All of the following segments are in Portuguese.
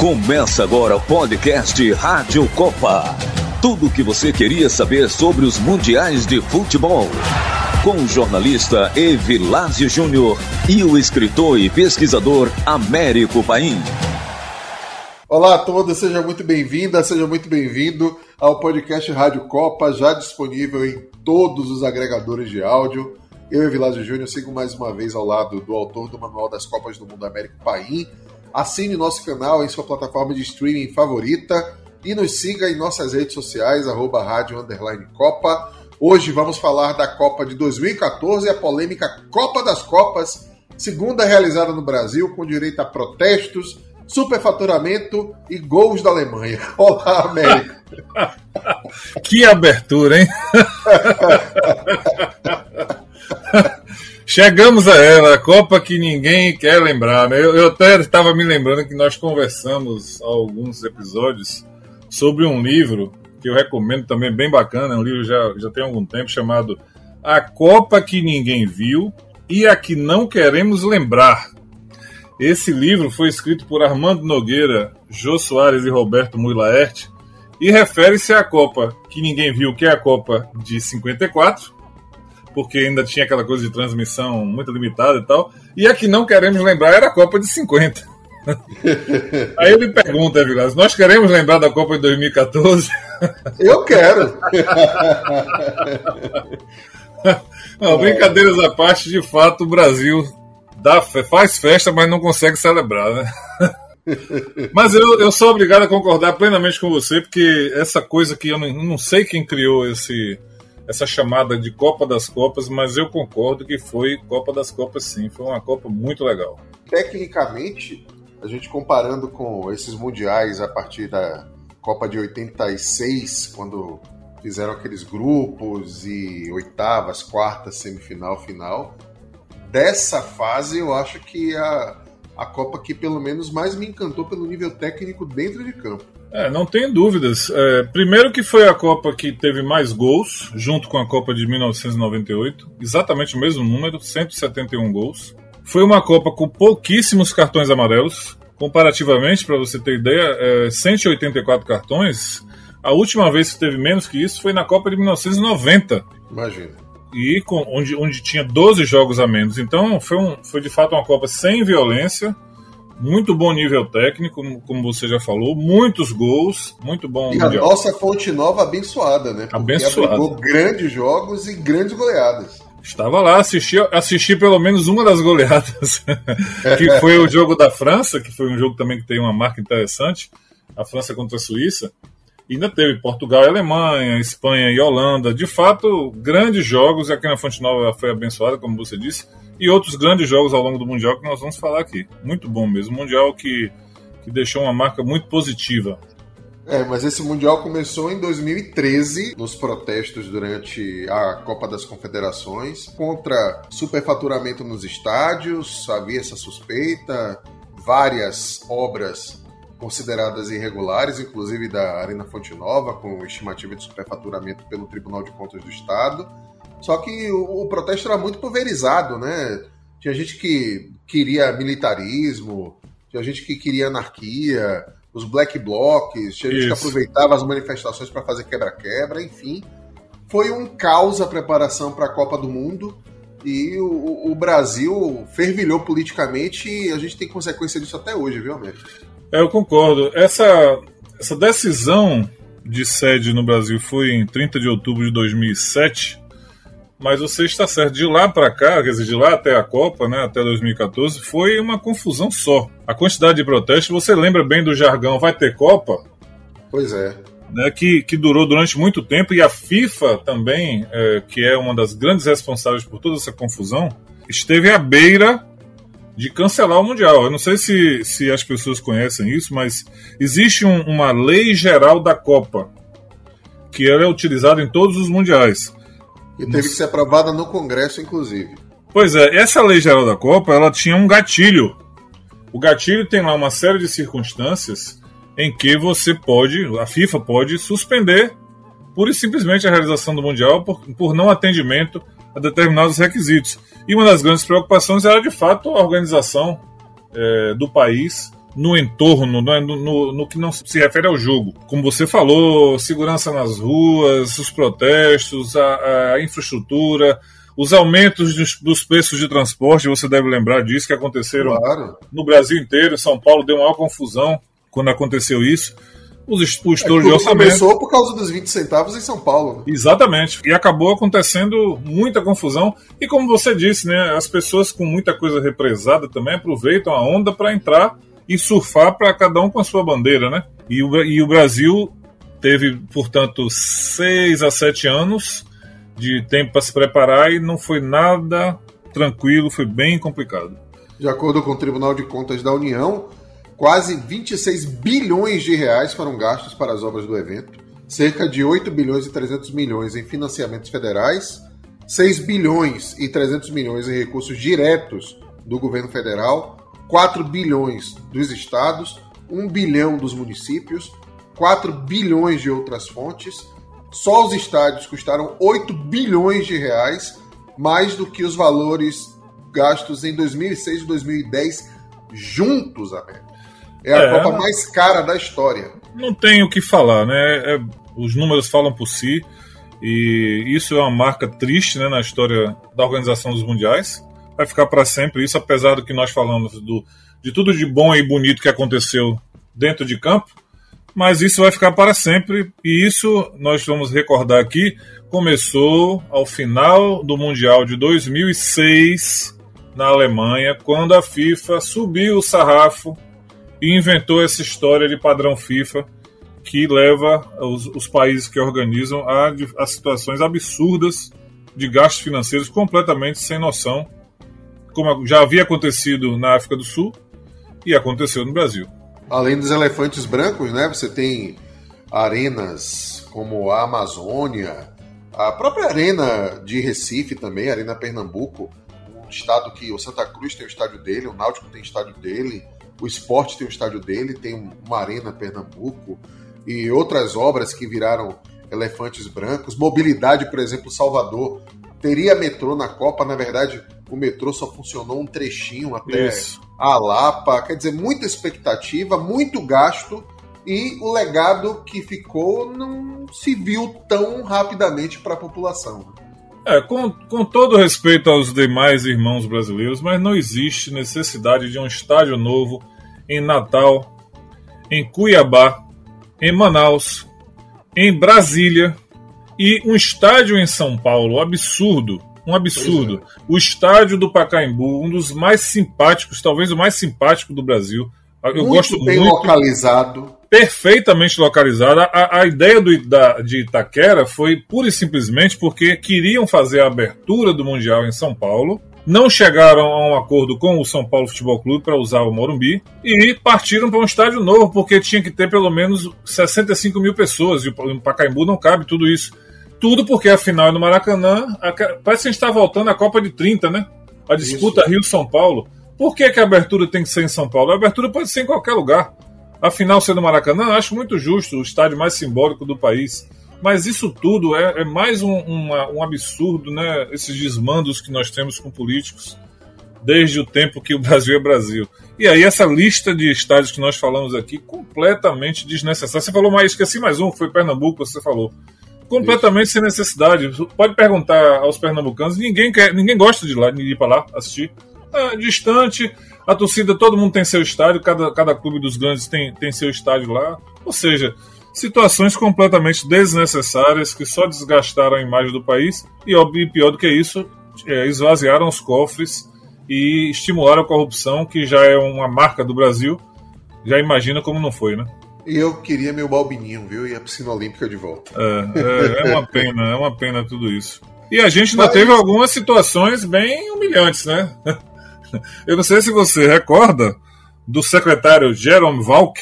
Começa agora o podcast Rádio Copa. Tudo o que você queria saber sobre os mundiais de futebol. Com o jornalista Evilásio Júnior e o escritor e pesquisador Américo Paim. Olá a todos, seja muito bem-vinda, seja muito bem-vindo ao podcast Rádio Copa, já disponível em todos os agregadores de áudio. Eu, Evilásio Júnior, sigo mais uma vez ao lado do autor do Manual das Copas do Mundo Américo Paim. Assine nosso canal em sua plataforma de streaming favorita e nos siga em nossas redes sociais, arroba rádio Copa. Hoje vamos falar da Copa de 2014, a polêmica Copa das Copas, segunda realizada no Brasil, com direito a protestos, superfaturamento e gols da Alemanha. Olá, América! que abertura, hein? Chegamos a ela, a Copa que ninguém quer lembrar. Né? Eu, eu até estava me lembrando que nós conversamos alguns episódios sobre um livro que eu recomendo também, bem bacana, é um livro já, já tem algum tempo, chamado A Copa que Ninguém Viu e a que Não Queremos Lembrar. Esse livro foi escrito por Armando Nogueira, Jô Soares e Roberto Mui Laerte e refere-se à Copa que ninguém viu, que é a Copa de 54, porque ainda tinha aquela coisa de transmissão muito limitada e tal. E a que não queremos lembrar era a Copa de 50. Aí ele pergunta, Vilas, nós queremos lembrar da Copa de 2014? Eu quero! Não, brincadeiras à parte, de fato, o Brasil dá, faz festa, mas não consegue celebrar, né? Mas eu, eu sou obrigado a concordar plenamente com você, porque essa coisa que eu não, não sei quem criou esse, essa chamada de Copa das Copas, mas eu concordo que foi Copa das Copas sim, foi uma Copa muito legal. Tecnicamente, a gente comparando com esses mundiais a partir da Copa de 86, quando fizeram aqueles grupos e oitavas, quartas, semifinal, final, dessa fase eu acho que a, a Copa que pelo menos mais me encantou pelo nível técnico dentro de campo. É, não tem dúvidas. É, primeiro que foi a Copa que teve mais gols, junto com a Copa de 1998, exatamente o mesmo número, 171 gols. Foi uma Copa com pouquíssimos cartões amarelos, comparativamente, para você ter ideia, é, 184 cartões. A última vez que teve menos que isso foi na Copa de 1990. Imagina. E com, onde, onde tinha 12 jogos a menos. Então foi, um, foi de fato uma Copa sem violência muito bom nível técnico, como você já falou, muitos gols, muito bom. E mundial. a nossa Fonte Nova abençoada, né? Porque abençoada. Abrigou grandes jogos e grandes goleadas. Estava lá, assisti, assisti pelo menos uma das goleadas, que foi o jogo da França, que foi um jogo também que tem uma marca interessante, a França contra a Suíça. Ainda teve Portugal e Alemanha, Espanha e Holanda. De fato, grandes jogos, e aqui na Fonte Nova foi abençoada, como você disse e outros grandes jogos ao longo do Mundial que nós vamos falar aqui. Muito bom mesmo. Mundial que, que deixou uma marca muito positiva. É, mas esse Mundial começou em 2013, nos protestos durante a Copa das Confederações, contra superfaturamento nos estádios, havia essa suspeita, várias obras consideradas irregulares, inclusive da Arena Fonte Nova, com estimativa de superfaturamento pelo Tribunal de Contas do Estado. Só que o, o protesto era muito pulverizado, né? Tinha gente que queria militarismo, tinha gente que queria anarquia, os black blocs, tinha gente Isso. que aproveitava as manifestações para fazer quebra-quebra, enfim. Foi um caos a preparação para a Copa do Mundo e o, o, Brasil fervilhou politicamente e a gente tem consequência disso até hoje, viu, Américo? É, eu concordo. Essa, essa decisão de sede no Brasil foi em 30 de outubro de 2007 mas você está certo. De lá para cá, quer dizer, de lá até a Copa, né, até 2014, foi uma confusão só. A quantidade de protestos, você lembra bem do jargão vai ter Copa? Pois é. Né, que, que durou durante muito tempo, e a FIFA também, é, que é uma das grandes responsáveis por toda essa confusão, esteve à beira de cancelar o Mundial. Eu não sei se, se as pessoas conhecem isso, mas existe um, uma lei geral da Copa, que ela é utilizada em todos os mundiais. E teve que ser aprovada no Congresso, inclusive. Pois é, essa lei geral da Copa, ela tinha um gatilho. O gatilho tem lá uma série de circunstâncias em que você pode, a FIFA pode suspender pura e simplesmente a realização do Mundial por, por não atendimento a determinados requisitos. E uma das grandes preocupações era, de fato, a organização é, do país no entorno, no, no, no, que não se refere ao jogo. Como você falou, segurança nas ruas, os protestos, a, a infraestrutura, os aumentos dos, dos, preços de transporte, você deve lembrar disso, que aconteceram claro. no Brasil inteiro. São Paulo deu maior confusão quando aconteceu isso. Os, os é, de orçamento. começou por causa dos 20 centavos em São Paulo. Né? Exatamente. E acabou acontecendo muita confusão. E como você disse, né, as pessoas com muita coisa represada também aproveitam a onda para entrar e surfar para cada um com a sua bandeira, né? E o, e o Brasil teve, portanto, seis a sete anos de tempo para se preparar e não foi nada tranquilo, foi bem complicado. De acordo com o Tribunal de Contas da União, quase 26 bilhões de reais foram gastos para as obras do evento, cerca de 8 bilhões e 300 milhões em financiamentos federais, 6 bilhões e 300 milhões em recursos diretos do governo federal 4 bilhões dos estados, 1 bilhão dos municípios, 4 bilhões de outras fontes. Só os estádios custaram 8 bilhões de reais, mais do que os valores gastos em 2006 e 2010 juntos, América. É a é, Copa mais cara da história. Não tem o que falar, né? É, os números falam por si. E isso é uma marca triste né, na história da organização dos mundiais vai ficar para sempre isso, apesar do que nós falamos do, de tudo de bom e bonito que aconteceu dentro de campo, mas isso vai ficar para sempre e isso nós vamos recordar aqui começou ao final do Mundial de 2006 na Alemanha, quando a FIFA subiu o sarrafo e inventou essa história de padrão FIFA que leva os, os países que organizam a, a situações absurdas de gastos financeiros completamente sem noção como já havia acontecido na África do Sul e aconteceu no Brasil. Além dos elefantes brancos, né, você tem arenas como a Amazônia, a própria arena de Recife também, a Arena Pernambuco, um estado que o Santa Cruz tem o estádio dele, o Náutico tem o estádio dele, o Esporte tem o estádio dele, tem uma arena Pernambuco e outras obras que viraram elefantes brancos. Mobilidade, por exemplo, Salvador teria metrô na Copa, na verdade, o metrô só funcionou um trechinho até Isso. a Lapa. Quer dizer, muita expectativa, muito gasto e o legado que ficou não se viu tão rapidamente para a população. É, com, com todo respeito aos demais irmãos brasileiros, mas não existe necessidade de um estádio novo em Natal, em Cuiabá, em Manaus, em Brasília e um estádio em São Paulo absurdo um absurdo. É. O estádio do Pacaembu, um dos mais simpáticos, talvez o mais simpático do Brasil. Eu muito gosto bem muito. localizado. Perfeitamente localizado. A, a ideia do, da, de Itaquera foi pura e simplesmente porque queriam fazer a abertura do Mundial em São Paulo. Não chegaram a um acordo com o São Paulo Futebol Clube para usar o Morumbi e partiram para um estádio novo, porque tinha que ter pelo menos 65 mil pessoas e o Pacaembu não cabe tudo isso. Tudo porque a final é no Maracanã. A, parece que a gente está voltando à Copa de 30, né? A disputa Rio-São Paulo. Por que, que a abertura tem que ser em São Paulo? A abertura pode ser em qualquer lugar. A final ser no Maracanã, acho muito justo, o estádio mais simbólico do país. Mas isso tudo é, é mais um, uma, um absurdo, né? Esses desmandos que nós temos com políticos desde o tempo que o Brasil é Brasil. E aí essa lista de estádios que nós falamos aqui, completamente desnecessária. Você falou mais, esqueci mais um, foi Pernambuco, você falou completamente Isso. sem necessidade. Pode perguntar aos pernambucanos, ninguém quer, ninguém gosta de, lá, de ir para lá assistir. É distante, a torcida, todo mundo tem seu estádio, cada, cada clube dos grandes tem, tem seu estádio lá. Ou seja, situações completamente desnecessárias que só desgastaram a imagem do país e, óbvio, pior do que isso, é, esvaziaram os cofres e estimularam a corrupção, que já é uma marca do Brasil. Já imagina como não foi, né? E eu queria meu balbininho, viu? E a piscina olímpica de volta. É, é, é uma pena, é uma pena tudo isso. E a gente ainda Mas... teve algumas situações bem humilhantes, né? Eu não sei se você recorda do secretário Jerome Valk.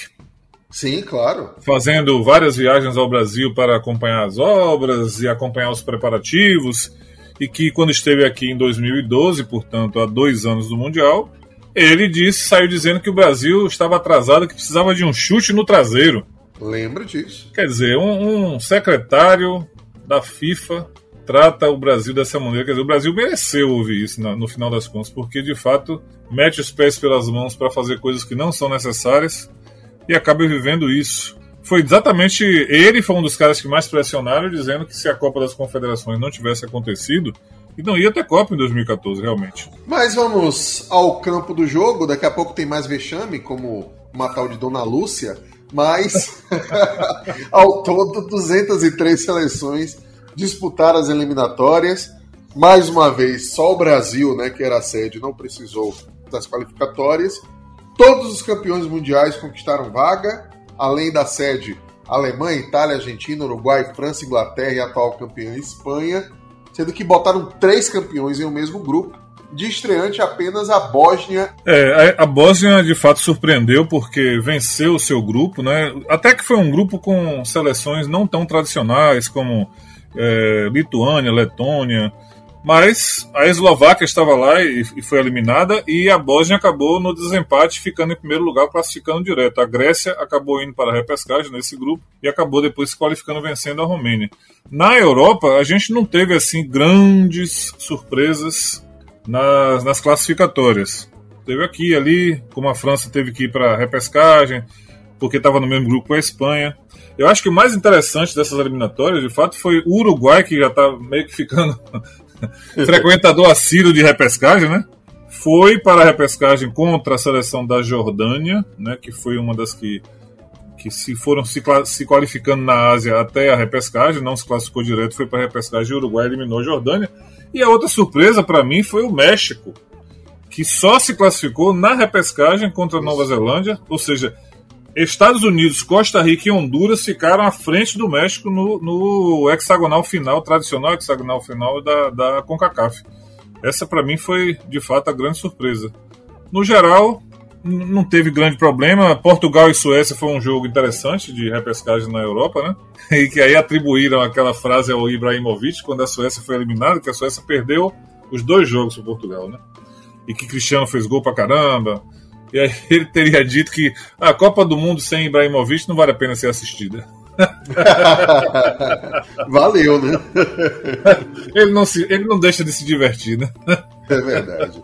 Sim, claro. Fazendo várias viagens ao Brasil para acompanhar as obras e acompanhar os preparativos. E que, quando esteve aqui em 2012, portanto, há dois anos do Mundial, ele disse, saiu dizendo que o Brasil estava atrasado, que precisava de um chute no traseiro. Lembro disso. Quer dizer, um, um secretário da FIFA trata o Brasil dessa maneira. Quer dizer, o Brasil mereceu ouvir isso no, no final das contas, porque de fato mete os pés pelas mãos para fazer coisas que não são necessárias e acaba vivendo isso. Foi exatamente ele foi um dos caras que mais pressionaram, dizendo que se a Copa das Confederações não tivesse acontecido, e não ia ter Copa em 2014, realmente. Mas vamos ao campo do jogo. Daqui a pouco tem mais vexame, como uma tal de Dona Lúcia. Mas, ao todo, 203 seleções disputaram as eliminatórias. Mais uma vez, só o Brasil, né, que era a sede, não precisou das qualificatórias. Todos os campeões mundiais conquistaram vaga, além da sede Alemanha, Itália, Argentina, Uruguai, França, Inglaterra e atual campeã Espanha, sendo que botaram três campeões em um mesmo grupo. De estreante apenas a Bósnia. É, a, a Bósnia de fato surpreendeu porque venceu o seu grupo, né? Até que foi um grupo com seleções não tão tradicionais como é, Lituânia, Letônia, mas a Eslováquia estava lá e, e, foi eliminada, e a Bósnia acabou no desempate, ficando em primeiro lugar, classificando direto. A Grécia acabou indo para a repescagem nesse grupo e acabou depois se qualificando vencendo a Romênia. Na Europa, a gente não teve assim grandes surpresas nas, nas classificatórias. Teve aqui ali, como a França teve que ir para a repescagem, porque estava no mesmo grupo com a Espanha. Eu acho que o mais interessante dessas eliminatórias, de fato, foi o Uruguai, que já está meio que ficando frequentador assíduo de repescagem, né? Foi para a repescagem contra a seleção da Jordânia, né? Que foi uma das que, que se foram se, se qualificando na Ásia até a repescagem, não se classificou direto, foi para a repescagem Uruguai eliminou a Jordânia. E a outra surpresa para mim foi o México, que só se classificou na repescagem contra a Nova Zelândia, ou seja, Estados Unidos, Costa Rica e Honduras ficaram à frente do México no, no hexagonal final, tradicional hexagonal final da, da CONCACAF. Essa para mim foi de fato a grande surpresa. No geral, não teve grande problema. Portugal e Suécia foi um jogo interessante de repescagem na Europa, né? E que aí atribuíram aquela frase ao Ibrahimovic quando a Suécia foi eliminada, que a Suécia perdeu os dois jogos para Portugal, né? E que Cristiano fez gol pra caramba. E aí ele teria dito que a Copa do Mundo sem Ibrahimovic não vale a pena ser assistida. Valeu, né? ele, não se, ele não deixa de se divertir, né? É verdade.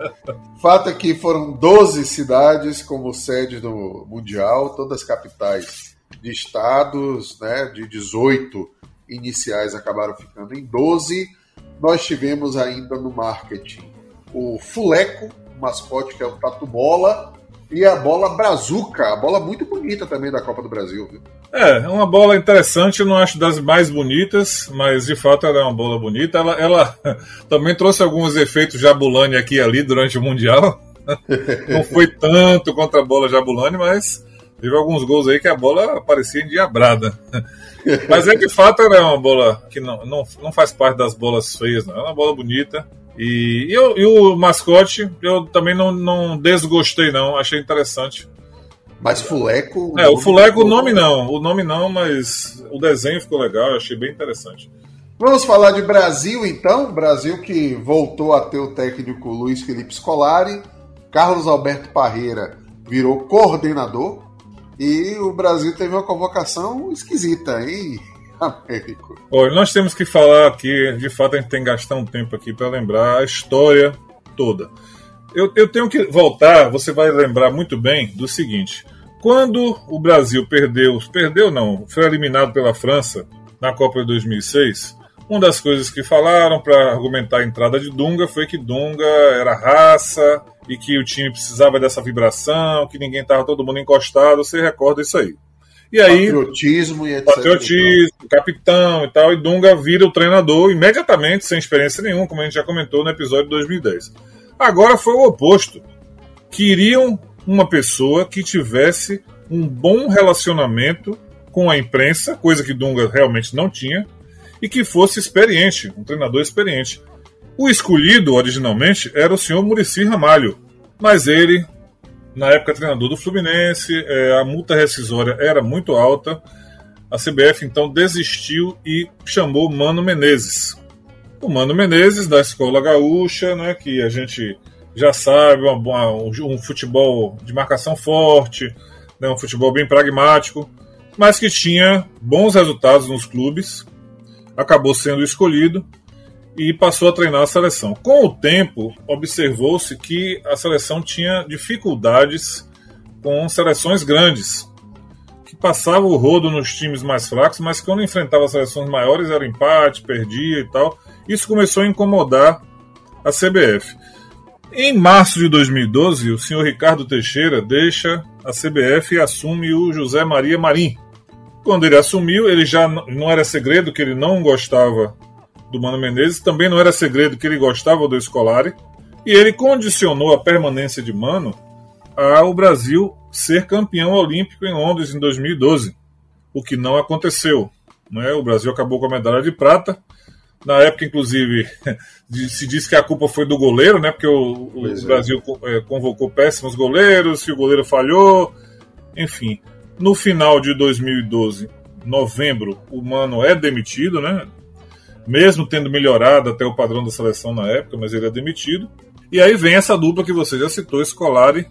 Fato é que foram 12 cidades como sede do Mundial, todas capitais de estados, né? De 18 iniciais acabaram ficando em 12. Nós tivemos ainda no marketing o Fuleco, o mascote que é o Tatu Bola, e a bola Brazuca, a bola muito bonita também da Copa do Brasil. Viu? É, é uma bola interessante, eu não acho das mais bonitas, mas de fato ela é uma bola bonita. Ela, ela também trouxe alguns efeitos Jabulani aqui e ali durante o Mundial. Não foi tanto contra a bola Jabulani, mas teve alguns gols aí que a bola parecia endiabrada. Mas é de fato é uma bola que não, não, não faz parte das bolas feias, não. É uma bola bonita. E, e, eu, e o mascote, eu também não, não desgostei, não. Achei interessante. Mas Fuleco. É, o Fuleco, o nome não. O nome não, mas o desenho ficou legal, eu achei bem interessante. Vamos falar de Brasil, então. Brasil que voltou a ter o técnico Luiz Felipe Scolari. Carlos Alberto Parreira virou coordenador. E o Brasil teve uma convocação esquisita, hein? Américo. Olha, nós temos que falar aqui, de fato a gente tem que gastar um tempo aqui para lembrar a história toda. Eu, eu tenho que voltar, você vai lembrar muito bem do seguinte: quando o Brasil perdeu, perdeu não, foi eliminado pela França na Copa de 2006, uma das coisas que falaram para argumentar a entrada de Dunga foi que Dunga era raça e que o time precisava dessa vibração, que ninguém estava todo mundo encostado. Você recorda isso aí? E aí, patriotismo e etc. Patriotismo, capitão e tal. E Dunga vira o treinador imediatamente, sem experiência nenhuma, como a gente já comentou no episódio de 2010. Agora foi o oposto. Queriam uma pessoa que tivesse um bom relacionamento com a imprensa, coisa que Dunga realmente não tinha, e que fosse experiente, um treinador experiente. O escolhido originalmente era o senhor Murici Ramalho, mas ele na época treinador do Fluminense, é, a multa rescisória era muito alta. A CBF então desistiu e chamou Mano Menezes. O Mano Menezes, da Escola Gaúcha, né, que a gente já sabe, uma, um, um, futebol de marcação forte, né, um futebol bem pragmático, mas que tinha bons resultados nos clubes, acabou sendo escolhido. E passou a treinar a seleção. Com o tempo, observou-se que a seleção tinha dificuldades com seleções grandes, que passava o rodo nos times mais fracos, mas quando enfrentava seleções maiores era empate, perdia e tal. Isso começou a incomodar a CBF. Em março de 2012, o senhor Ricardo Teixeira deixa a CBF e assume o José Maria Marim. Quando ele assumiu, ele já não era segredo que ele não gostava do Mano Menezes, também não era segredo que ele gostava do Scolari, e ele condicionou a permanência de Mano ao Brasil ser campeão olímpico em Londres em 2012, o que não aconteceu. Né? O Brasil acabou com a medalha de prata, na época, inclusive, se diz que a culpa foi do goleiro, né? Porque o, o é. Brasil é, convocou péssimos goleiros, se o goleiro falhou, enfim. No final de 2012, novembro, o Mano é demitido, né? Mesmo tendo melhorado até o padrão da seleção na época, mas ele é demitido. E aí vem essa dupla que você já citou, Scolari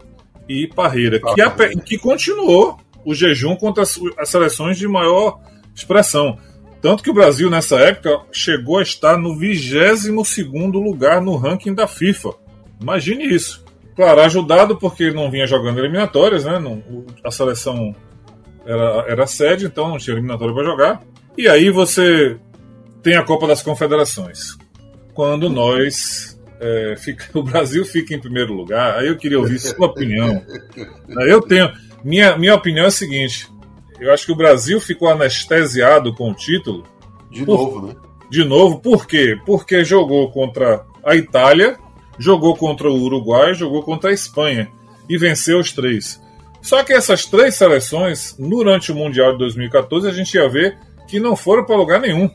e Parreira, que, a, que continuou o jejum contra as, as seleções de maior expressão. Tanto que o Brasil, nessa época, chegou a estar no 22 lugar no ranking da FIFA. Imagine isso. Claro, ajudado porque não vinha jogando eliminatórias, né? Não, a seleção era, era sede, então não tinha eliminatória para jogar. E aí você tem a Copa das Confederações. Quando nós. É, fica, o Brasil fica em primeiro lugar, aí eu queria ouvir sua opinião. Eu tenho. Minha, minha opinião é a seguinte: eu acho que o Brasil ficou anestesiado com o título. De por, novo, né? De novo, por quê? Porque jogou contra a Itália, jogou contra o Uruguai, jogou contra a Espanha e venceu os três. Só que essas três seleções, durante o Mundial de 2014, a gente ia ver que não foram para lugar nenhum.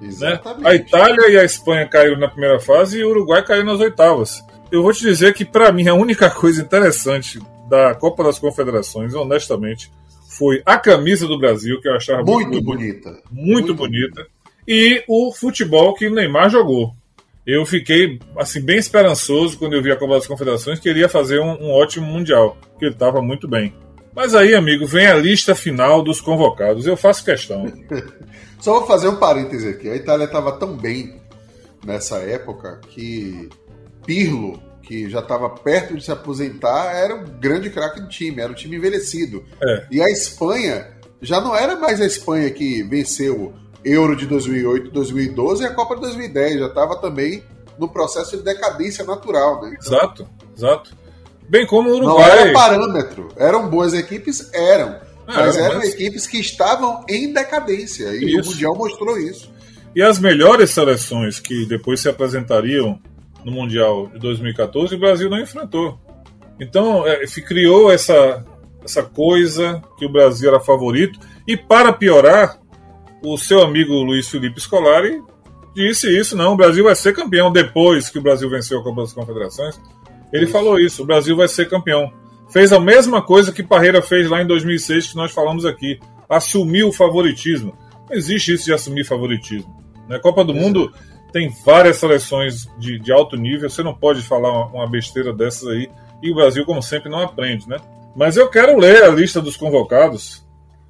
Né? A Itália e a Espanha caíram na primeira fase e o Uruguai caiu nas oitavas. Eu vou te dizer que, para mim, a única coisa interessante da Copa das Confederações, honestamente, foi a camisa do Brasil, que eu achava muito, muito bonita. Muito, muito bonita. E o futebol que o Neymar jogou. Eu fiquei assim bem esperançoso quando eu vi a Copa das Confederações que ele ia fazer um, um ótimo Mundial, que ele estava muito bem. Mas aí, amigo, vem a lista final dos convocados. Eu faço questão. Só vou fazer um parêntese aqui. A Itália estava tão bem nessa época que Pirlo que já estava perto de se aposentar, era um grande craque do time, era um time envelhecido. É. E a Espanha já não era mais a Espanha que venceu Euro de 2008, 2012 e a Copa de 2010, já estava também no processo de decadência natural. Né? Então, exato, exato. Bem como o Uruguai. Não era parâmetro. Eram boas equipes? Eram. É, mas eram mas... equipes que estavam em decadência. E isso. o Mundial mostrou isso. E as melhores seleções que depois se apresentariam no Mundial de 2014 o Brasil não enfrentou. Então, é, criou essa, essa coisa que o Brasil era favorito. E para piorar, o seu amigo Luiz Felipe Scolari disse isso: não, o Brasil vai ser campeão depois que o Brasil venceu a Copa das Confederações. Ele isso. falou isso: o Brasil vai ser campeão. Fez a mesma coisa que Parreira fez lá em 2006, que nós falamos aqui: assumiu o favoritismo. Não existe isso de assumir favoritismo. Na né? Copa do Mundo tem várias seleções de, de alto nível, você não pode falar uma, uma, besteira dessas aí, e o Brasil, como sempre, não aprende, né? Mas eu quero ler a lista dos convocados,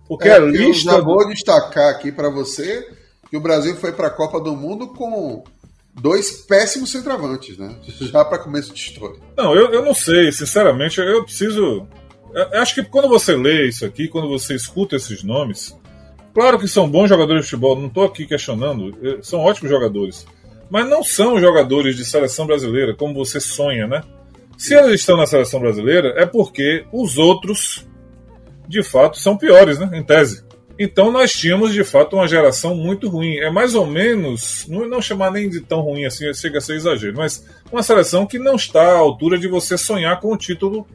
porque é, a lista. Eu já vou destacar aqui para você que o Brasil foi para a Copa do Mundo com dois péssimos centroavantes, né? Já para começo de história. Não, eu, eu não sei, sinceramente, eu preciso. Eu acho que quando você lê isso aqui, quando você escuta esses nomes, Claro que são bons jogadores de futebol, não estou aqui questionando, são ótimos jogadores. Mas não são jogadores de seleção brasileira, como você sonha, né? Se eles estão na seleção brasileira, é porque os outros, de fato, são piores, né? Em tese. Então nós tínhamos, de fato, uma geração muito ruim. É mais ou menos, não, chamar nem de tão ruim assim, chega a ser exagero, mas uma seleção que não está à altura de você sonhar com o título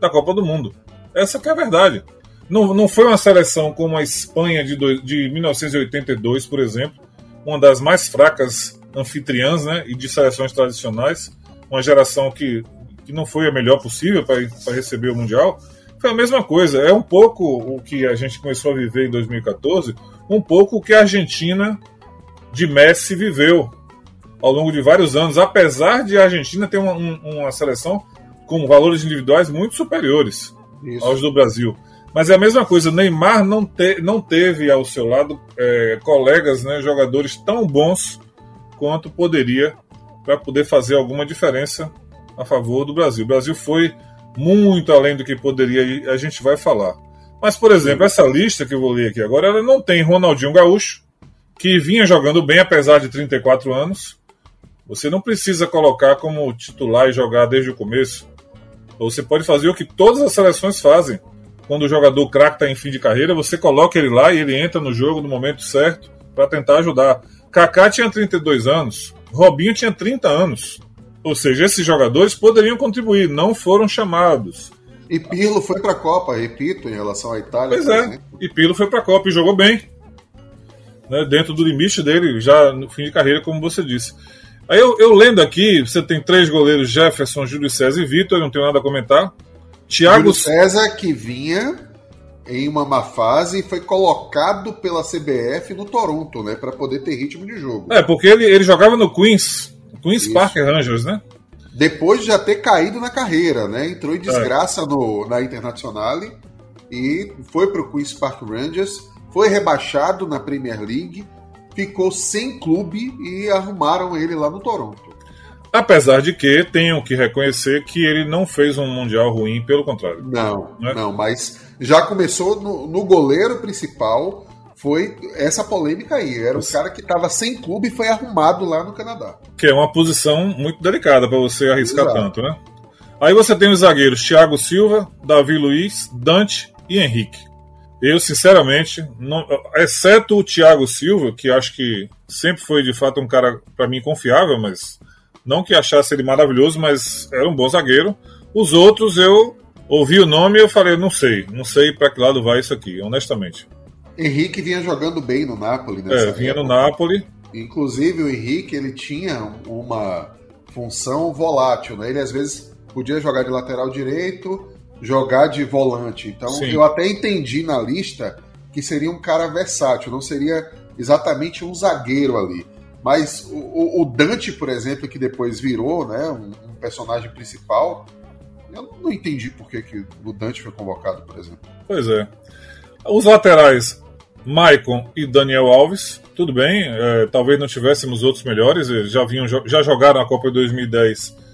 da Copa do Mundo. Essa que é a verdade. Não, não foi uma seleção como a Espanha de, do, de 1982, por exemplo, uma das mais fracas anfitriãs né, e de seleções tradicionais, uma geração que, que não foi a melhor possível para receber o Mundial. Foi a mesma coisa, é um pouco o que a gente começou a viver em 2014, um pouco o que a Argentina de Messi viveu ao longo de vários anos, apesar de a Argentina ter uma, uma seleção com valores individuais muito superiores Isso. aos do Brasil. Mas é a mesma coisa, Neymar não, te, não teve ao seu lado é, colegas, né, jogadores tão bons quanto poderia para poder fazer alguma diferença a favor do Brasil. O Brasil foi muito além do que poderia a gente vai falar. Mas, por exemplo, essa lista que eu vou ler aqui agora, ela não tem Ronaldinho Gaúcho, que vinha jogando bem apesar de 34 anos. Você não precisa colocar como titular e jogar desde o começo. Você pode fazer o que todas as seleções fazem. Quando o jogador craque está em fim de carreira, você coloca ele lá e ele entra no jogo no momento certo para tentar ajudar. Kaká tinha 32 anos, Robinho tinha 30 anos. Ou seja, esses jogadores poderiam contribuir, não foram chamados. E Pirlo foi para a Copa, repito, em relação à Itália. Pois é, exemplo. e Pirlo foi para a Copa e jogou bem. Né, dentro do limite dele, já no fim de carreira, como você disse. Aí eu, eu lendo aqui, você tem três goleiros: Jefferson, Júlio César e Vitor, não tenho nada a comentar. Thiago Júlio César que vinha em uma má fase e foi colocado pela CBF no Toronto, né, para poder ter ritmo de jogo. É, porque ele, ele jogava no Queens, Queens Isso. Park Rangers, né? Depois de já ter caído na carreira, né? Entrou em desgraça é. no, na Internazionale e foi para o Queens Park Rangers, foi rebaixado na Premier League, ficou sem clube e arrumaram ele lá no Toronto. Apesar de que tenham que reconhecer que ele não fez um mundial ruim, pelo contrário. Não, né? não, mas já começou no, no, goleiro principal, foi essa polêmica aí. Era um cara que estava sem clube e foi arrumado lá no Canadá. Que é uma posição muito delicada para você arriscar Exato. tanto, né? Aí você tem os zagueiros Thiago Silva, Davi Luiz, Dante e Henrique. Eu, sinceramente, não, exceto o Thiago Silva, que acho que sempre foi de fato um cara para mim confiável, mas não que achasse ele maravilhoso, mas era um bom zagueiro. Os outros eu ouvi o nome e eu falei, não sei, não sei para que lado vai isso aqui, honestamente. Henrique vinha jogando bem no Napoli, né? É, vinha época. no Napoli. Inclusive o Henrique, ele tinha uma função volátil, né? Ele às vezes podia jogar de lateral direito, jogar de volante. Então Sim. eu até entendi na lista que seria um cara versátil, não seria exatamente um zagueiro ali. Mas o, o, Dante, por exemplo, que depois virou né, um, um, personagem principal, eu não entendi por que, que o Dante foi convocado, por exemplo. Pois é. Os laterais, Maicon e Daniel Alves, tudo bem, é, talvez não tivéssemos outros melhores, já, vinham, já jogaram a Copa de 2010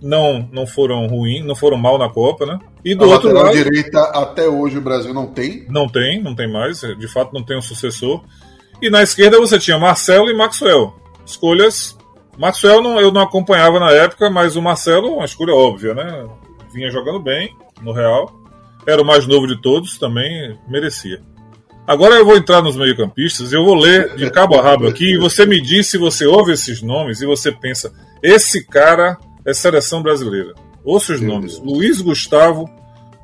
não, não foram ruins, não foram mal na Copa, né? E do a outro lado. direita, até hoje o Brasil não tem? Não tem, não tem mais, de fato não tem um sucessor. E na esquerda você tinha Marcelo e Maxwell. Escolhas. Maxwell não, eu não acompanhava na época, mas o Marcelo, uma escolha óbvia, né? Vinha jogando bem no Real. Era o mais novo de todos, também merecia. Agora eu vou entrar nos meio-campistas, eu vou ler de cabo a rabo aqui e você me diz se você ouve esses nomes e você pensa: esse cara é seleção brasileira. Ouça os Meu nomes: Deus. Luiz Gustavo,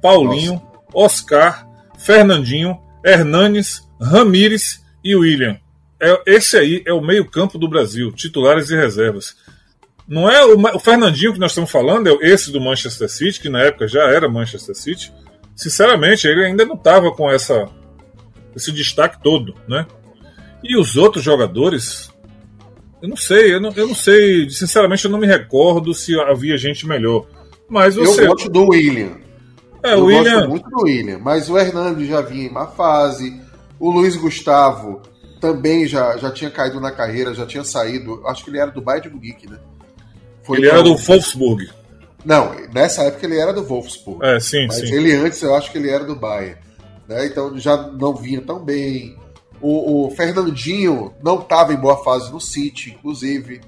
Paulinho, Nossa. Oscar, Fernandinho, Hernanes, Ramires e William. É, esse aí é o meio-campo do Brasil, titulares e reservas. Não é o, o, Fernandinho que nós estamos falando, é esse do Manchester City, que na época já era Manchester City. Sinceramente, ele ainda não estava com essa, esse destaque todo, né? E os outros jogadores, eu não sei, eu não, eu não sei, sinceramente eu não me recordo se havia gente melhor. Mas você... Eu gosto do William. É, eu o William... gosto muito do William, mas o Hernando já vinha em má fase, o Luiz Gustavo também já, já tinha caído na carreira, já tinha saído. Acho que ele era do Bayern de Munique, né? Foi ele era do Wolfsburg. Não, nessa época ele era do Wolfsburg. É, sim, mas sim. ele antes eu acho que ele era do Bayern. Né? Então já não vinha tão bem. O, o Fernandinho não estava em boa fase no City, inclusive.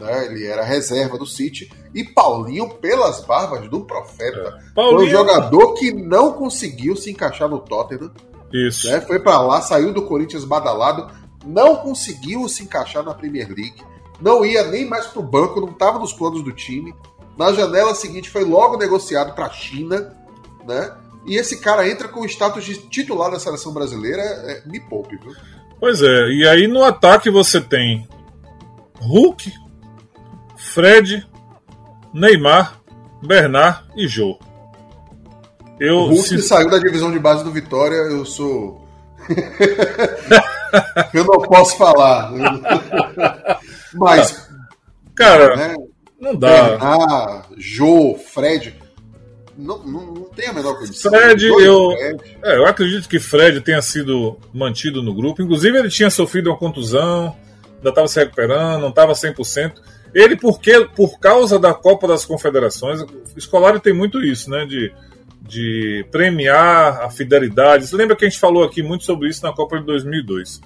Né? Ele era reserva do City. E Paulinho, pelas barbas do profeta, é. Paulinho... foi um jogador que não conseguiu se encaixar no Tottenham. Isso. Né? Foi para lá, saiu do Corinthians badalado, não conseguiu se encaixar na Premier League, não ia nem mais pro banco, não estava nos planos do time. Na janela seguinte foi logo negociado para a China, né? E esse cara entra com o status de titular da seleção brasileira, é, me poupe, viu? Pois é, e aí no ataque você tem Hulk, Fred, Neymar, Bernard e Jô. Eu, o Hulk se... saiu da divisão de base do Vitória, eu sou. eu não posso falar. Mas. Cara, né? não dá. Ah, Jô, Fred. Não, não, não, tem a menor condição. Fred, eu, Fred. É, eu acredito que Fred tenha sido mantido no grupo. Inclusive, ele tinha sofrido uma contusão. ainda estava se recuperando, não estava 100%. Ele, porque, por causa da Copa das Confederações, o Scolari tem muito isso, né? De, de premiar a fidelidade. Você lembra que a gente falou aqui muito sobre isso na Copa de 2002?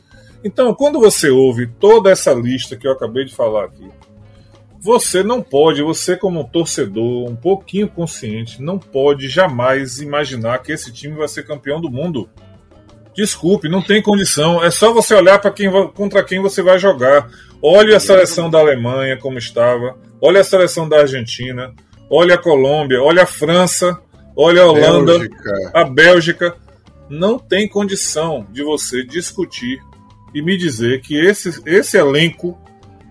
Então, quando você ouve toda essa lista que eu acabei de falar aqui, você não pode, você como um torcedor um pouquinho consciente, não pode jamais imaginar que esse time vai ser campeão do mundo. Desculpe, não tem condição. É só você olhar para quem contra quem você vai jogar. Olhe a seleção da Alemanha como estava. Olhe a seleção da Argentina. Olhe a Colômbia. Olhe a França. Olhe a Holanda. Bélgica. A Bélgica. Não tem condição de você discutir e me dizer que esse, esse elenco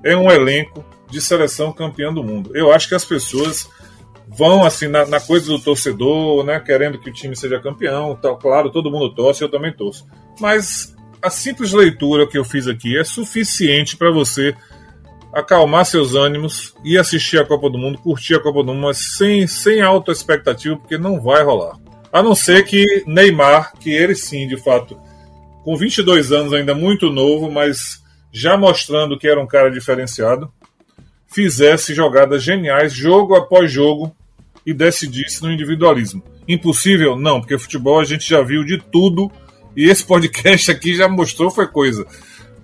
é um elenco de seleção campeã do mundo. Eu acho que as pessoas vão assim na, na, coisa do torcedor, né, querendo que o time seja campeão, tal. Claro, todo mundo torce, eu também torço. Mas a simples leitura que eu fiz aqui é suficiente para você acalmar seus ânimos e assistir a Copa do Mundo, curtir a Copa do Mundo, mas sem, sem alta expectativa, porque não vai rolar. A não ser que Neymar, que ele sim, de fato, com 22 anos ainda muito novo, mas já mostrando que era um cara diferenciado, fizesse jogadas geniais, jogo após jogo, e decidisse no individualismo. Impossível? Não, porque futebol a gente já viu de tudo e esse podcast aqui já mostrou foi coisa.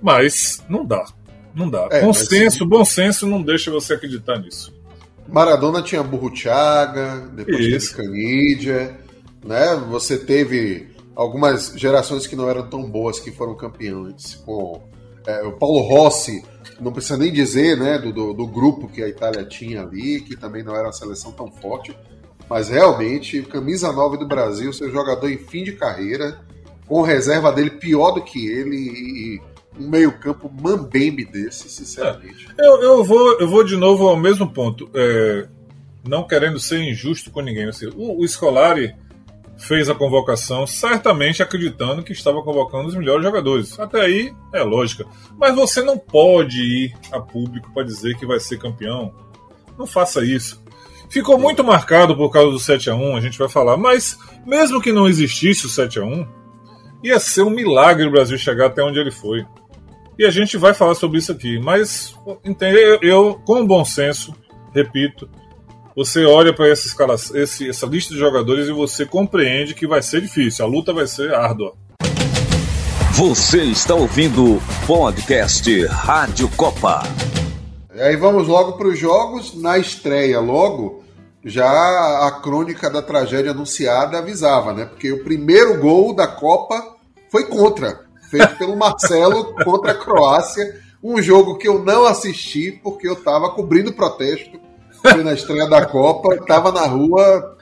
Mas não dá. Não dá. É, Consenso, mas... bom senso não deixa você acreditar nisso. Maradona tinha Burro Chaga, depois Isso. teve Canidia, né? Você teve algumas gerações que não eram tão boas que foram campeões, com é, o Paulo Rossi, não precisa nem dizer, né, do, do, do, grupo que a Itália tinha ali, que também não era uma seleção tão forte, mas realmente, camisa 9 do Brasil, seu jogador em fim de carreira, com reserva dele pior do que ele e um meio-campo mambembe desse, sinceramente. É, eu, eu, vou, eu vou de novo ao mesmo ponto, é, não querendo ser injusto com ninguém. Assim, o, o Scolari fez a convocação, certamente acreditando que estava convocando os melhores jogadores. Até aí é lógica. Mas você não pode ir a público para dizer que vai ser campeão. Não faça isso. Ficou muito marcado por causa do 7 a 1 a gente vai falar, mas mesmo que não existisse o 7 a 1 ia ser um milagre o Brasil chegar até onde ele foi. E a gente vai falar sobre isso aqui. Mas, entende, eu, com bom senso, repito, você olha para essa, escala, esse, essa lista de jogadores e você compreende que vai ser difícil, a luta vai ser árdua. Você está ouvindo o podcast Rádio Copa. E aí vamos logo para os jogos. Na estreia, logo, já a crônica da tragédia anunciada avisava, né? Porque o primeiro gol da Copa foi contra, feito pelo Marcelo contra a Croácia. Um jogo que eu não assisti porque eu estava cobrindo protesto foi na estreia da Copa, estava na rua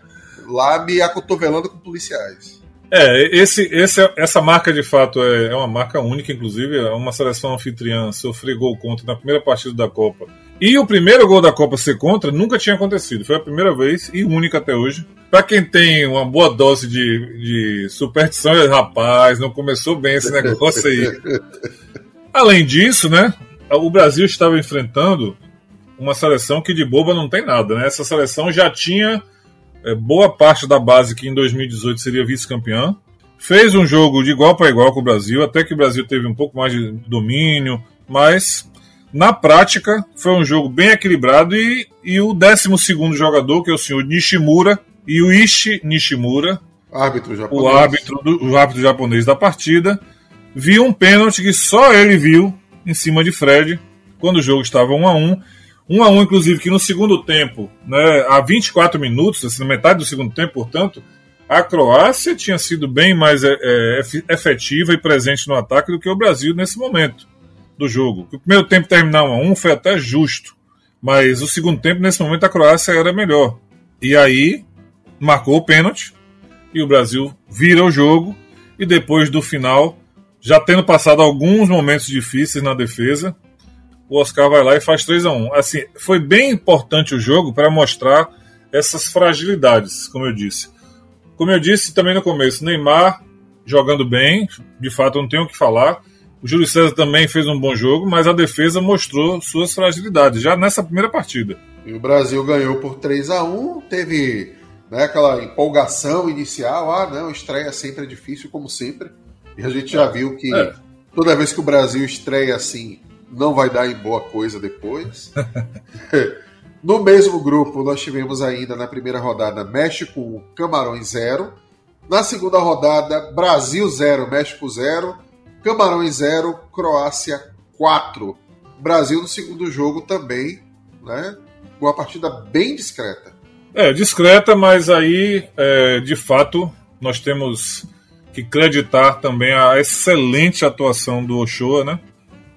lá me acotovelando com policiais. É, esse, esse, essa marca de fato é, é, uma marca única, inclusive, é uma seleção anfitriã sofrer gol contra na primeira partida da Copa. E o primeiro gol da Copa ser contra nunca tinha acontecido, foi a primeira vez e única até hoje. Para quem tem uma boa dose de, de superstição, rapaz, não começou bem esse negócio aí. Além disso, né, o Brasil estava enfrentando uma seleção que de boba não tem nada, né? Essa seleção já tinha é, boa parte da base que em 2018 seria vice-campeã. Fez um jogo de igual para igual com o Brasil, até que o Brasil teve um pouco mais de domínio, mas na prática foi um jogo bem equilibrado e, e o 12 jogador, que é o senhor Nishimura, e o Ishi Nishimura, árbitro japonês. o árbitro, do, o árbitro japonês da partida, viu um pênalti que só ele viu em cima de Fred, quando o jogo estava 1 a 1 1 a 1 inclusive, que no segundo tempo, né, a 24 minutos, assim, na metade do segundo tempo, portanto, a Croácia tinha sido bem mais é, é, efetiva e presente no ataque do que o Brasil nesse momento do jogo. O primeiro tempo terminar 1 a 1 foi até justo, mas o segundo tempo, nesse momento, a Croácia era melhor. E aí marcou o pênalti e o Brasil vira o jogo e depois do final, já tendo passado alguns momentos difíceis na defesa, o Oscar vai lá e faz 3 a 1 Assim, foi bem importante o jogo para mostrar essas fragilidades, como eu disse. Como eu disse também no começo, Neymar jogando bem, de fato não tenho o que falar. O Júlio César também fez um bom jogo, mas a defesa mostrou suas fragilidades já nessa primeira partida. E o Brasil ganhou por 3 a 1 teve né, aquela empolgação inicial. Ah, não, estreia sempre é difícil, como sempre. E a gente já viu que é. toda vez que o Brasil estreia assim, não vai dar em boa coisa depois. no mesmo grupo, nós tivemos ainda na primeira rodada México 1, Camarões 0. Na segunda rodada, Brasil 0, México 0. Camarões 0, Croácia 4. Brasil no segundo jogo também, né? Uma partida bem discreta. É, discreta, mas aí, é, de fato, nós temos que acreditar também a excelente atuação do Ochoa, né?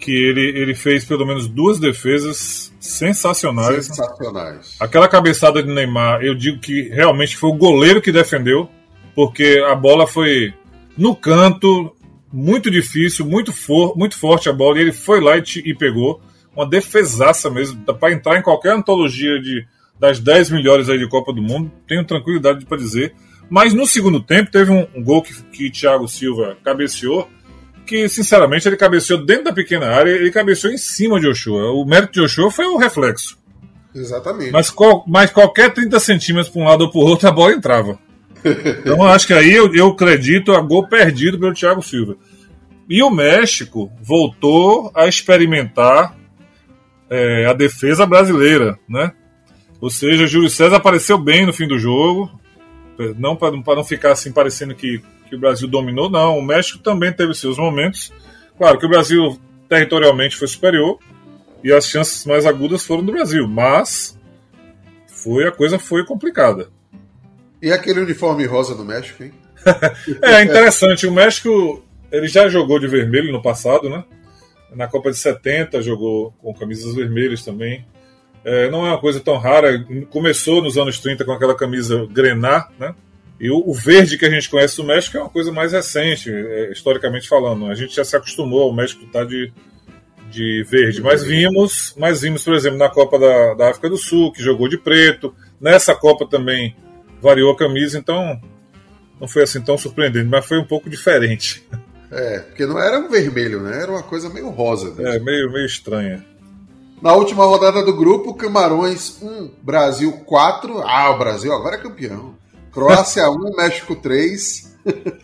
Que ele, ele fez pelo menos duas defesas sensacionais. Sensacionais. Aquela cabeçada de Neymar, eu digo que realmente foi o goleiro que defendeu, porque a bola foi no canto, muito difícil, muito, for, muito forte a bola, e ele foi lá e, e pegou. Uma defesaça mesmo, para entrar em qualquer antologia de, das 10 melhores aí de Copa do Mundo, tenho tranquilidade para dizer. Mas no segundo tempo teve um, um gol que, que Thiago Silva cabeceou, que sinceramente ele cabeceou dentro da pequena área, ele cabeceou em cima de Ochoa. O mérito de Ochoa foi o reflexo. Exatamente. Mas, qual, mas qualquer 30 centímetros para um lado ou para o outro, a bola entrava. Então acho que aí eu, eu acredito a gol perdido pelo Thiago Silva. E o México voltou a experimentar é, a defesa brasileira, né? Ou seja, Júlio César apareceu bem no fim do jogo, não para não ficar assim parecendo que, que o Brasil dominou, não. O México também teve seus momentos. Claro que o Brasil territorialmente foi superior e as chances mais agudas foram do Brasil, mas foi a coisa foi complicada. E aquele uniforme rosa do México, hein? é interessante. O México ele já jogou de vermelho no passado, né? Na Copa de 70 jogou com camisas vermelhas também. É, não é uma coisa tão rara. Começou nos anos 30 com aquela camisa grená, né? E o, o, verde que a gente conhece do México é uma coisa mais recente, é, historicamente falando. A gente já se acostumou ao México estar de, de verde. Mas vimos, mas vimos, por exemplo, na Copa da, da África do Sul, que jogou de preto. Nessa Copa também variou a camisa, então não foi assim tão surpreendente, mas foi um pouco diferente. É, porque não era um vermelho, né? Era uma coisa meio rosa. Mesmo. É, meio, meio estranha. Na última rodada do grupo, Camarões 1, Brasil 4. Ah, o Brasil agora é campeão. Croácia 1, México 3.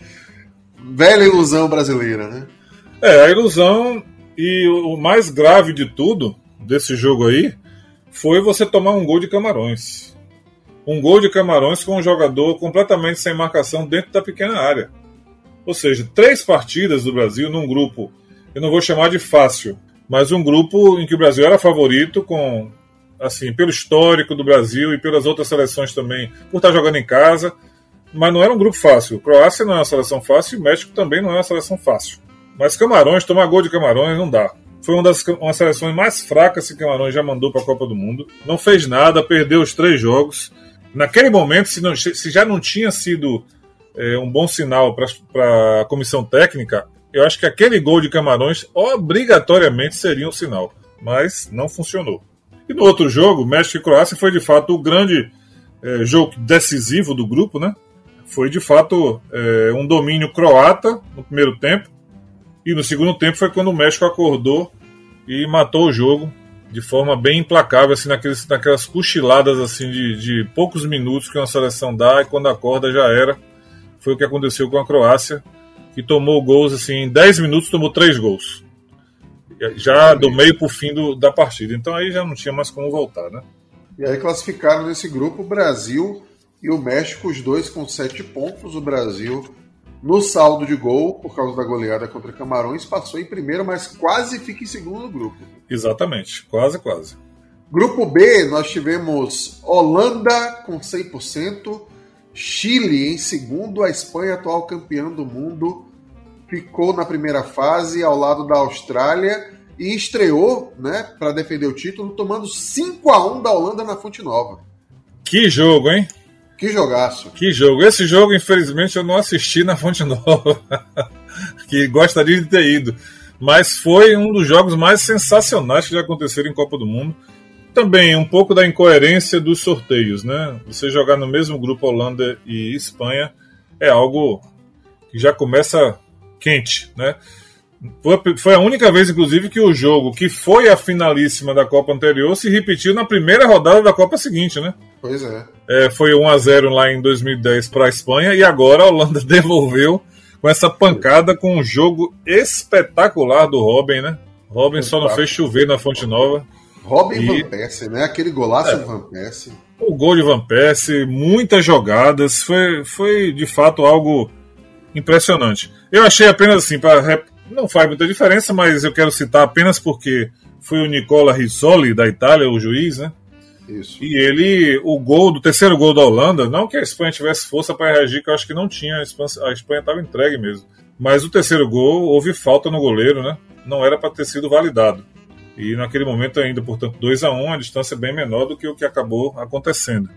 Velha ilusão brasileira, né? É, a ilusão e o mais grave de tudo desse jogo aí foi você tomar um gol de Camarões. Um gol de Camarões com um jogador completamente sem marcação dentro da pequena área. Ou seja, três partidas do Brasil num grupo, eu não vou chamar de fácil, mas um grupo em que o Brasil era favorito, com assim, pelo histórico do Brasil e pelas outras seleções também, por estar jogando em casa, mas não era um grupo fácil. Croácia não é uma seleção fácil e México também não é uma seleção fácil. Mas Camarões, tomar gol de Camarões não dá. Foi uma das uma seleções mais fracas que Camarões já mandou para a Copa do Mundo. Não fez nada, perdeu os três jogos. Naquele momento, se, não, se já não tinha sido é, um bom sinal para a comissão técnica, eu acho que aquele gol de Camarões obrigatoriamente seria um sinal, mas não funcionou. E no outro jogo, México e Croácia foi de fato o grande é, jogo decisivo do grupo, né? Foi de fato é, um domínio croata no primeiro tempo, e no segundo tempo foi quando o México acordou e matou o jogo de forma bem implacável, assim, naqueles, naquelas cochiladas assim de, de poucos minutos que uma seleção dá e quando acorda já era foi o que aconteceu com a Croácia, que tomou gols assim, em 10 minutos tomou 3 gols. Já do meio para o fim do, da partida. Então aí já não tinha mais como voltar, né? E aí classificaram nesse grupo o Brasil e o México, os dois com 7 pontos. O Brasil, no saldo de gol, por causa da goleada contra Camarões, passou em primeiro, mas quase fica em segundo no grupo. Exatamente, quase, quase. Grupo B, nós tivemos Holanda com 100%, Chile em segundo, a Espanha, atual campeã do mundo, ficou na primeira fase ao lado da Austrália e estreou, né, para defender o título, tomando 5 a 1 da Holanda na Fonte Nova. Que jogo, hein? Que jogaço. Que jogo. Esse jogo, infelizmente, eu não assisti na Fonte Nova, que gostaria de ter ido. Mas foi um dos jogos mais sensacionais que já aconteceram em Copa do Mundo também um pouco da incoerência dos sorteios, né? Você jogar no mesmo grupo Holanda e Espanha é algo que já começa quente, né? Foi a única vez, inclusive, que o jogo que foi a finalíssima da Copa anterior se repetiu na primeira rodada da Copa seguinte, né? Pois é. é foi 1 a 0 lá em 2010 para a Espanha e agora a Holanda devolveu com essa pancada com um jogo espetacular do Robin, né? Robin só não fez chover na Fonte Nova. Robin e... Van Persie, né? Aquele golaço é. do Van Persie. O gol de Van Persie, muitas jogadas, foi, foi de fato algo impressionante. Eu achei apenas assim, não faz muita diferença, mas eu quero citar apenas porque foi o Nicola Rizzoli da Itália, o juiz, né? Isso. E ele, o gol do terceiro gol da Holanda, não que a Espanha tivesse força para reagir, que eu acho que não tinha, a Espanha estava entregue mesmo. Mas o terceiro gol houve falta no goleiro, né? Não era para ter sido validado. E naquele momento ainda, portanto, 2 a 1 um, a distância bem menor do que o que acabou acontecendo.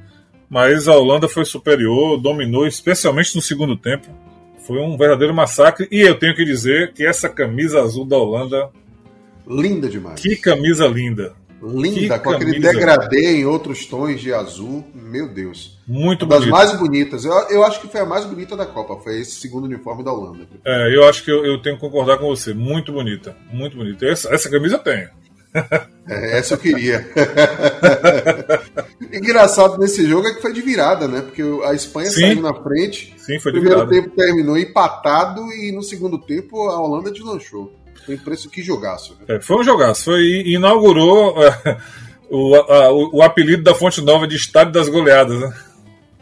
Mas a Holanda foi superior, dominou, especialmente no segundo tempo. Foi um verdadeiro massacre. E eu tenho que dizer que essa camisa azul da Holanda. Linda demais. Que camisa linda. Linda, que com aquele degradê em outros tons de azul. Meu Deus. Muito Uma das mais bonitas. Eu, eu acho que foi a mais bonita da Copa. Foi esse segundo uniforme da Holanda. É, eu acho que eu, eu tenho que concordar com você. Muito bonita. Muito bonita. Essa, essa camisa eu tenho. É, essa eu queria. Engraçado nesse jogo é que foi de virada, né? Porque a Espanha Sim. saiu na frente. Sim, foi de virada. O primeiro tempo terminou empatado e no segundo tempo a Holanda deslanchou. Foi preço que jogaço. Né? É, foi um jogaço. Foi, inaugurou o, a, o, o, apelido da Fonte Nova de Estádio das Goleadas, né?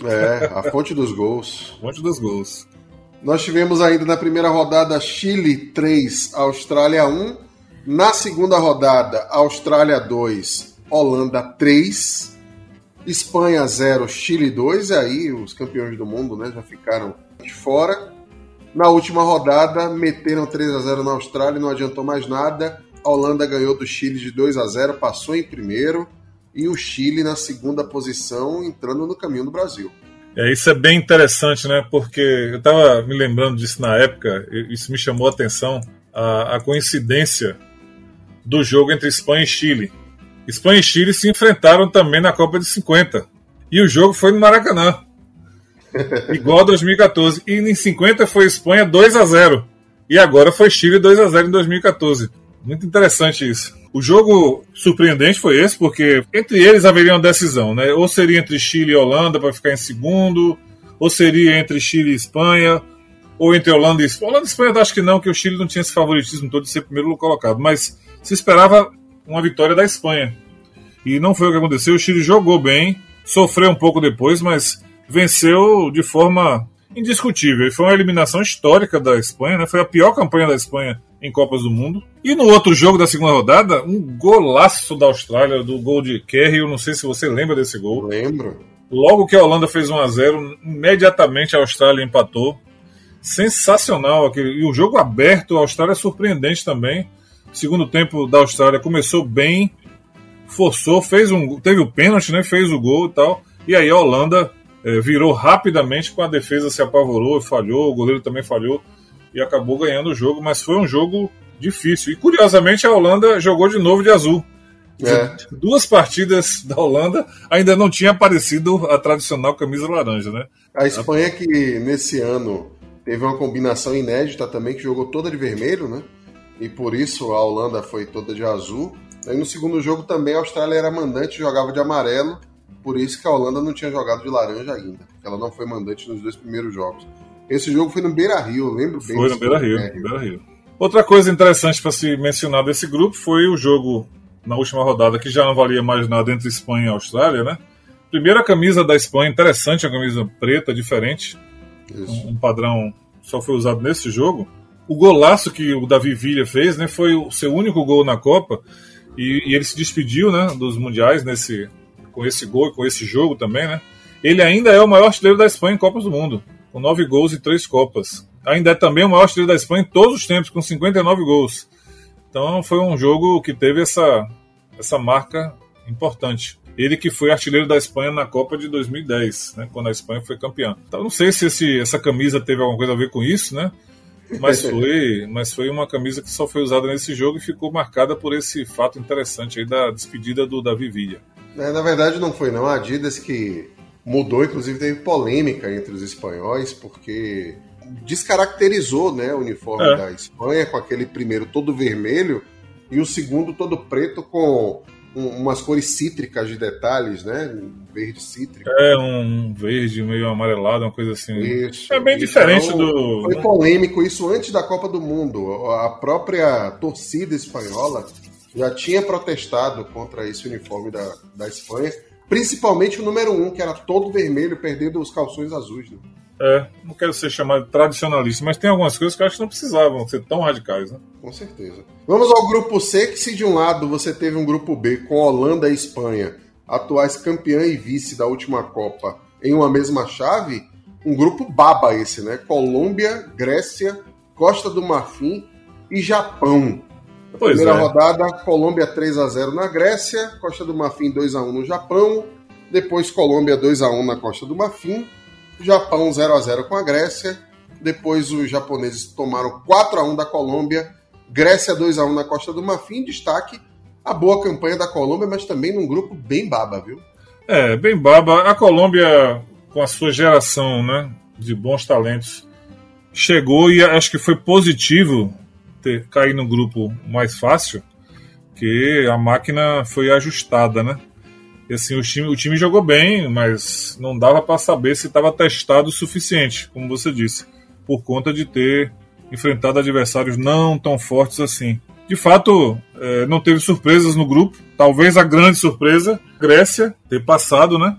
É, a fonte dos gols. Fonte dos gols. Nós tivemos ainda na primeira rodada Chile 3, Austrália 1. Na segunda rodada, Austrália 2, Holanda 3, Espanha 0, Chile 2, e aí os campeões do mundo né, já ficaram de fora. Na última rodada, meteram 3 a 0 na Austrália, não adiantou mais nada. A Holanda ganhou do Chile de 2 a 0, passou em primeiro, e o Chile na segunda posição, entrando no caminho do Brasil. É, isso é bem interessante, né? Porque eu estava me lembrando disso na época, isso me chamou a atenção, a, a coincidência do jogo entre Espanha e Chile. Espanha e Chile se enfrentaram também na Copa de 50. E o jogo foi no Maracanã. Igual a 2014. E em 50 foi Espanha 2 a 0 E agora foi Chile 2 a 0 em 2014. Muito interessante isso. O jogo surpreendente foi esse, porque entre eles haveria uma decisão, né? Ou seria entre Chile e Holanda para ficar em segundo, ou seria entre Chile e Espanha, ou entre Holanda e Espanha. Holanda e Espanha acho que não, que o Chile não tinha esse favoritismo todo de ser primeiro colocado. Mas se esperava uma vitória da Espanha. E não foi o que aconteceu. O Chile jogou bem, sofreu um pouco depois, mas venceu de forma indiscutível. E foi uma eliminação histórica da Espanha, né? Foi a pior campanha da Espanha em Copas do Mundo. E no outro jogo da segunda rodada, um golaço da Austrália, do gol de Kerry. Eu não sei se você lembra desse gol. Lembro. Logo que a Holanda fez 1 a 0 imediatamente a Austrália empatou. Sensacional aquele. E o jogo aberto, a Austrália é surpreendente também. Segundo tempo da Austrália começou bem, forçou, fez um, teve o pênalti, né? Fez o gol e tal. E aí a Holanda é, virou rapidamente com a defesa se apavorou, falhou, o goleiro também falhou e acabou ganhando o jogo, mas foi um jogo difícil. E curiosamente a Holanda jogou de novo de azul. É. Duas partidas da Holanda ainda não tinha aparecido a tradicional camisa laranja, né? A Espanha que nesse ano teve uma combinação inédita também que jogou toda de vermelho, né? E por isso a Holanda foi toda de azul. Aí no segundo jogo também a Austrália era mandante, jogava de amarelo, por isso que a Holanda não tinha jogado de laranja ainda, porque ela não foi mandante nos dois primeiros jogos. Esse jogo foi no Beira Rio, eu lembro bem. Foi no Beira Rio, Beira Rio. Outra coisa interessante para se mencionar desse grupo foi o jogo na última rodada, que já não valia mais nada entre Espanha e Austrália, né? Primeira camisa da Espanha, interessante, a camisa preta, diferente. Isso. Um padrão só foi usado nesse jogo o golaço que o Davi Villa fez, né, foi o seu único gol na Copa e, e, ele se despediu, né, dos mundiais nesse com esse gol, com esse jogo também, né? Ele ainda é o maior artilheiro da Espanha em Copas do Mundo, com nove gols e três Copas. Ainda é também o maior artilheiro da Espanha em todos os tempos, com 59 gols. Então foi um jogo que teve essa essa marca importante. Ele que foi artilheiro da Espanha na Copa de 2010, né, quando a Espanha foi campeã. Então não sei se esse, essa camisa teve alguma coisa a ver com isso, né? Mas foi, mas foi uma camisa que só foi usada nesse jogo e ficou marcada por esse fato interessante aí da despedida do Davi Villa. É, na verdade não foi não, a Adidas que mudou, inclusive teve polêmica entre os espanhóis porque descaracterizou, né, o uniforme é. da Espanha com aquele primeiro todo vermelho e o segundo todo preto com um, umas cores cítricas de detalhes, né? Um verde cítrico. É, um verde meio amarelado, uma coisa assim. Isso. É bem Então, diferente do. Foi polêmico isso antes da Copa do Mundo. A própria torcida espanhola já tinha protestado contra esse uniforme da, da Espanha, principalmente o número um, que era todo vermelho, perdendo os calções azuis. Né? É, não quero ser chamado de tradicionalista, mas tem algumas coisas que eu acho que não precisavam ser tão radicais, né? Com certeza. Vamos ao grupo C, que se de um lado você teve um grupo B com Holanda e Espanha, atuais campeã e vice da última Copa, em uma mesma chave, um grupo baba esse, né? Colômbia, Grécia, Costa do Marfim e Japão. Na Pois primeira é. rodada, Colômbia 3 a 0 na Grécia, Costa do Marfim 2 a 1 no Japão, depois Colômbia 2 a 1 na Costa do Marfim, Japão 0 a 0 com a Grécia, depois os japoneses tomaram 4 a 1 da Colômbia, Grécia 2 a 1 na Costa do Marfim, destaque a boa campanha da Colômbia, mas também num grupo bem baba, viu? É, bem baba. A Colômbia, com a sua geração né, de bons talentos, chegou e acho que foi positivo ter cair no grupo mais fácil, que a máquina foi ajustada, né? E assim, o time, o time jogou bem, mas não dava para saber se estava testado o suficiente, como você disse, por conta de ter enfrentado adversários não tão fortes assim. De fato, eh, não teve surpresas no grupo. Talvez a grande surpresa, Grécia ter passado, né?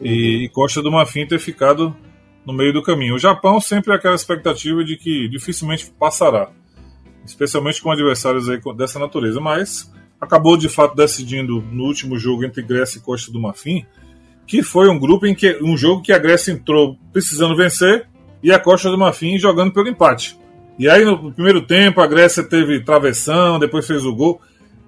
E, e Costa do Marfim ter ficado no meio do caminho. O Japão sempre é aquela expectativa de que dificilmente passará, especialmente com adversários aí dessa natureza. Mas acabou de fato decidindo no último jogo entre Grécia e Costa do Marfim, que foi um grupo em que um jogo que a Grécia entrou precisando vencer e a Costa do Marfim jogando pelo empate. E aí no primeiro tempo a Grécia teve travessão, depois fez o gol.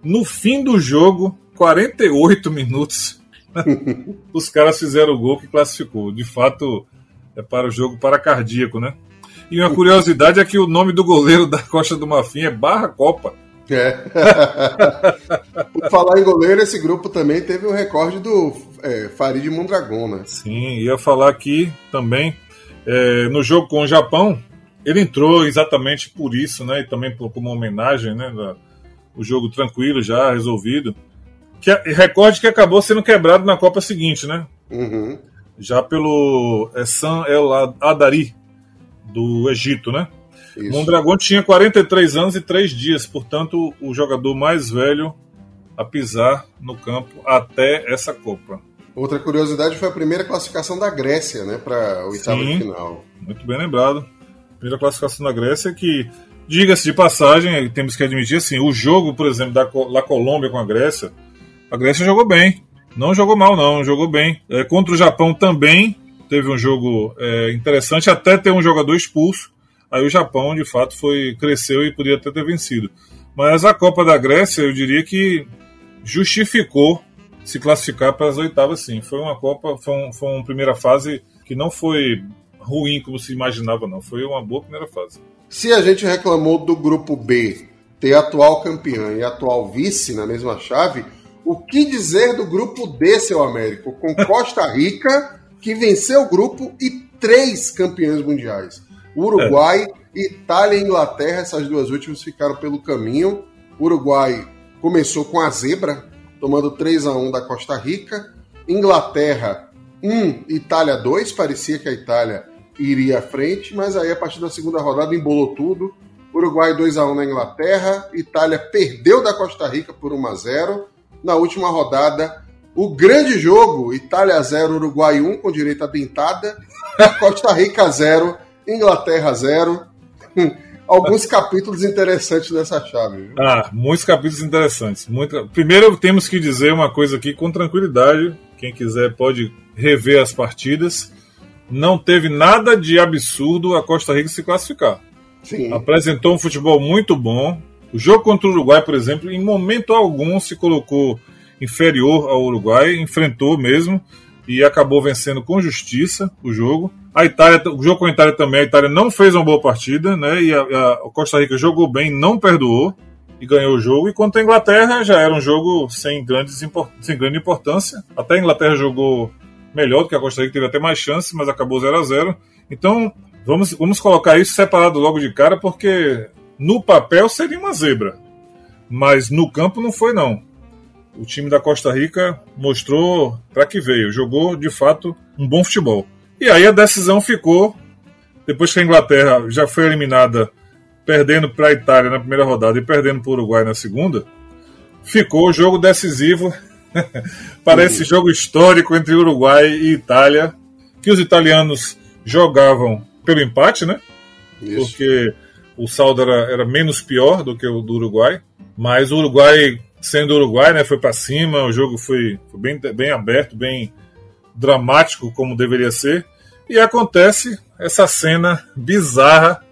No fim do jogo, 48 minutos, os caras fizeram o gol que classificou. De fato, é para o jogo para cardíaco, né? E uma curiosidade é que o nome do goleiro da Costa do Marfim é Barra Copa. É. Por falar em goleiro, esse grupo também teve o recorde do é, Farid Mondragon, né? Sim, ia falar aqui também, é, no jogo com o Japão, ele entrou exatamente por isso, né? E também por, como homenagem, né? Da, o jogo tranquilo já, resolvido. Que, é- recorde que acabou sendo quebrado na Copa seguinte, né? Uhum. Já pelo é, San El Adari, do Egito, né? Isso. Mondragon tinha 43 anos e 3 dias, portanto, o jogador mais velho a pisar no campo até essa Copa. Outra curiosidade foi a primeira classificação da Grécia, né, para oitava Sim. de final. Muito bem lembrado. Primeira classificação da Grécia que, diga-se de passagem, temos que admitir assim, o jogo, por exemplo, da La Colômbia com a Grécia, a Grécia jogou bem. Não jogou mal, não, jogou bem. É, contra o Japão também teve um jogo é, interessante, até ter um jogador expulso. Aí o Japão, de fato, foi cresceu e podia até ter vencido. Mas a Copa da Grécia, eu diria que justificou se classificar para as oitavas, sim. Foi uma Copa, foi, um, foi uma primeira fase que não foi ruim como se imaginava, não. Foi uma boa primeira fase. Se a gente reclamou do grupo B ter atual campeã e atual vice na mesma chave, o que dizer do grupo D, seu Américo, com Costa Rica, que venceu o grupo e três campeões mundiais? Uruguai, Itália e Inglaterra, essas duas últimas ficaram pelo caminho. Uruguai começou com a zebra, tomando 3 a 1 da Costa Rica. Inglaterra 1, Itália 2, parecia que a Itália iria à frente, mas aí a partir da segunda rodada embolou tudo. Uruguai 2 a 1 na Inglaterra, Itália perdeu da Costa Rica por 1 a 0. Na última rodada, o grande jogo, Itália 0, Uruguai 1 com direito à dentada, Costa Rica 0, Inglaterra 0. Alguns capítulos interessantes dessa chave. Viu? Ah, muitos capítulos interessantes. Muito... Primeiro, temos que dizer uma coisa aqui com tranquilidade. Quem quiser pode rever as partidas. Não teve nada de absurdo a Costa Rica se classificar. Sim. Apresentou um futebol muito bom. O jogo contra o Uruguai, por exemplo, em momento algum se colocou inferior ao Uruguai, enfrentou mesmo e acabou vencendo com justiça o jogo. A Itália, o jogo com a Itália também, a Itália não fez uma boa partida, né? E a, a Costa Rica jogou bem, não perdoou e ganhou o jogo. E quanto à Inglaterra, já era um jogo sem, grandes, sem grande importância. Até a Inglaterra jogou melhor do que a Costa Rica, teve até mais chances, mas acabou 0 a 0 Então, vamos, vamos colocar isso separado logo de cara, porque no papel seria uma zebra. Mas no campo não foi, não. o time da Costa Rica mostrou para que veio, jogou de fato um bom futebol. E aí a decisão ficou, depois que a Inglaterra já foi eliminada, perdendo para a Itália na primeira rodada e perdendo para o Uruguai na segunda, ficou o jogo decisivo para esse jogo histórico entre Uruguai e Itália, que os italianos jogavam pelo empate, né? Isso. Porque o saldo era, era menos pior do que o do Uruguai, mas o Uruguai, sendo Uruguai, né, foi para cima, o jogo foi, foi bem, bem aberto, bem dramático como deveria ser, e acontece essa cena bizarra.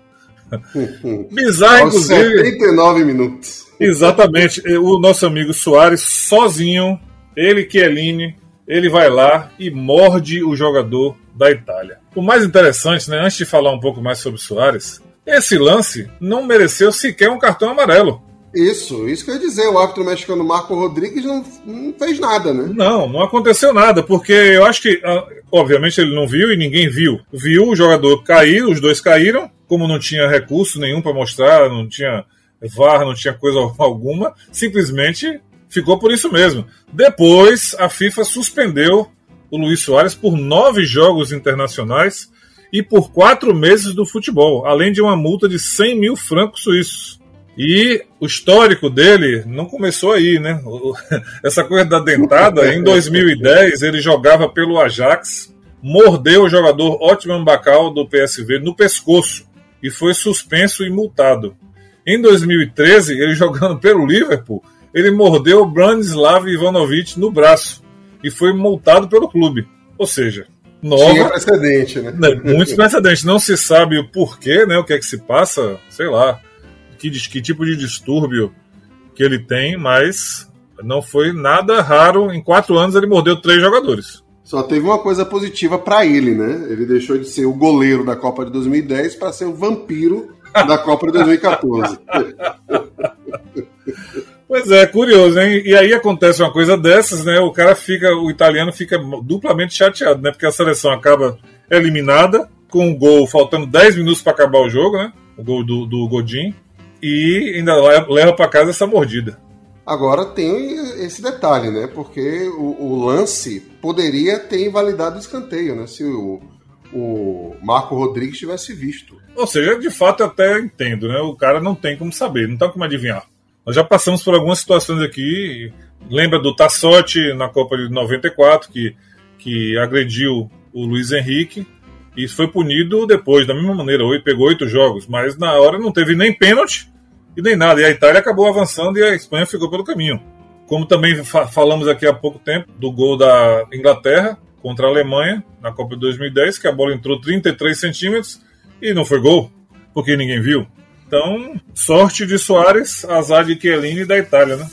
bizarra, inclusive. 79 minutos. Exatamente. O nosso amigo Soares, sozinho, ele, Chiellini, ele vai lá e morde o jogador da Itália. O mais interessante, né, antes de falar um pouco mais sobre Soares, esse lance não mereceu sequer um cartão amarelo. Isso, isso que eu ia dizer. O árbitro mexicano Marco Rodrigues não, não fez nada, né? Não, não aconteceu nada, porque eu acho que, ah, obviamente, ele não viu e ninguém viu. Viu o jogador cair, os dois caíram, como não tinha recurso nenhum para mostrar, não tinha VAR, não tinha coisa alguma, simplesmente ficou por isso mesmo. Depois, a FIFA suspendeu o Luiz Soares por nove jogos internacionais e por quatro meses do futebol, além de uma multa de 100 mil francos suíços. E o histórico dele não começou aí, né? Essa coisa da dentada, em 2010 ele jogava pelo Ajax, mordeu o jogador Otman Bacal do PSV no pescoço e foi suspenso e multado. Em 2013, ele jogando pelo Liverpool, ele mordeu Branislav Ivanovic no braço e foi multado pelo clube. Ou seja, nova. Tinha precedente, né? né? Muitos precedentes. Não se sabe o porquê, né? O que é que se passa, sei lá, que, que tipo de distúrbio que ele tem, mas não foi nada raro. Em quatro anos ele mordeu três jogadores. Só teve uma coisa positiva para ele, né? Ele deixou de ser o goleiro da Copa de 2010 para ser o vampiro da Copa de 2014. Pois é, curioso, hein? E aí acontece uma coisa dessas, né? O cara fica, o italiano fica duplamente chateado, né? Porque a seleção acaba eliminada, com o gol faltando 10 minutos para acabar o jogo, né? O gol do, do Godin. E ainda leva para casa essa mordida. Agora tem esse detalhe, né? Porque o, o, lance poderia ter invalidado o escanteio, né? Se o, o Marco Rodrigues tivesse visto. Ou seja, de fato eu até entendo, né? O cara não tem como saber, não tem como adivinhar. Nós já passamos por algumas situações aqui. Lembra do Tassotti na Copa de 94, que, que agrediu o Luiz Henrique e foi punido depois, da mesma maneira. Pegou oito jogos, mas na hora não teve nem pênalti e nem nada. E a Itália acabou avançando e a Espanha ficou pelo caminho. Como também fa falamos aqui há pouco tempo do gol da Inglaterra contra a Alemanha na Copa de 2010, que a bola entrou 33 centímetros e não foi gol, porque ninguém viu. Então, sorte de Soares, azar de Chiellini e da Itália, né?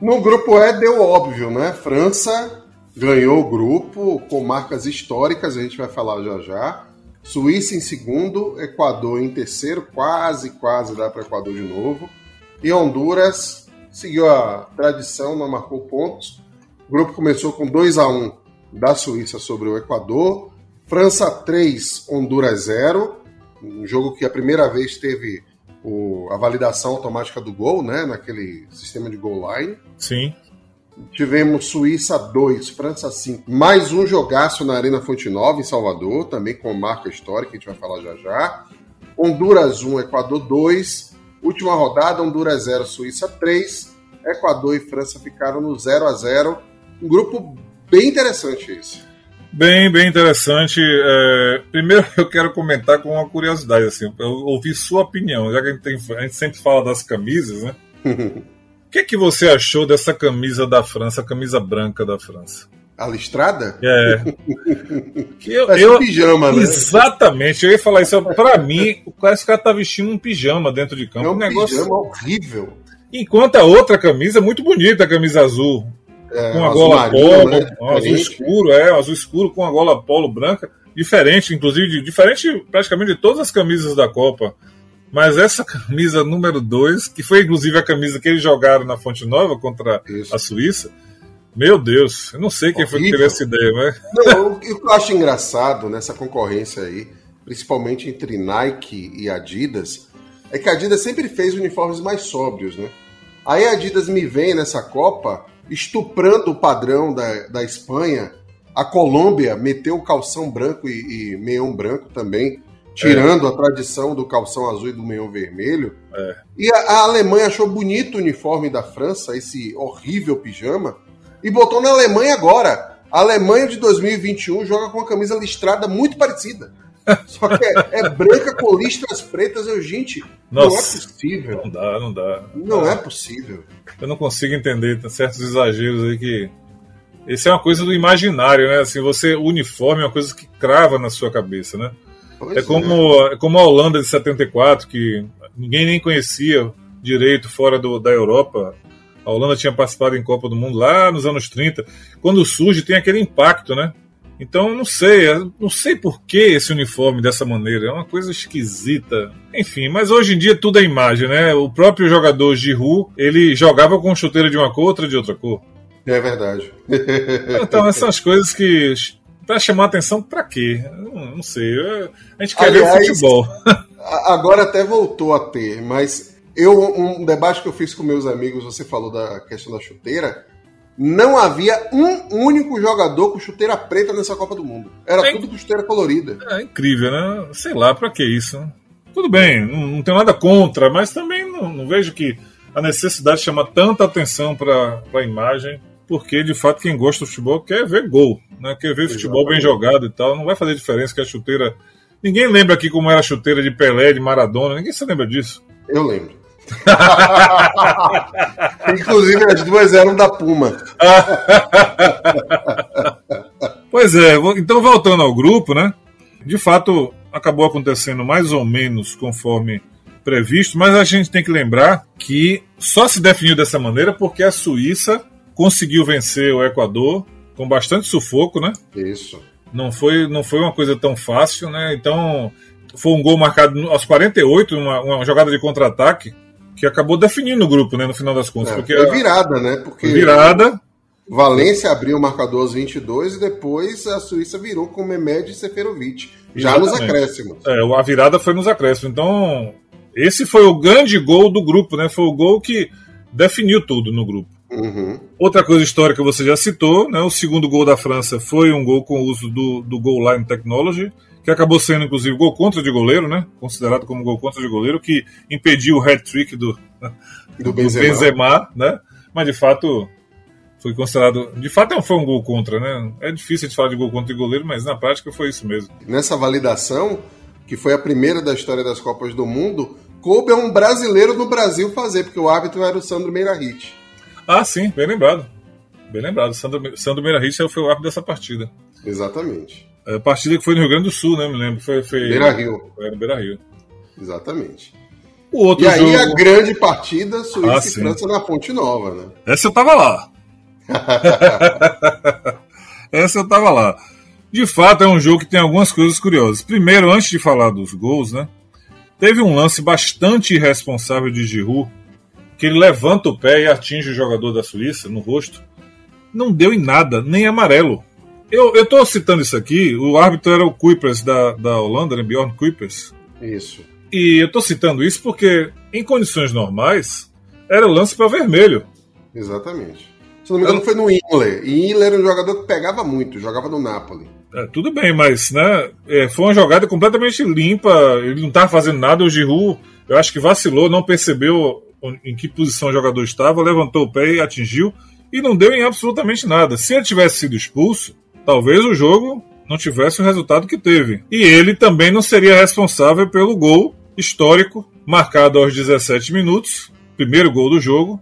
No grupo E deu óbvio, né? França ganhou o grupo com marcas históricas, a gente vai falar já já. Suíça em segundo, Equador em terceiro, quase, quase dá para Equador de novo. E Honduras seguiu a tradição, não marcou pontos. O grupo começou com 2 a 1 da Suíça sobre o Equador. França 3, Honduras 0. Um jogo que a primeira vez teve o, a validação automática do gol, né? Naquele sistema de goal line. Sim. Tivemos Suíça 2, França 5. Mais um jogaço na Arena Fonte Nova, em Salvador, também com marca histórica, a gente vai falar já já. Honduras 1, Equador 2. Última rodada, Honduras 0, Suíça 3. Equador e França ficaram no 0 a 0 Um grupo bem interessante esse. Bem, bem interessante. É, primeiro eu quero comentar com uma curiosidade, assim, eu ouvi sua opinião, já que a gente, tem, a gente sempre fala das camisas, né? O que, que você achou dessa camisa da França, a camisa branca da França? A listrada? É. Que eu, parece eu, um pijama, né? Exatamente, eu ia falar isso. Pra mim, parece que o cara tá vestindo um pijama dentro de campo. É um, um negócio pijama horrível. Enquanto a outra camisa, muito bonita, a camisa azul. É, com a gola polo, né? um azul escuro, é, um azul escuro com a gola polo branca, diferente, inclusive, diferente praticamente de todas as camisas da Copa. Mas essa camisa número 2, que foi inclusive a camisa que eles jogaram na Fonte Nova contra Isso. a Suíça, meu Deus, eu não sei quem Horrível. foi que teve essa ideia, mas. Não, o que eu acho engraçado nessa concorrência aí, principalmente entre Nike e Adidas, é que a Adidas sempre fez uniformes mais sóbrios, né? Aí a Adidas me vem nessa Copa estuprando o padrão da, da Espanha. A Colômbia meteu o calção branco e, e meião branco também, tirando é. a tradição do calção azul e do meião vermelho. É. E a, a, Alemanha achou bonito o uniforme da França, esse horrível pijama, e botou na Alemanha agora. A Alemanha de 2021 joga com uma camisa listrada muito parecida. Só que é, é, branca com listras pretas. Eu, gente, Nossa, não é possível. Não dá, não dá. Não é possível. Eu não consigo entender certos exageros aí que. Esse é uma coisa do imaginário, né? Assim, você, o uniforme é uma coisa que crava na sua cabeça, né? É como, é. é como a Holanda de 74, que ninguém nem conhecia direito fora do, da Europa. A Holanda tinha participado em Copa do Mundo lá nos anos 30. Quando surge, tem aquele impacto, né? Então, não sei, não sei por que esse uniforme dessa maneira, é uma coisa esquisita. Enfim, mas hoje em dia tudo é imagem, né? O próprio jogador Giroud, ele jogava com chuteira de uma cor, outra de outra cor. É verdade. então, essas coisas que para chamar atenção para quê? Não, não, sei. A gente quer Aliás, ver futebol. Agora até voltou a ter, mas eu um debate que eu fiz com meus amigos, você falou da questão da chuteira não havia um único jogador com chuteira preta nessa Copa do Mundo. Era é, tudo com chuteira colorida. É incrível, né? Sei lá, pra que isso? Tudo bem, não, não tenho nada contra, mas também não, não, vejo que a necessidade chama tanta atenção para a imagem, porque de fato quem gosta do futebol quer ver gol, né? quer ver Exatamente. futebol bem jogado e tal. Não vai fazer diferença que a chuteira. Ninguém lembra aqui como era a chuteira de Pelé, de Maradona, ninguém se lembra disso. Eu lembro. Inclusive, as duas eram da Puma. pois é, então voltando ao grupo, né? De fato, acabou acontecendo mais ou menos conforme previsto, mas a gente tem que lembrar que só se definiu dessa maneira porque a Suíça conseguiu vencer o Equador com bastante sufoco, né? Isso. Não foi, não foi uma coisa tão fácil, né? Então, foi um gol marcado aos 48, uma, uma jogada de contra-ataque que acabou definindo o grupo, né, no final das contas. É, porque foi virada, né? Porque virada. Valência abriu o marcador aos 22 e depois a Suíça virou com Mehmed e Seferovic, já Exatamente. nos acréscimos. É, a virada foi nos acréscimos. Então, esse foi o grande gol do grupo, né? Foi o gol que definiu tudo no grupo. Uhum. Outra coisa histórica você já citou, né? O segundo gol da França foi um gol com o uso do, do Goal Line Technology, que acabou sendo, inclusive, gol contra de goleiro, né? Considerado como gol contra de goleiro, que impediu o hat-trick do, do, Benzema. Benzema, né? Mas, de fato, foi considerado... De fato, foi um gol contra, né? É difícil de falar de gol contra de goleiro, mas na prática foi isso mesmo. Nessa validação, que foi a primeira da história das Copas do Mundo, coube a um brasileiro no Brasil fazer, porque o árbitro era o Sandro Meirahit. Ah, sim, bem lembrado. Bem lembrado. Sandro, Sandro Meirahit foi o árbitro dessa partida. Exatamente. A é, partida que foi no Rio Grande do Sul, né? Me lembro. Foi, foi Beira Rio. Foi no Beira Rio. Exatamente. O outro e aí jogo... a grande partida Suíça ah, e França na Fonte Nova, né? Essa eu tava lá. Essa eu tava lá. De fato, é um jogo que tem algumas coisas curiosas. Primeiro, antes de falar dos gols, né? Teve um lance bastante irresponsável de Giroud, que ele levanta o pé e atinge o jogador da Suíça no rosto. Não deu em nada, nem amarelo. Eu, eu tô citando isso aqui, o árbitro era o Kuipers da, da Holanda, né, Bjorn Kuipers. Isso. E eu tô citando isso porque, em condições normais, era lance para vermelho. Exatamente. Se não me engano, foi no Inler. E Inler era um jogador que pegava muito, jogava no Napoli. É, tudo bem, mas né, é, foi uma jogada completamente limpa, ele não estava fazendo nada, o Giroud, eu acho que vacilou, não percebeu em que posição o jogador estava, levantou o pé e atingiu, e não deu em absolutamente nada. Se ele tivesse sido expulso, talvez o jogo não tivesse o resultado que teve. E ele também não seria responsável pelo gol histórico marcado aos 17 minutos, primeiro gol do jogo,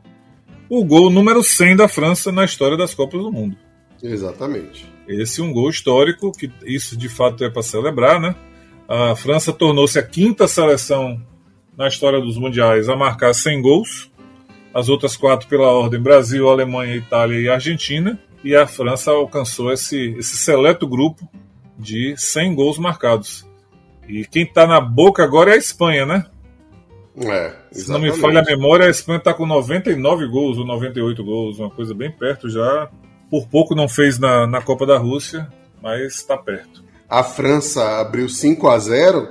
o gol número 100 da França na história das Copas do Mundo. Exatamente. Esse é um gol histórico, que isso de fato é para celebrar, né? A França tornou-se a quinta seleção na história dos mundiais a marcar 100 gols. As outras quatro pela ordem: Brasil, Alemanha, Itália e Argentina e a França alcançou esse, esse seleto grupo de 100 gols marcados. E quem está na boca agora é a Espanha, né? É, Se não me falha a memória, a Espanha está com 99 gols ou 98 gols, uma coisa bem perto já. Por pouco não fez na, na Copa da Rússia, mas está perto. A França abriu 5 a 0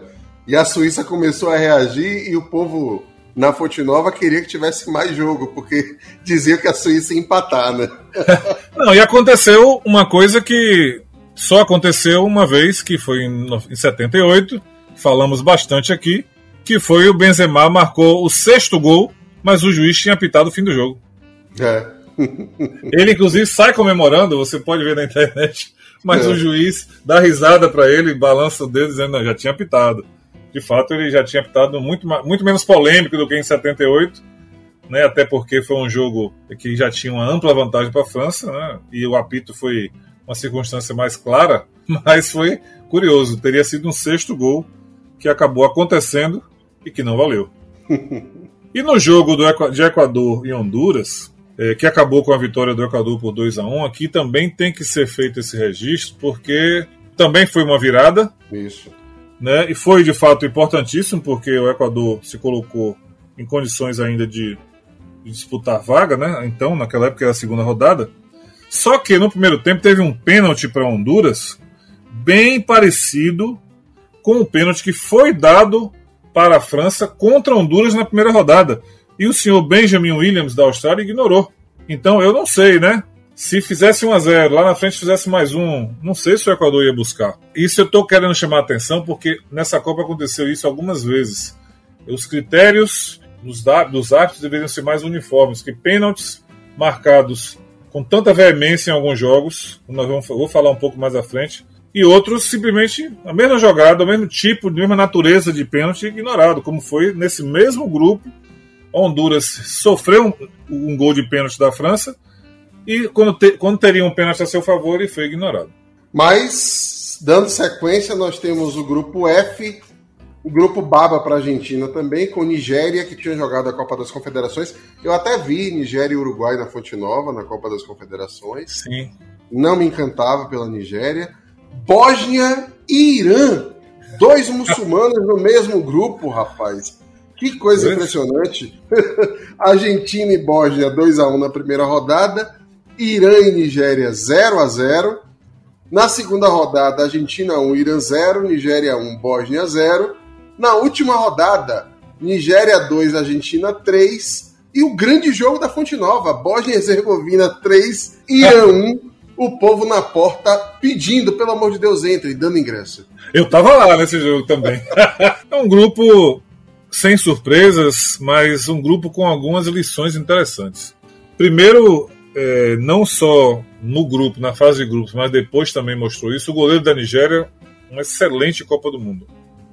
e a Suíça começou a reagir e o povo na Fonte Nova queria que tivesse mais jogo, porque dizia que a Suíça ia empatar, né? Não, e aconteceu uma coisa que só aconteceu uma vez, que foi em 78, falamos bastante aqui, que foi o Benzema marcou o sexto gol, mas o juiz tinha apitado o fim do jogo. É. ele, inclusive, sai comemorando, você pode ver na internet, mas é. o juiz dá risada para ele, balança o dedo, dizendo: não, já tinha apitado de fato ele já tinha apitado muito, muito menos polêmico do que em 78, né, até porque foi um jogo que já tinha uma ampla vantagem para a França, né, e o apito foi uma circunstância mais clara, mas foi curioso, teria sido um sexto gol que acabou acontecendo e que não valeu. e no jogo do, de Equador e Honduras, é, que acabou com a vitória do Equador por 2 a 1 aqui também tem que ser feito esse registro, porque também foi uma virada. Isso né? E foi de fato importantíssimo porque o Equador se colocou em condições ainda de, disputar vaga, né? Então, naquela época era a segunda rodada. Só que no primeiro tempo teve um pênalti para Honduras bem parecido com o pênalti que foi dado para a França contra Honduras na primeira rodada. E o senhor Benjamin Williams da Austrália ignorou. Então eu não sei, né? Se fizesse 1 a 0 lá na frente fizesse mais um, não sei se o Equador ia buscar. Isso eu estou querendo chamar a atenção porque nessa Copa aconteceu isso algumas vezes. Os critérios dos, árbitros deveriam ser mais uniformes, que pênaltis marcados com tanta veemência em alguns jogos, nós vamos, vou falar um pouco mais à frente, e outros simplesmente a mesma jogada, o mesmo tipo, a mesma natureza de pênalti ignorado, como foi nesse mesmo grupo. Honduras sofreu um, um gol de pênalti da França e quando, te, quando teria um pênalti a seu favor, ele foi ignorado. Mas, dando sequência, nós temos o grupo F, o grupo Baba para a Argentina também, com Nigéria, que tinha jogado a Copa das Confederações. Eu até vi Nigéria e Uruguai na Fonte Nova, na Copa das Confederações. Sim. Não me encantava pela Nigéria. Bósnia e Irã. Dois muçulmanos no mesmo grupo, rapaz. Que coisa impressionante. Argentina e Bósnia 2 a 1 na primeira rodada. Irã e Nigéria 0 a 0 Na segunda rodada, Argentina 1, Irã 0, Nigéria 1, Bósnia 0. Na última rodada, Nigéria 2, Argentina 3. E o grande jogo da Fonte Nova, Bósnia e Herzegovina 3, Irã 1. O povo na porta pedindo, pelo amor de Deus, entre, dando ingresso. Eu tava lá nesse jogo também. é um grupo sem surpresas, mas um grupo com algumas lições interessantes. Primeiro, é, não só no grupo, na fase de grupos, mas depois também mostrou isso. O goleiro da Nigéria, uma excelente Copa do Mundo.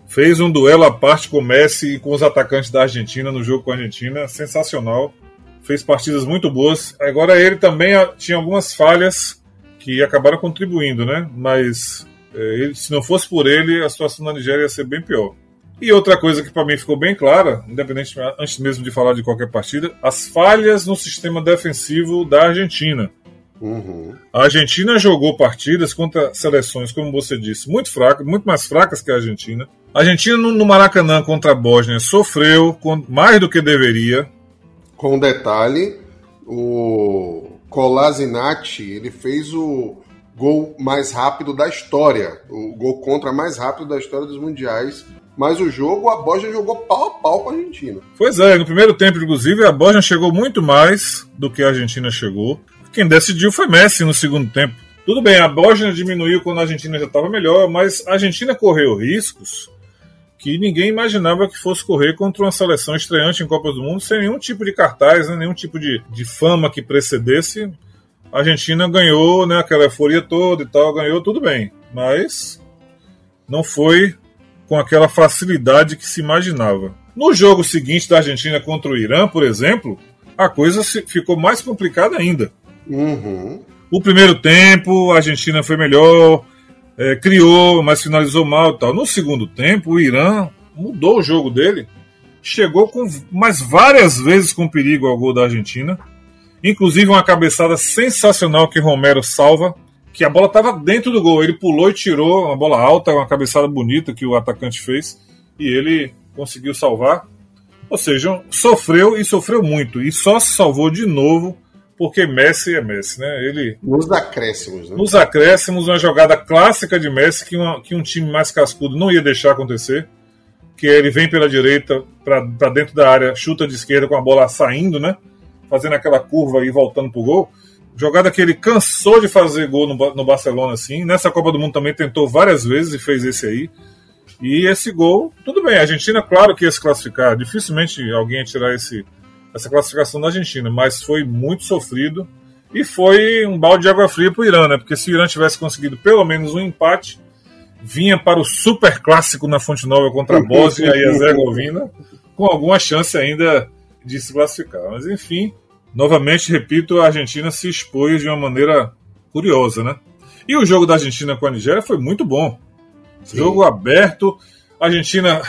Fez um duelo à parte com o Messi e com os atacantes da Argentina no jogo com a Argentina, sensacional. Fez partidas muito boas. Agora ele também tinha algumas falhas que acabaram contribuindo, né? Mas é, ele, se não fosse por ele, a situação da Nigéria ia ser bem pior. E outra coisa que para mim ficou bem clara, independente antes mesmo de falar de qualquer partida, as falhas no sistema defensivo da Argentina. Uhum. A Argentina jogou partidas contra seleções, como você disse, muito fracas, muito mais fracas que a Argentina. A Argentina no Maracanã contra a Bósnia sofreu mais do que deveria. Com um detalhe, o Colasinati ele fez o gol mais rápido da história, o gol contra mais rápido da história dos mundiais mas o jogo, a Bosnia jogou pau a pau com a Argentina. Pois é, no primeiro tempo, inclusive, a Bosnia chegou muito mais do que a Argentina chegou. Quem decidiu foi Messi no segundo tempo. Tudo bem, a Bosnia diminuiu quando a Argentina já estava melhor, mas a Argentina correu riscos que ninguém imaginava que fosse correr contra uma seleção estreante em Copas do Mundo, sem nenhum tipo de cartaz, né, nenhum tipo de, de fama que precedesse. A Argentina ganhou né, aquela euforia toda e tal, ganhou tudo bem, mas não foi com aquela facilidade que se imaginava. No jogo seguinte da Argentina contra o Irã, por exemplo, a coisa ficou mais complicada ainda. Uhum. O primeiro tempo, a Argentina foi melhor, é, criou, mas finalizou mal e tal. No segundo tempo, o Irã mudou o jogo dele, chegou com mais várias vezes com perigo ao gol da Argentina, inclusive uma cabeçada sensacional que Romero salva, que a bola estava dentro do gol. Ele pulou e tirou uma bola alta, uma cabeçada bonita que o atacante fez e ele conseguiu salvar. Ou seja, sofreu e sofreu muito e só se salvou de novo porque Messi é Messi, né? Ele nos acréscimos, né? Nos acréscimos, uma jogada clássica de Messi que, uma, que um time mais cascudo não ia deixar acontecer, que ele vem pela direita para dentro da área, chuta de esquerda com a bola saindo, né? Fazendo aquela curva e voltando pro gol. Jogada que ele cansou de fazer gol no, no Barcelona, assim. Nessa Copa do Mundo também tentou várias vezes e fez esse aí. E esse gol, tudo bem, a Argentina, claro que ia se classificar. Dificilmente alguém ia tirar esse, essa classificação da Argentina, mas foi muito sofrido. E foi um balde de água fria para o Irã, né? Porque se o Irã tivesse conseguido pelo menos um empate, vinha para o super clássico na Fonte Nova contra a Bósnia e a Herzegovina, com alguma chance ainda de se classificar. Mas enfim, novamente repito, a Argentina se expôs de uma maneira curiosa, né? E o jogo da Argentina com a Nigéria foi muito bom. Sim. Jogo aberto, a Argentina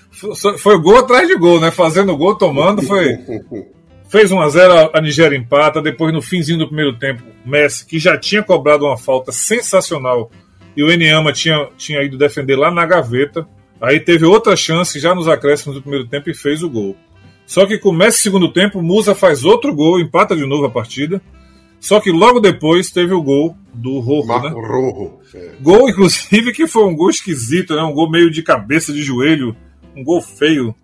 foi gol atrás de gol, né? Fazendo gol, tomando, foi fez 1 a 0 a Nigéria empata, depois no finzinho do primeiro tempo, Messi, que já tinha cobrado uma falta sensacional, e o Enyama tinha, tinha ido defender lá na gaveta. Aí teve outra chance já nos acréscimos do primeiro tempo e fez o gol. Só que começa o segundo tempo, Musa faz outro gol, empata de novo a partida. Só que logo depois teve o gol do Rojo, Marco né? Rojo. É. Gol, inclusive, que foi um gol esquisito, né? Um gol meio de cabeça, de joelho, um gol feio.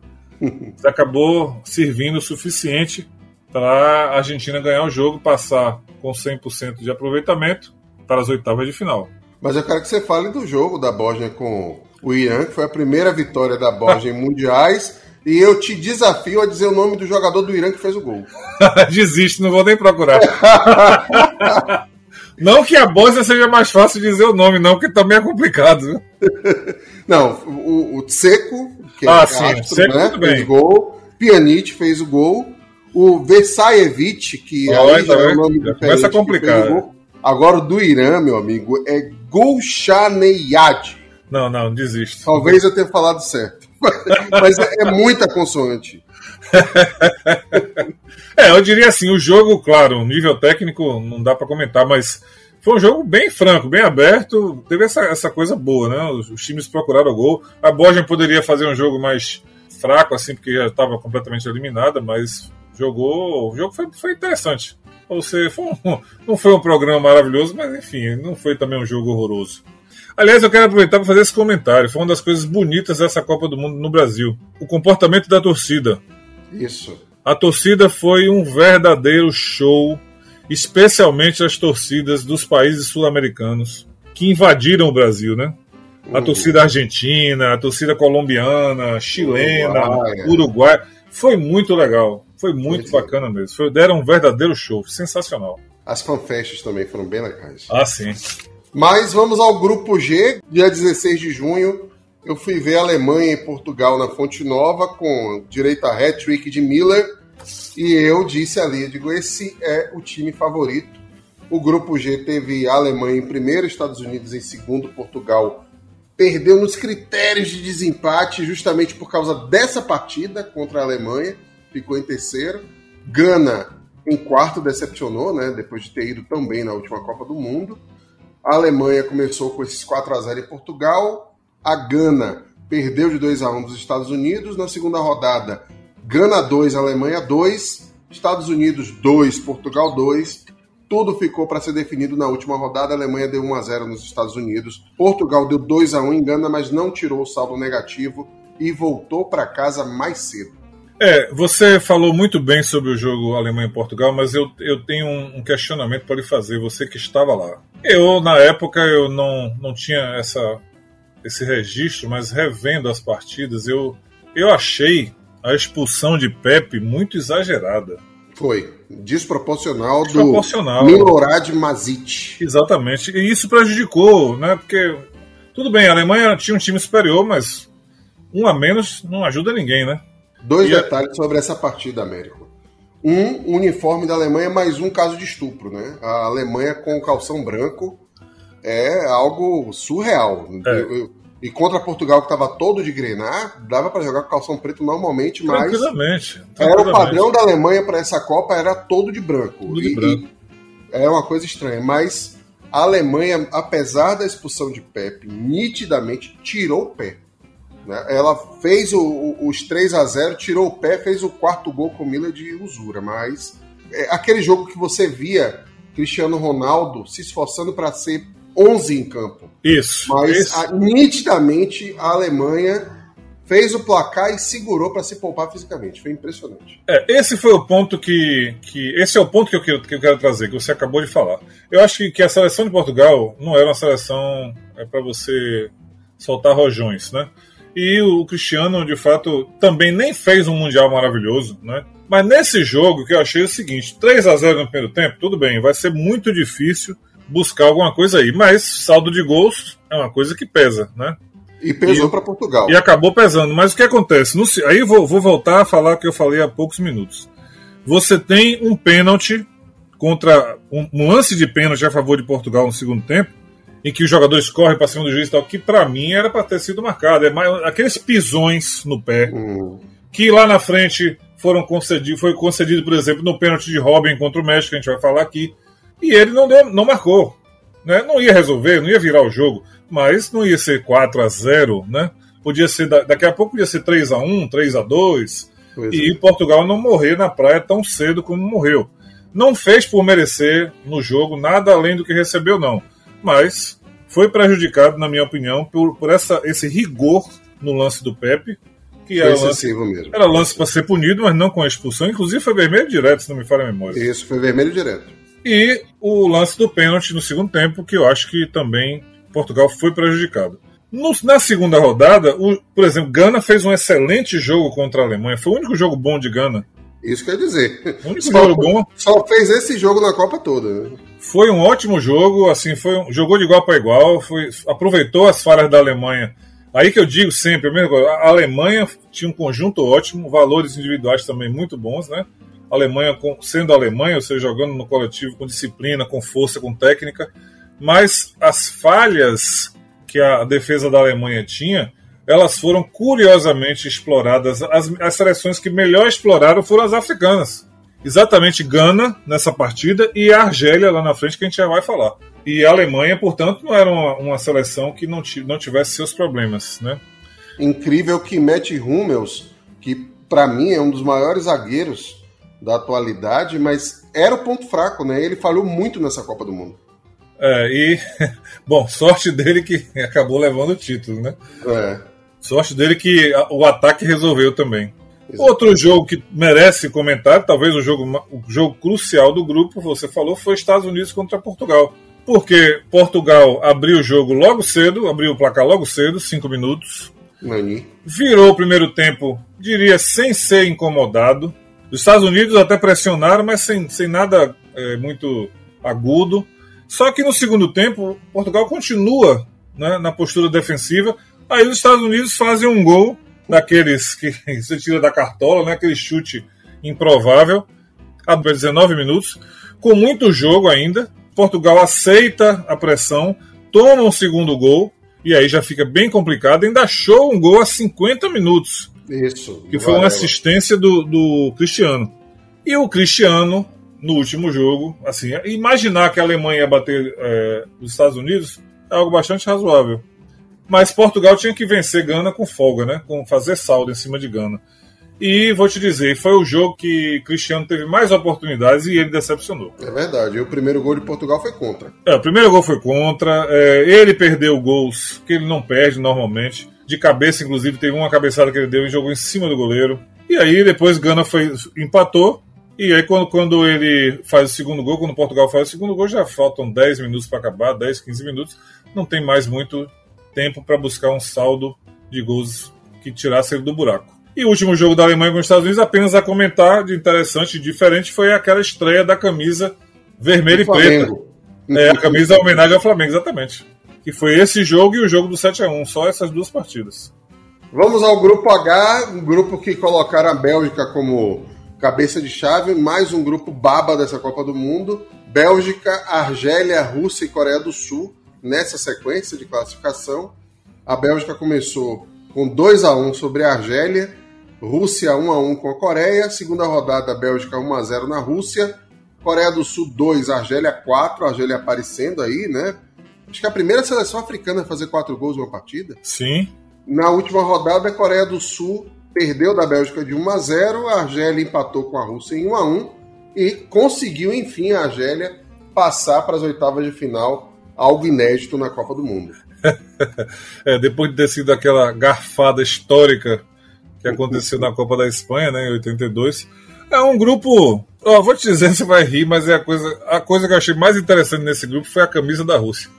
acabou servindo o suficiente para a Argentina ganhar o jogo, passar com 100% de aproveitamento para as oitavas de final. Mas eu quero que você fale do jogo da Bósnia com o Irã, que foi a primeira vitória da Bósnia em mundiais. E eu te desafio a dizer o nome do jogador do Irã que fez o gol. Desisto, não vou nem procurar. não que a Bósnia seja mais fácil dizer o nome, não, porque também é complicado. não, o, o Tseco, que ah, é sim, astro, né, fez gol. Pjanic fez o gol. O Versailevich, que oh, aí já é o nome do Começa a complicar. Agora o do Irã, meu amigo, é Golshaneyad. Não, não, desisto. Talvez eu tenha falado certo. Mas é, é muita consoante. é, eu diria assim, o jogo, claro, nível técnico não dá para comentar, mas foi um jogo bem franco, bem aberto, teve essa, essa coisa boa, né? Os, os times procuraram o gol. A Bosnia poderia fazer um jogo mais fraco, assim, porque já estava completamente eliminada, mas jogou. O jogo foi, foi interessante. Ou seja, foi um, não foi um programa maravilhoso, mas enfim, não foi também um jogo horroroso. Aliás, eu quero aproveitar para fazer esse comentário. Foi uma das coisas bonitas dessa Copa do Mundo no Brasil. O comportamento da torcida. Isso. A torcida foi um verdadeiro show, especialmente as torcidas dos países sul-americanos que invadiram o Brasil, né? A uhum. torcida argentina, a torcida colombiana, chilena, Uruguai. Uruguai. Foi muito legal. Foi muito bacana mesmo. Foi, deram um verdadeiro show. Sensacional. As fanfests também foram bem legais. Ah, sim. Mas vamos ao grupo G, dia 16 de junho. Eu fui ver a Alemanha e Portugal na Fonte Nova com direito a hat-trick de Miller. E eu disse ali, digo, esse é o time favorito. O grupo G teve a Alemanha em primeiro, Estados Unidos em segundo, Portugal perdeu nos critérios de desempate justamente por causa dessa partida contra a Alemanha, ficou em terceiro. Gana em quarto decepcionou, né, depois de ter ido tão bem na última Copa do Mundo. A Alemanha começou com esses 4 a 0 em Portugal. A Gana perdeu de 2 a 1 dos Estados Unidos. Na segunda rodada, Gana 2, Alemanha 2, Estados Unidos 2, Portugal 2. Tudo ficou para ser definido na última rodada. A Alemanha deu 1 a 0 nos Estados Unidos. Portugal deu 2 a 1 em Gana, mas não tirou o saldo negativo e voltou para casa mais cedo. É, você falou muito bem sobre o jogo Alemanha-Portugal, mas eu, eu tenho um questionamento para lhe fazer, você que estava lá. Eu, na época, eu não, não tinha essa, esse registro, mas revendo as partidas, eu, eu achei a expulsão de Pepe muito exagerada. Foi. Desproporcional, Desproporcional. do Milorad Mazic. Exatamente. E isso prejudicou, né? Porque, tudo bem, a Alemanha tinha um time superior, mas um a menos não ajuda ninguém, né? Dois e detalhes sobre essa partida, Américo. Um, uniforme da Alemanha, mais um caso de estupro, né? A Alemanha com o calção branco é algo surreal. É. Eu, e contra Portugal, que estava todo de grenar, dava para jogar com calção preto normalmente, mas. Tranquilamente. tranquilamente. Era o padrão da Alemanha para essa Copa, era todo de branco. Tudo de e, branco. é uma coisa estranha, mas a Alemanha, apesar da expulsão de Pepe, nitidamente tirou o pé. Né? Ela fez o, o, os 3 a 0 tirou o pé, fez o quarto gol com Miller de usura, mas é aquele jogo que você via Cristiano Ronaldo se esforçando para ser 11 em campo. Isso. Mas isso. A, nitidamente a Alemanha fez o placar e segurou para se poupar fisicamente. Foi impressionante. É, esse foi o ponto que, que. Esse é o ponto que eu, quero, que eu quero trazer, que você acabou de falar. Eu acho que, que a seleção de Portugal não era uma seleção é, para você soltar rojões, né? E o Cristiano, de fato, também nem fez um Mundial maravilhoso, né? Mas nesse jogo, que eu achei é o seguinte: 3 a 0 no primeiro tempo, tudo bem, vai ser muito difícil buscar alguma coisa aí. Mas saldo de gols é uma coisa que pesa, né? E pesou para Portugal. E acabou pesando. Mas o que acontece? No, aí vou, vou voltar a falar o que eu falei há poucos minutos. Você tem um pênalti contra. Um, um lance de pênalti a favor de Portugal no segundo tempo, em que os jogadores correm para cima do juiz e tal, que para mim era para ter sido marcado. É mais, aqueles pisões no pé, hum. que lá na frente foram concedidos, foi concedido, por exemplo, no pênalti de Robin contra o México, que a gente vai falar aqui. E ele não, deu, não marcou. Né? Não ia resolver, não ia virar o jogo, mas não ia ser 4 a 0 né? Podia ser, daqui a pouco podia ser 3 a 1 3 a 2 pois e é. Portugal não morrer na praia tão cedo como morreu. Não fez por merecer no jogo nada além do que recebeu, não. Mas foi prejudicado, na minha opinião, por, por essa, esse rigor no lance do Pepe, que era lance, mesmo. era lance para ser punido, mas não com a expulsão. Inclusive foi vermelho direto, se não me falha a memória. Isso, foi vermelho direto. E o lance do pênalti no segundo tempo, que eu acho que também Portugal foi prejudicado. No, na segunda rodada, o, por exemplo, Gana fez um excelente jogo contra a Alemanha. Foi o único jogo bom de Gana. Isso quer dizer. O único só, jogo bom. Só fez esse jogo na Copa toda. Né? Foi um ótimo jogo, assim, foi um, jogou de igual para igual, foi, aproveitou as falhas da Alemanha. Aí que eu digo sempre, a, a Alemanha tinha um conjunto ótimo, valores individuais também muito bons, né? a Alemanha sendo a Alemanha, ou seja, jogando no coletivo com disciplina, com força, com técnica, mas as falhas que a defesa da Alemanha tinha, elas foram curiosamente exploradas. As, as seleções que melhor exploraram foram as africanas. Exatamente Gana nessa partida e a Argélia lá na frente, que a gente já vai falar. E a Alemanha, portanto, não era uma, uma seleção que não, não tivesse seus problemas, né? Incrível que Matt Hummels, que para mim é um dos maiores zagueiros da atualidade, mas era o ponto fraco, né? Ele falhou muito nessa Copa do Mundo. É, e, bom, sorte dele que acabou levando o título, né? É. Sorte dele que o ataque resolveu também. Exatamente. Outro jogo que merece comentário, talvez o jogo, o jogo crucial do grupo, você falou, foi Estados Unidos contra Portugal. Porque Portugal abriu o jogo logo cedo, abriu o placar logo cedo, cinco minutos. Mani. Virou o primeiro tempo, diria, sem ser incomodado. Os Estados Unidos até pressionaram, mas sem, sem nada é, muito agudo. Só que no segundo tempo, Portugal continua né, na postura defensiva. Aí os Estados Unidos fazem um gol daqueles que você tira da cartola, né, aquele chute improvável, a 19 minutos, com muito jogo ainda. Portugal aceita a pressão, toma um segundo gol, e aí já fica bem complicado. Ainda achou um gol a 50 minutos. Isso. Que foi uma assistência do, do Cristiano. E o Cristiano, no último jogo, assim, imaginar que a Alemanha ia bater é, os Estados Unidos é algo bastante razoável. Mas Portugal tinha que vencer Gana com folga, né? Com fazer saldo em cima de Gana. E vou te dizer, foi o jogo que Cristiano teve mais oportunidades e ele decepcionou. É verdade. E o primeiro gol de Portugal foi contra. É, o primeiro gol foi contra. É, ele perdeu gols que ele não perde normalmente de cabeça, inclusive, teve uma cabeçada que ele deu e jogou em cima do goleiro. E aí depois Gana foi, empatou. E aí quando, quando ele faz o segundo gol, quando Portugal faz o segundo gol, já faltam 10 minutos para acabar, 10, 15 minutos. Não tem mais muito tempo para buscar um saldo de gols que tirasse ele do buraco. E o último jogo da Alemanha com os Estados Unidos, apenas a comentar de interessante e diferente, foi aquela estreia da camisa vermelha e preta. É, a camisa homenagem ao Flamengo, exatamente que foi esse jogo e o jogo do 7 a 1 só essas duas partidas. Vamos ao grupo H, um grupo que colocaram a Bélgica como cabeça de chave, mais um grupo baba dessa Copa do Mundo. Bélgica, Argélia, Rússia e Coreia do Sul nessa sequência de classificação. A Bélgica começou com 2 a 1 sobre a Argélia, Rússia 1 a 1 com a Coreia, segunda rodada Bélgica 1 a 0 na Rússia, Coreia do Sul 2, Argélia 4, Argélia aparecendo aí, né? Acho que a primeira seleção africana a fazer quatro gols numa partida. Sim. Na última rodada, a Coreia do Sul perdeu da Bélgica de 1 a 0, a Argélia empatou com a Rússia em 1 a 1 e conseguiu, enfim, a Argélia passar para as oitavas de final, algo inédito na Copa do Mundo. é, depois de ter sido aquela garfada histórica que aconteceu na Copa da Espanha, né, em 82. É um grupo. Ó, vou te dizer, você vai rir, mas é a coisa, a coisa que eu achei mais interessante nesse grupo foi a camisa da Rússia.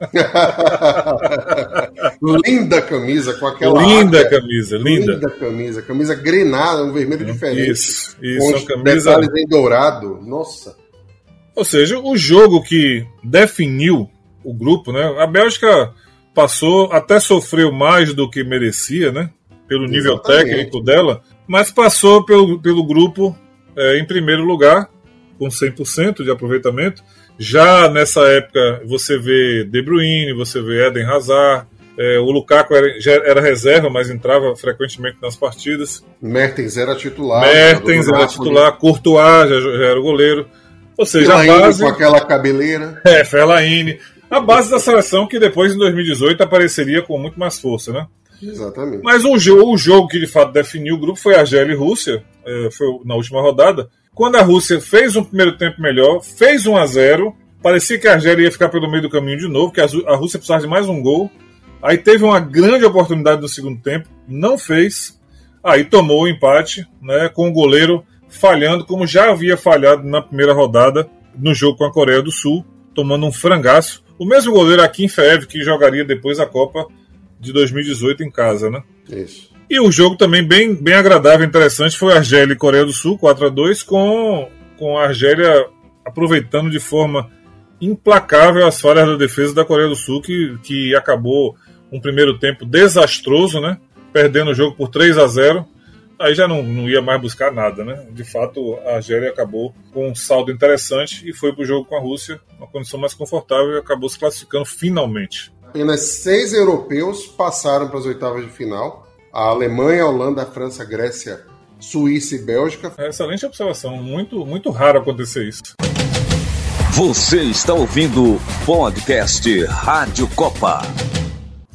linda camisa com aquela. Linda área. camisa, linda. Linda camisa, camisa grenada, um vermelho diferente. Isso, isso. Com camisa... detalhes em dourado. Nossa. Ou seja, o jogo que definiu o grupo, né? A Bélgica passou, até sofreu mais do que merecia, né? Pelo nível Exatamente. técnico dela, mas passou pelo, pelo grupo é, em primeiro lugar, com 100% de aproveitamento. Já nessa época, você vê De Bruyne, você vê Eden Hazard, é, o Lukaku era, já era reserva, mas entrava frequentemente nas partidas. Mertens era titular. Mertens era titular, Courtois já, já, era o goleiro. Ou seja, Fellaini a base. com aquela cabeleira. É, Fellaini. A base da seleção que depois, em 2018, apareceria com muito mais força, né? Exatamente. Mas o jogo, o jogo que de fato definiu o grupo foi Argélia e Rússia, é, foi na última rodada. Quando a Rússia fez um primeiro tempo melhor, fez 1 a 0 parecia que a Argélia ia ficar pelo meio do caminho de novo, que a Rússia precisava de mais um gol. Aí teve uma grande oportunidade no segundo tempo, não fez. Aí tomou o empate, né, com o goleiro falhando, como já havia falhado na primeira rodada no jogo com a Coreia do Sul, tomando um frangaço. O mesmo goleiro Akin Feev, que jogaria depois a Copa de 2018 em casa, né? Isso. E o jogo também bem, bem agradável, interessante, foi Argélia e Coreia do Sul, 4 a 2 com, com a Argélia aproveitando de forma implacável as falhas da defesa da Coreia do Sul, que, que acabou um primeiro tempo desastroso, né? Perdendo o jogo por 3 a 0 Aí já não, não ia mais buscar nada, né? De fato, a Argélia acabou com um saldo interessante e foi para o jogo com a Rússia, uma condição mais confortável e acabou se classificando finalmente. Apenas seis europeus passaram para as oitavas de final a Alemanha, a Holanda, a França, a Grécia, Suíça e Bélgica. É excelente observação, muito, muito raro acontecer isso. Você está ouvindo o podcast Rádio Copa.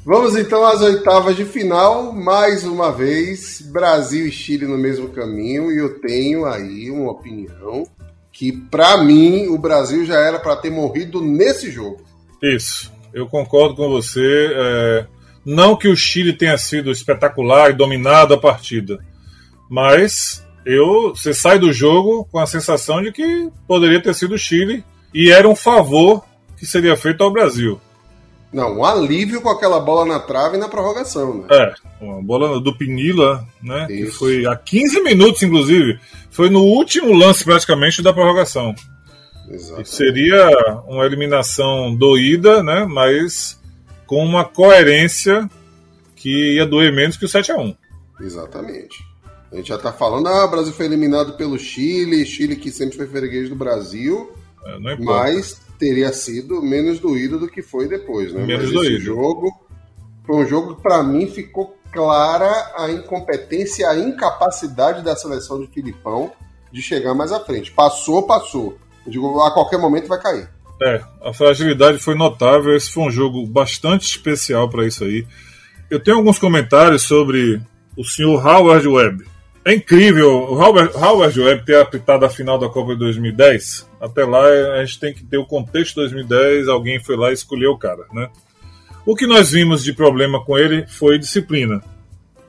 Vamos então às oitavas de final, mais uma vez, Brasil e Chile no mesmo caminho, e eu tenho aí uma opinião que, para mim, o Brasil já era para ter morrido nesse jogo. Isso, eu concordo com você. É não que o Chile tenha sido espetacular e dominado a partida, mas eu, você sai do jogo com a sensação de que poderia ter sido o Chile e era um favor que seria feito ao Brasil. Não, um alívio com aquela bola na trave e na prorrogação, né? É, uma bola do Pinila, né? Isso. Que foi a 15 minutos, inclusive. Foi no último lance, praticamente, da prorrogação. Exato. Seria uma eliminação doída, né? Mas com uma coerência que ia doer menos que o 7 a 1 Exatamente. A gente já está falando, ah, o Brasil foi eliminado pelo Chile, Chile que sempre foi freguês do Brasil, é, mas teria sido menos doído do que foi depois, né? Menos mas doído. Esse jogo foi um jogo que para mim ficou clara a incompetência, a incapacidade da seleção de Filipão de chegar mais à frente. Passou, passou. Eu digo, a qualquer momento vai cair. É, a fragilidade foi notável. Esse foi um jogo bastante especial para isso aí. Eu tenho alguns comentários sobre o senhor Howard Webb. É incrível o Howard, Howard Webb ter apitado a final da Copa de 2010. Até lá a gente tem que ter o contexto de 2010. Alguém foi lá e escolheu o cara, né? O que nós vimos de problema com ele foi disciplina.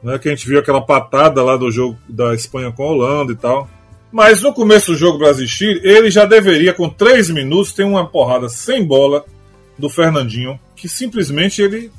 Né, que a gente viu aquela patada lá do jogo da Espanha com a Holanda e tal. Mas no começo do jogo Brasil-Chile, ele já deveria, com três minutos, ter uma porrada sem bola do Fernandinho, que simplesmente ele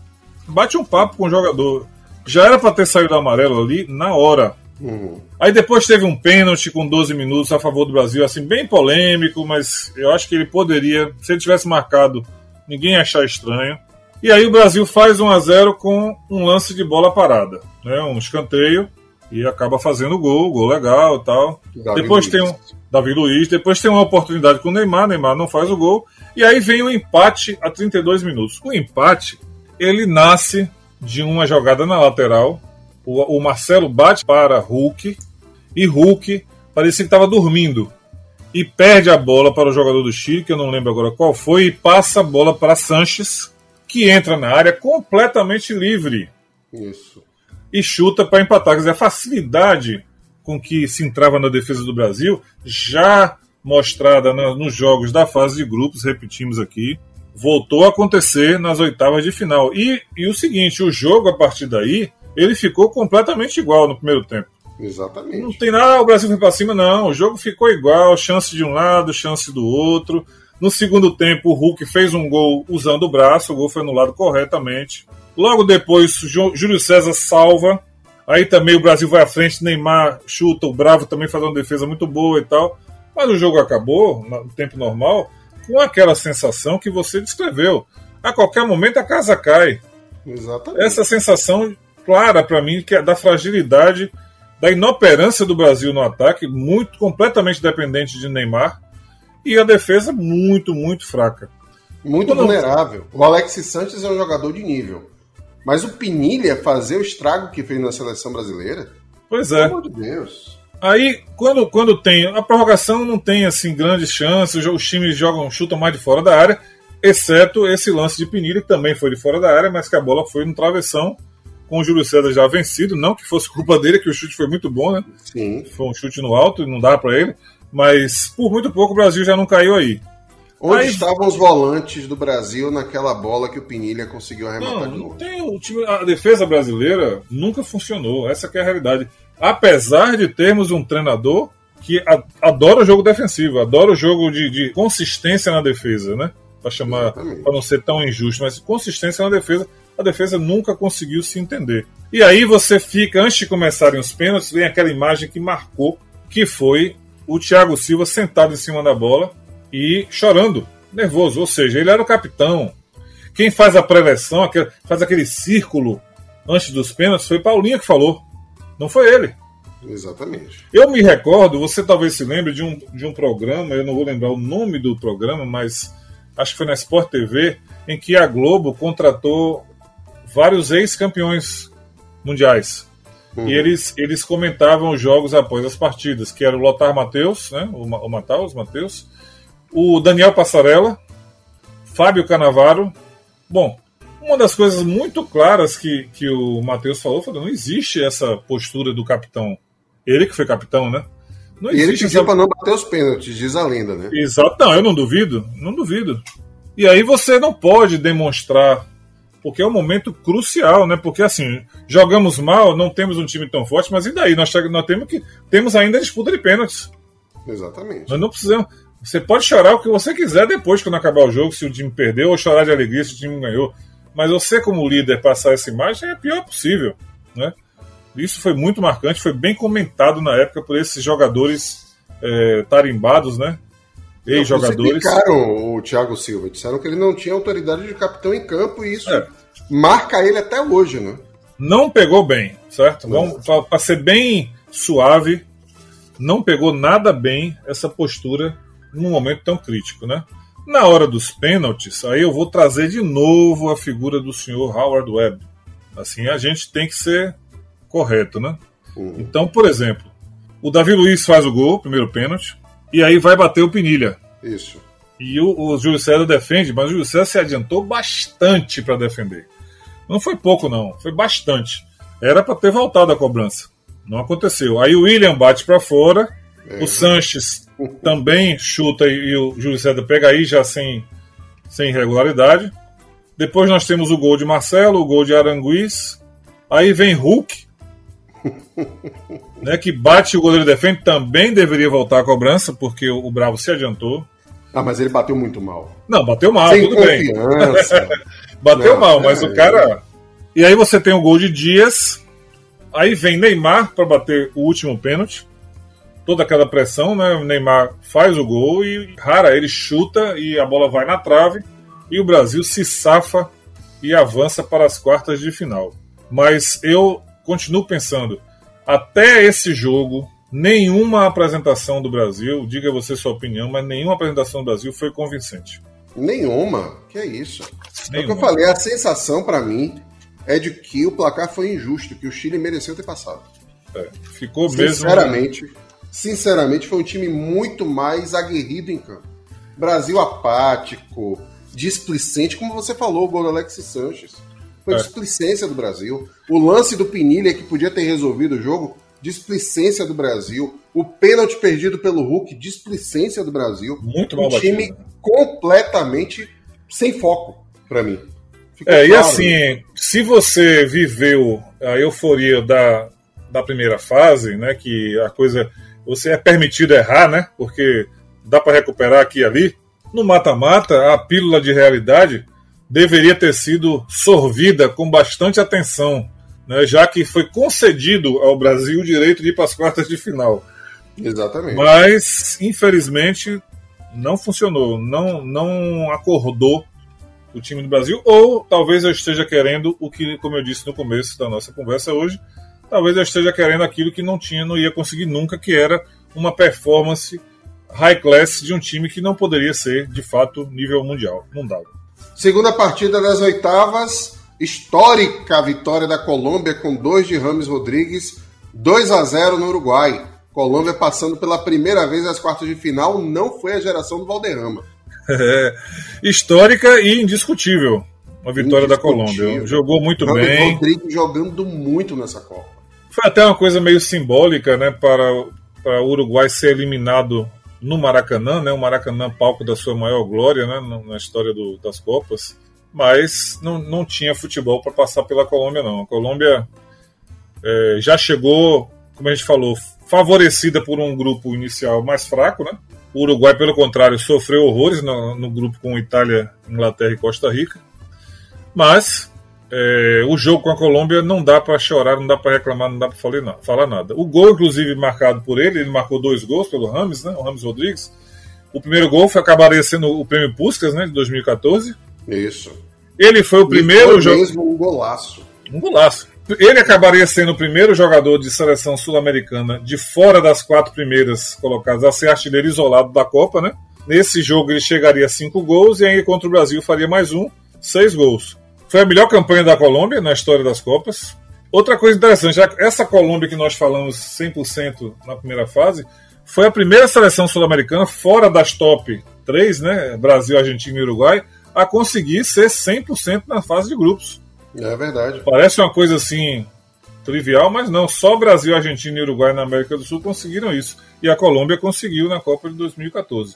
bate um papo com o jogador. Já era para ter saído amarelo ali na hora. Uhum. Aí depois teve um pênalti com 12 minutos a favor do Brasil, assim, bem polêmico, mas eu acho que ele poderia, se ele tivesse marcado, ninguém ia achar estranho. E aí o Brasil faz 1 a 0 com um lance de bola parada, né? Um escanteio e acaba fazendo gol, gol legal e tal. Davi depois Luiz. tem um Davi Luiz, depois tem uma oportunidade com o Neymar, Neymar não faz o gol, e aí vem o empate a 32 minutos. O empate, ele nasce de uma jogada na lateral. O, o Marcelo bate para Hulk e Hulk parecia que estava dormindo e perde a bola para o jogador do Chile, que eu não lembro agora qual foi, e passa a bola para Sanches, que entra na área completamente livre. Isso e chuta para empatar. Quer dizer, a facilidade com que se entrava na defesa do Brasil, já mostrada nos jogos da fase de grupos, repetimos aqui, voltou a acontecer nas oitavas de final. E, e o seguinte, o jogo a partir daí, ele ficou completamente igual no primeiro tempo. Exatamente. Não tem nada, o Brasil foi para cima, não. O jogo ficou igual, chance de um lado, chance do outro. No segundo tempo, o Hulk fez um gol usando o braço, o gol foi anulado corretamente. Logo depois, Júlio César salva. Aí também o Brasil vai à frente, Neymar chuta, o Bravo também faz uma defesa muito boa e tal. Mas o jogo acabou, no tempo normal, com aquela sensação que você descreveu. A qualquer momento a casa cai. Exatamente. Essa sensação clara para mim que é da fragilidade, da inoperância do Brasil no ataque, muito completamente dependente de Neymar, e a defesa muito, muito fraca. Muito vulnerável. O Alexis Sanches é um jogador de nível. Mas o Pinilha fazer o estrago que fez na seleção brasileira? Pois é. Pelo amor de Deus. Aí, quando, quando tem. A prorrogação não tem assim grandes chances, os times jogam, chutam mais de fora da área, exceto esse lance de Pinilha, que também foi de fora da área, mas que a bola foi no travessão, com o Júlio César já vencido. Não que fosse culpa dele, que o chute foi muito bom, né? Sim. Foi um chute no alto e não dá para ele. Mas por muito pouco o Brasil já não caiu aí. Onde aí... estavam os volantes do Brasil naquela bola que o Pinilha conseguiu arrematar não, de novo? Tem o time, a defesa brasileira nunca funcionou, essa é a realidade. Apesar de termos um treinador que adora o jogo defensivo, adora o jogo de, de consistência na defesa, né? Para chamar, para não ser tão injusto, mas consistência na defesa, a defesa nunca conseguiu se entender. E aí você fica, antes de começarem os pênaltis, vem aquela imagem que marcou, que foi o Thiago Silva sentado em cima da bola e chorando, nervoso. Ou seja, ele era o capitão. Quem faz a preleção, faz aquele círculo antes dos pênaltis, foi Paulinho que falou. Não foi ele. Exatamente. Eu me recordo, você talvez se lembre de um, de um programa, eu não vou lembrar o nome do programa, mas acho que foi na Sport TV, em que a Globo contratou vários ex-campeões mundiais. Uhum. E eles, eles comentavam os jogos após as partidas, que era o Lothar Matheus, né, o, o Matheus, o Daniel Passarella, Fábio Canavaro. Bom, uma das coisas muito claras que, que o Matheus falou foi não existe essa postura do capitão. Ele que foi capitão, né? Não e ele pediu essa... para não bater os pênaltis, diz a lenda, né? Exato, não, eu não duvido, não duvido. E aí você não pode demonstrar, porque é um momento crucial, né? Porque assim, jogamos mal, não temos um time tão forte, mas e daí? Nós, nós temos que temos ainda a disputa de pênaltis. Exatamente. Nós não precisamos. Você pode chorar o que você quiser depois, quando acabar o jogo, se o time perdeu, ou chorar de alegria se o time ganhou. Mas você, como líder, passar essa imagem é a pior possível. Né? Isso foi muito marcante, foi bem comentado na época por esses jogadores é, tarimbados, né? Ex-jogadores. Criticaram o Thiago Silva, disseram que ele não tinha autoridade de capitão em campo e isso é. marca ele até hoje, né? Não pegou bem, certo? Para ser bem suave, não pegou nada bem essa postura num momento tão crítico, né? Na hora dos pênaltis, aí eu vou trazer de novo a figura do senhor Howard Webb. Assim, a gente tem que ser correto, né? Uhum. Então, por exemplo, o Davi Luiz faz o gol, primeiro pênalti, e aí vai bater o Pinilha. Isso. E o, o Júlio César defende, mas o Júlio César se adiantou bastante para defender. Não foi pouco, não, foi bastante. Era para ter voltado a cobrança. Não aconteceu. Aí o William bate para fora, é. o Sanches também chuta e, o Júlio César pega aí já sem, sem irregularidade. Depois nós temos o gol de Marcelo, o gol de Aranguiz. Aí vem Hulk, né, que bate o goleiro defende, também deveria voltar a cobrança, porque o, o Bravo se adiantou. Ah, mas ele bateu muito mal. Não, bateu mal, Sem tudo confiança. bem. bateu Não, mal, mas é, o cara. E aí você tem o gol de Dias. Aí vem Neymar para bater o último pênalti toda aquela pressão, né? O Neymar faz o gol e rara ele chuta e a bola vai na trave e o Brasil se safa e avança para as quartas de final. Mas eu continuo pensando, até esse jogo, nenhuma apresentação do Brasil, diga você sua opinião, mas nenhuma apresentação do Brasil foi convincente. Nenhuma? Que é isso? Nenhuma. É o que eu falei, a sensação para mim é de que o placar foi injusto, que o Chile mereceu ter passado. É, ficou Sinceramente, mesmo sinceramente, foi um time muito mais aguerrido em campo. Brasil apático, displicente, como você falou, o gol do Alexis Sanches. Foi é. displicência do Brasil. O lance do Pinilha, que podia ter resolvido o jogo, displicência do Brasil. O pênalti perdido pelo Hulk, displicência do Brasil. Muito mal Um time completamente sem foco para mim. Ficou é, claro. e assim, se você viveu a euforia da, da primeira fase, né, que a coisa você é permitido errar, né? Porque dá para recuperar aqui e ali. No mata-mata, a pílula de realidade deveria ter sido sorvida com bastante atenção, né, já que foi concedido ao Brasil o direito de ir para as quartas de final. Exatamente. Mas, infelizmente, não funcionou, não, não acordou o time do Brasil, ou talvez eu esteja querendo o que, como eu disse no começo da nossa conversa hoje, talvez eu esteja querendo aquilo que não tinha, não ia conseguir nunca, que era uma performance high class de um time que não poderia ser, de fato, nível mundial. Não dava. Segunda partida das oitavas, histórica vitória da Colômbia com dois de Rames Rodrigues, 2 a 0 no Uruguai. Colômbia passando pela primeira vez às quartas de final, não foi a geração do Valderrama. É, histórica e indiscutível a vitória da Colômbia. Jogou muito Rames bem. Rodrigues jogando muito nessa Copa. Foi até uma coisa meio simbólica, né, para, para o Uruguai ser eliminado no Maracanã, né, o Maracanã palco da sua maior glória, né, na história do, das Copas, mas não, não tinha futebol para passar pela Colômbia, não. A Colômbia é, já chegou, como a gente falou, favorecida por um grupo inicial mais fraco, né? O Uruguai, pelo contrário, sofreu horrores no, no grupo com Itália, Inglaterra e Costa Rica. Mas é, o jogo com a Colômbia não dá para chorar, não dá para reclamar, não dá para falar, falar nada. O gol, inclusive, marcado por ele, ele marcou dois gols pelo Rames, né? O Rames Rodrigues. O primeiro gol foi, acabaria sendo o prêmio Puskas, né? De 2014. Isso. Ele foi o primeiro jogador. um golaço. Um golaço. Ele acabaria sendo o primeiro jogador de seleção sul-americana de fora das quatro primeiras colocadas a ser artilheiro isolado da Copa, né? Nesse jogo ele chegaria a cinco gols e aí contra o Brasil faria mais um, seis gols. Foi a melhor campanha da Colômbia na história das Copas. Outra coisa interessante, essa Colômbia que nós falamos 100% na primeira fase, foi a primeira seleção sul-americana fora das top 3, né, Brasil, Argentina e Uruguai, a conseguir ser 100% na fase de grupos. É verdade. Parece uma coisa assim trivial, mas não, só Brasil, Argentina e Uruguai na América do Sul conseguiram isso. E a Colômbia conseguiu na Copa de 2014.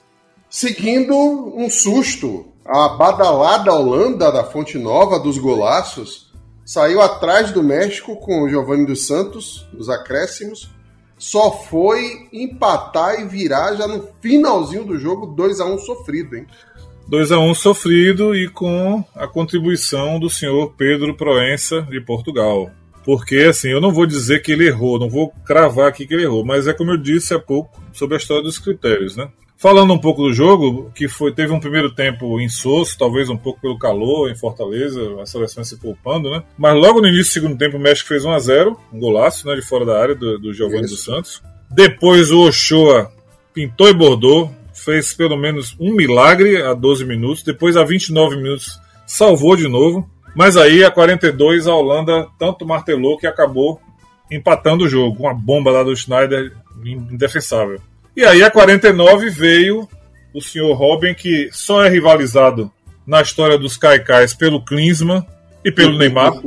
Seguindo um susto a badalada Holanda da Fonte Nova dos golaços saiu atrás do México com o Giovanni dos Santos, nos acréscimos. Só foi empatar e virar já no finalzinho do jogo, 2 a 1 sofrido, hein? 2 a 1 sofrido e com a contribuição do senhor Pedro Proença de Portugal. Porque, assim, eu não vou dizer que ele errou, não vou cravar aqui que ele errou, mas é como eu disse há pouco sobre a história dos critérios, né? Falando um pouco do jogo, que foi teve um primeiro tempo insosso, talvez um pouco pelo calor em Fortaleza, a seleção se poupando, né? Mas logo no início do segundo tempo o México fez 1 a 0 um golaço, né, de fora da área do, do Giovanni dos Santos. Depois o Ochoa pintou e bordou, fez pelo menos um milagre a 12 minutos. Depois a 29 minutos salvou de novo. Mas aí a 42 a Holanda tanto martelou que acabou empatando o jogo, uma bomba lá do Schneider indefensável. E aí, a 49 veio o senhor Robin, que só é rivalizado na história dos Caicais pelo Klinsmann e pelo Neymar.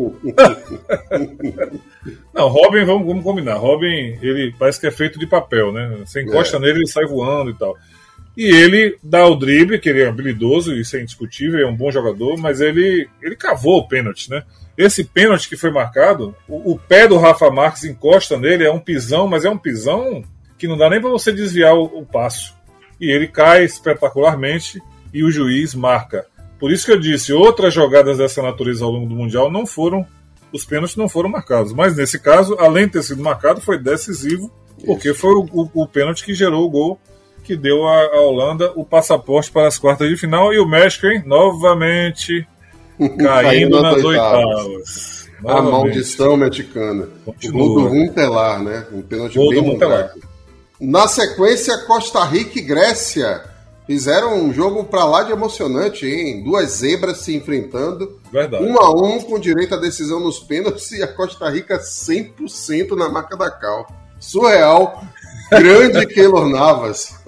Não, Robin, vamos, vamos combinar. Robin, ele parece que é feito de papel, né? Você encosta é. nele, ele sai voando e tal. E ele dá o drible, que ele é habilidoso, isso é indiscutível, é um bom jogador, mas ele, ele cavou o pênalti, né? Esse pênalti que foi marcado, o, o pé do Rafa Marques encosta nele, é um pisão, mas é um pisão que não dá nem para você desviar o, o, passo. E ele cai espetacularmente e o juiz marca. Por isso que eu disse, outras jogadas dessa natureza ao longo do Mundial não foram, os pênaltis não foram marcados. Mas nesse caso, além de ter sido marcado, foi decisivo, porque isso. foi o, o, o, pênalti que gerou o gol que deu à Holanda o passaporte para as quartas de final. E o México, hein, novamente caindo nas oitavas. A maldição mexicana. O gol do né? Um pênalti gol bem do na sequência, Costa Rica e Grécia fizeram um jogo para lá de emocionante, hein? Duas zebras se enfrentando. Verdade. Um a um com direito à decisão nos pênaltis e a Costa Rica 100% na marca da cal. Surreal. Grande Keylor Navas.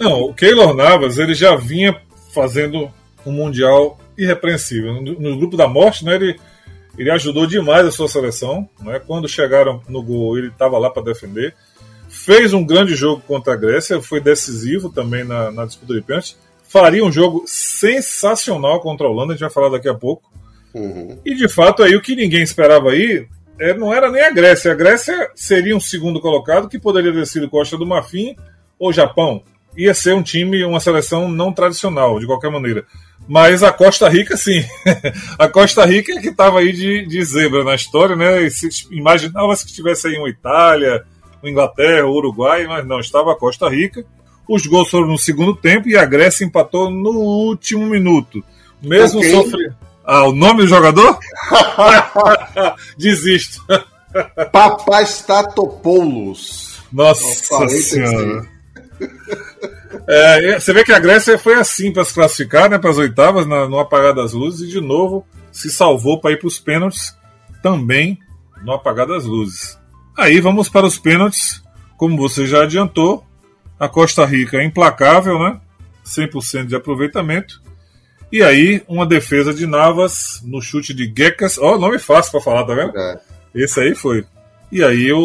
Não, o Keylor Navas ele já vinha fazendo um Mundial irrepreensível. No, no grupo da morte, né, ele, ele ajudou demais a sua seleção. Né? Quando chegaram no gol, ele estava lá para defender fez um grande jogo contra a Grécia, foi decisivo também na, na disputa de pênalti. faria um jogo sensacional contra a Holanda, a gente vai falar daqui a pouco. Uhum. E de fato aí o que ninguém esperava aí é, não era nem a Grécia. A Grécia seria um segundo colocado que poderia ter sido Costa do Marfim ou Japão. Ia ser um time, uma seleção não tradicional, de qualquer maneira. Mas a Costa Rica, sim. a Costa Rica é que estava aí de, de, zebra na história, né? E se imaginava se tivesse aí uma Itália, Inglaterra, Uruguai, mas não, estava a Costa Rica. Os gols foram no segundo tempo e a Grécia empatou no último minuto. Mesmo okay. sofrendo. Ah, o nome do jogador? Desisto. Papastatopoulos. Nossa Senhora. É, você vê que a Grécia foi assim para se classificar, né, para as oitavas, na, no apagar das luzes, e de novo se salvou para ir para os pênaltis, também no apagar das luzes. Aí vamos para os pênaltis, como você já adiantou, a Costa Rica é implacável, né? 100% de aproveitamento. E aí, uma defesa de Navas no chute de Gekas. Ó, oh, nome fácil para falar, tá vendo? É. Esse aí foi. E aí o,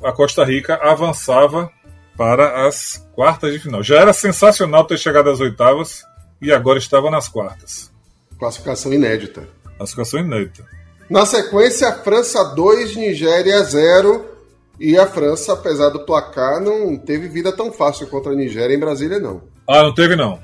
o, a Costa Rica avançava para as quartas de final. Já era sensacional ter chegado às oitavas e agora estava nas quartas. Classificação inédita. Classificação inédita. Na sequência, França 2, Nigéria 0. E a França, apesar do placar, não teve vida tão fácil contra a Nigéria em Brasília, não. Ah, não teve não.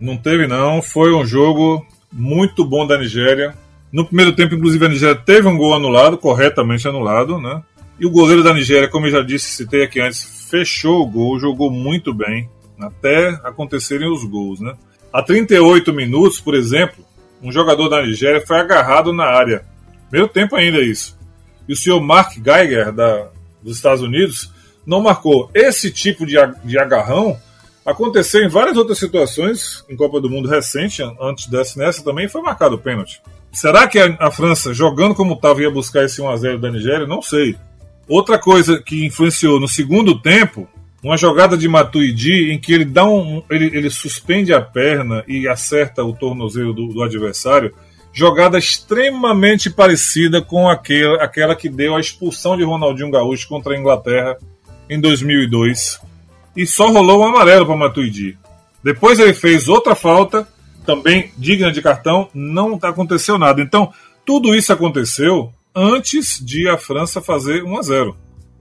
Não teve não. Foi um jogo muito bom da Nigéria. No primeiro tempo, inclusive, a Nigéria teve um gol anulado, corretamente anulado, né? E o goleiro da Nigéria, como eu já disse, citei aqui antes, fechou o gol, jogou muito bem, até acontecerem os gols, né? A 38 minutos, por exemplo, um jogador da Nigéria foi agarrado na área. Meio tempo ainda isso. E o senhor Mark Geiger, da, dos Estados Unidos, não marcou. Esse tipo de, de agarrão aconteceu em várias outras situações, em Copa do Mundo recente, antes dessa nessa também, foi marcado o pênalti. Será que a, a França, jogando como estava, ia buscar esse 1x0 da Nigéria? Não sei. Outra coisa que influenciou no segundo tempo, uma jogada de Matuidi em que ele dá um. ele, ele suspende a perna e acerta o tornozelo do, do adversário. Jogada extremamente parecida com aquela, aquela que deu a expulsão de Ronaldinho Gaúcho contra a Inglaterra em 2002. E só rolou um amarelo para Matuidi. Depois ele fez outra falta, também digna de cartão, não aconteceu nada. Então, tudo isso aconteceu antes de a França fazer 1 a 0.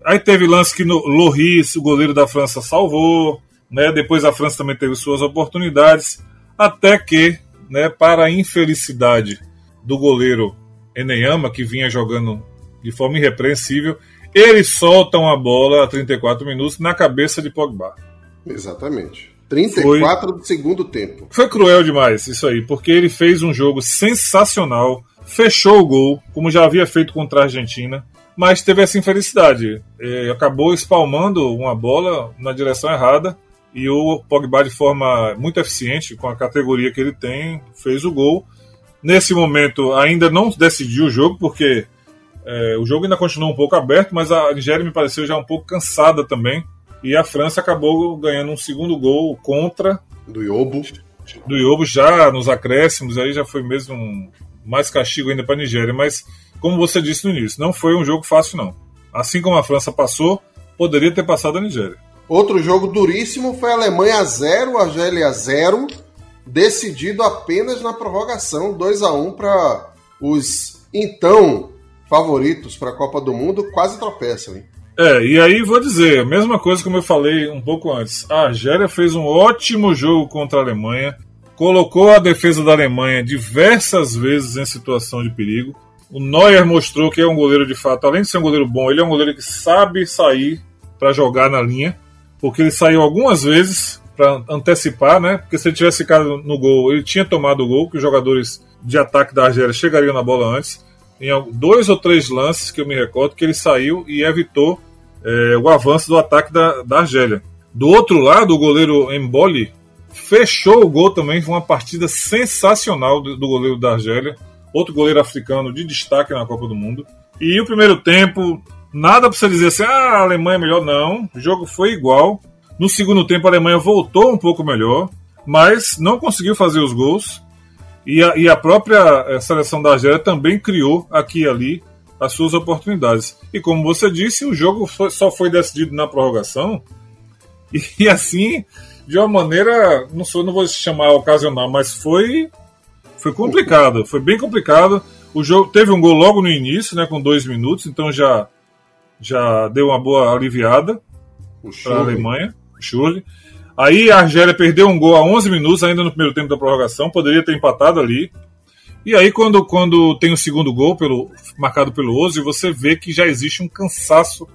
Aí teve lance que no Loris, o goleiro da França, salvou, né? Depois a França também teve suas oportunidades, até que, né, para a infelicidade do goleiro Eneyama, que vinha jogando de forma irrepreensível, eles soltam a bola a 34 minutos na cabeça de Pogba. Exatamente. 34 foi, do segundo tempo. Foi cruel demais isso aí, porque ele fez um jogo sensacional fechou o gol, como já havia feito contra a Argentina, mas teve essa infelicidade. É, acabou espalmando uma bola na direção errada e o Pogba, de forma muito eficiente, com a categoria que ele tem, fez o gol. Nesse momento, ainda não decidiu o jogo, porque é, o jogo ainda continuou um pouco aberto, mas a Nigéria me pareceu já um pouco cansada também. E a França acabou ganhando um segundo gol contra. Do Iobo. Do Iobo já nos acréscimos, aí já foi mesmo um, mais castigo ainda para a Nigéria, mas como você disse no início, não foi um jogo fácil não. Assim como a França passou, poderia ter passado a Nigéria. Outro jogo duríssimo foi a Alemanha 0, Argélia 0, decidido apenas na prorrogação, 2 a 1 para os então favoritos para a Copa do Mundo, quase tropeçam, hein? É, e aí vou dizer, a mesma coisa como eu falei um pouco antes. A Argélia fez um ótimo jogo contra a Alemanha, colocou a defesa da Alemanha diversas vezes em situação de perigo. O Neuer mostrou que é um goleiro de fato, além de ser um goleiro bom, ele é um goleiro que sabe sair para jogar na linha, porque ele saiu algumas vezes para antecipar, né? Porque se ele tivesse ficado no gol, ele tinha tomado o gol, que os jogadores de ataque da Argélia chegariam na bola antes. Em dois ou três lances que eu me recordo que ele saiu e evitou é, o avanço do ataque da, da Argélia. Do outro lado, o goleiro Emboli fechou o gol também. Foi uma partida sensacional do, do goleiro da Argélia. Outro goleiro africano de destaque na Copa do Mundo. E o primeiro tempo, nada para você dizer assim, ah, a Alemanha é melhor. Não, o jogo foi igual. No segundo tempo, a Alemanha voltou um pouco melhor, mas não conseguiu fazer os gols. E a, e a própria eh, seleção da Argélia também criou aqui e ali as suas oportunidades. E como você disse, o jogo foi, só foi decidido na prorrogação. E, e assim de uma maneira, não, sou, não vou chamar ocasional, mas foi, foi complicado, foi bem complicado. O jogo teve um gol logo no início, né, com dois minutos, então já, já deu uma boa aliviada para a Alemanha, Schürrle. Aí a Argélia perdeu um gol a 11 minutos, ainda no primeiro tempo da prorrogação, poderia ter empatado ali. E aí, quando, quando tem o segundo gol pelo, marcado pelo Ozil, você vê que já existe um cansaço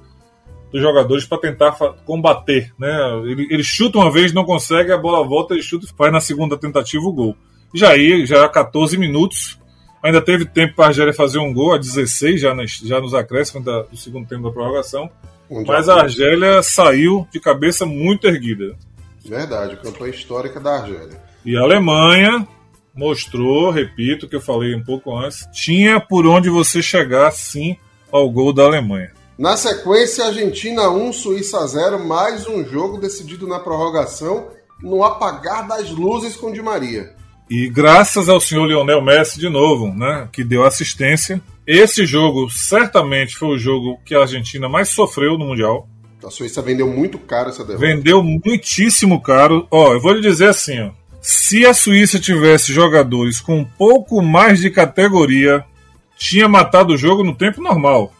dos jogadores para tentar combater. Né? Ele, ele, chuta uma vez, não consegue, a bola volta, ele chuta e faz na segunda tentativa o gol. Já aí, já 14 minutos, ainda teve tempo para a Argélia fazer um gol, a 16, já, nas, já nos acréscimos da, do segundo tempo da prorrogação. mas a Argélia saiu de cabeça muito erguida. Verdade, campanha histórica da Argélia. E a Alemanha mostrou, repito, que eu falei um pouco antes, tinha por onde você chegar sim ao gol da Alemanha. Na sequência, Argentina 1, Suíça 0, mais um jogo decidido na prorrogação, no apagar das luzes com Di Maria. E graças ao senhor Lionel Messi de novo, né, que deu assistência. Esse jogo certamente foi o jogo que a Argentina mais sofreu no Mundial. A Suíça vendeu muito caro essa derrota. Vendeu muitíssimo caro. Ó, eu vou lhe dizer assim, ó. Se a Suíça tivesse jogadores com um pouco mais de categoria, tinha matado o jogo no tempo normal.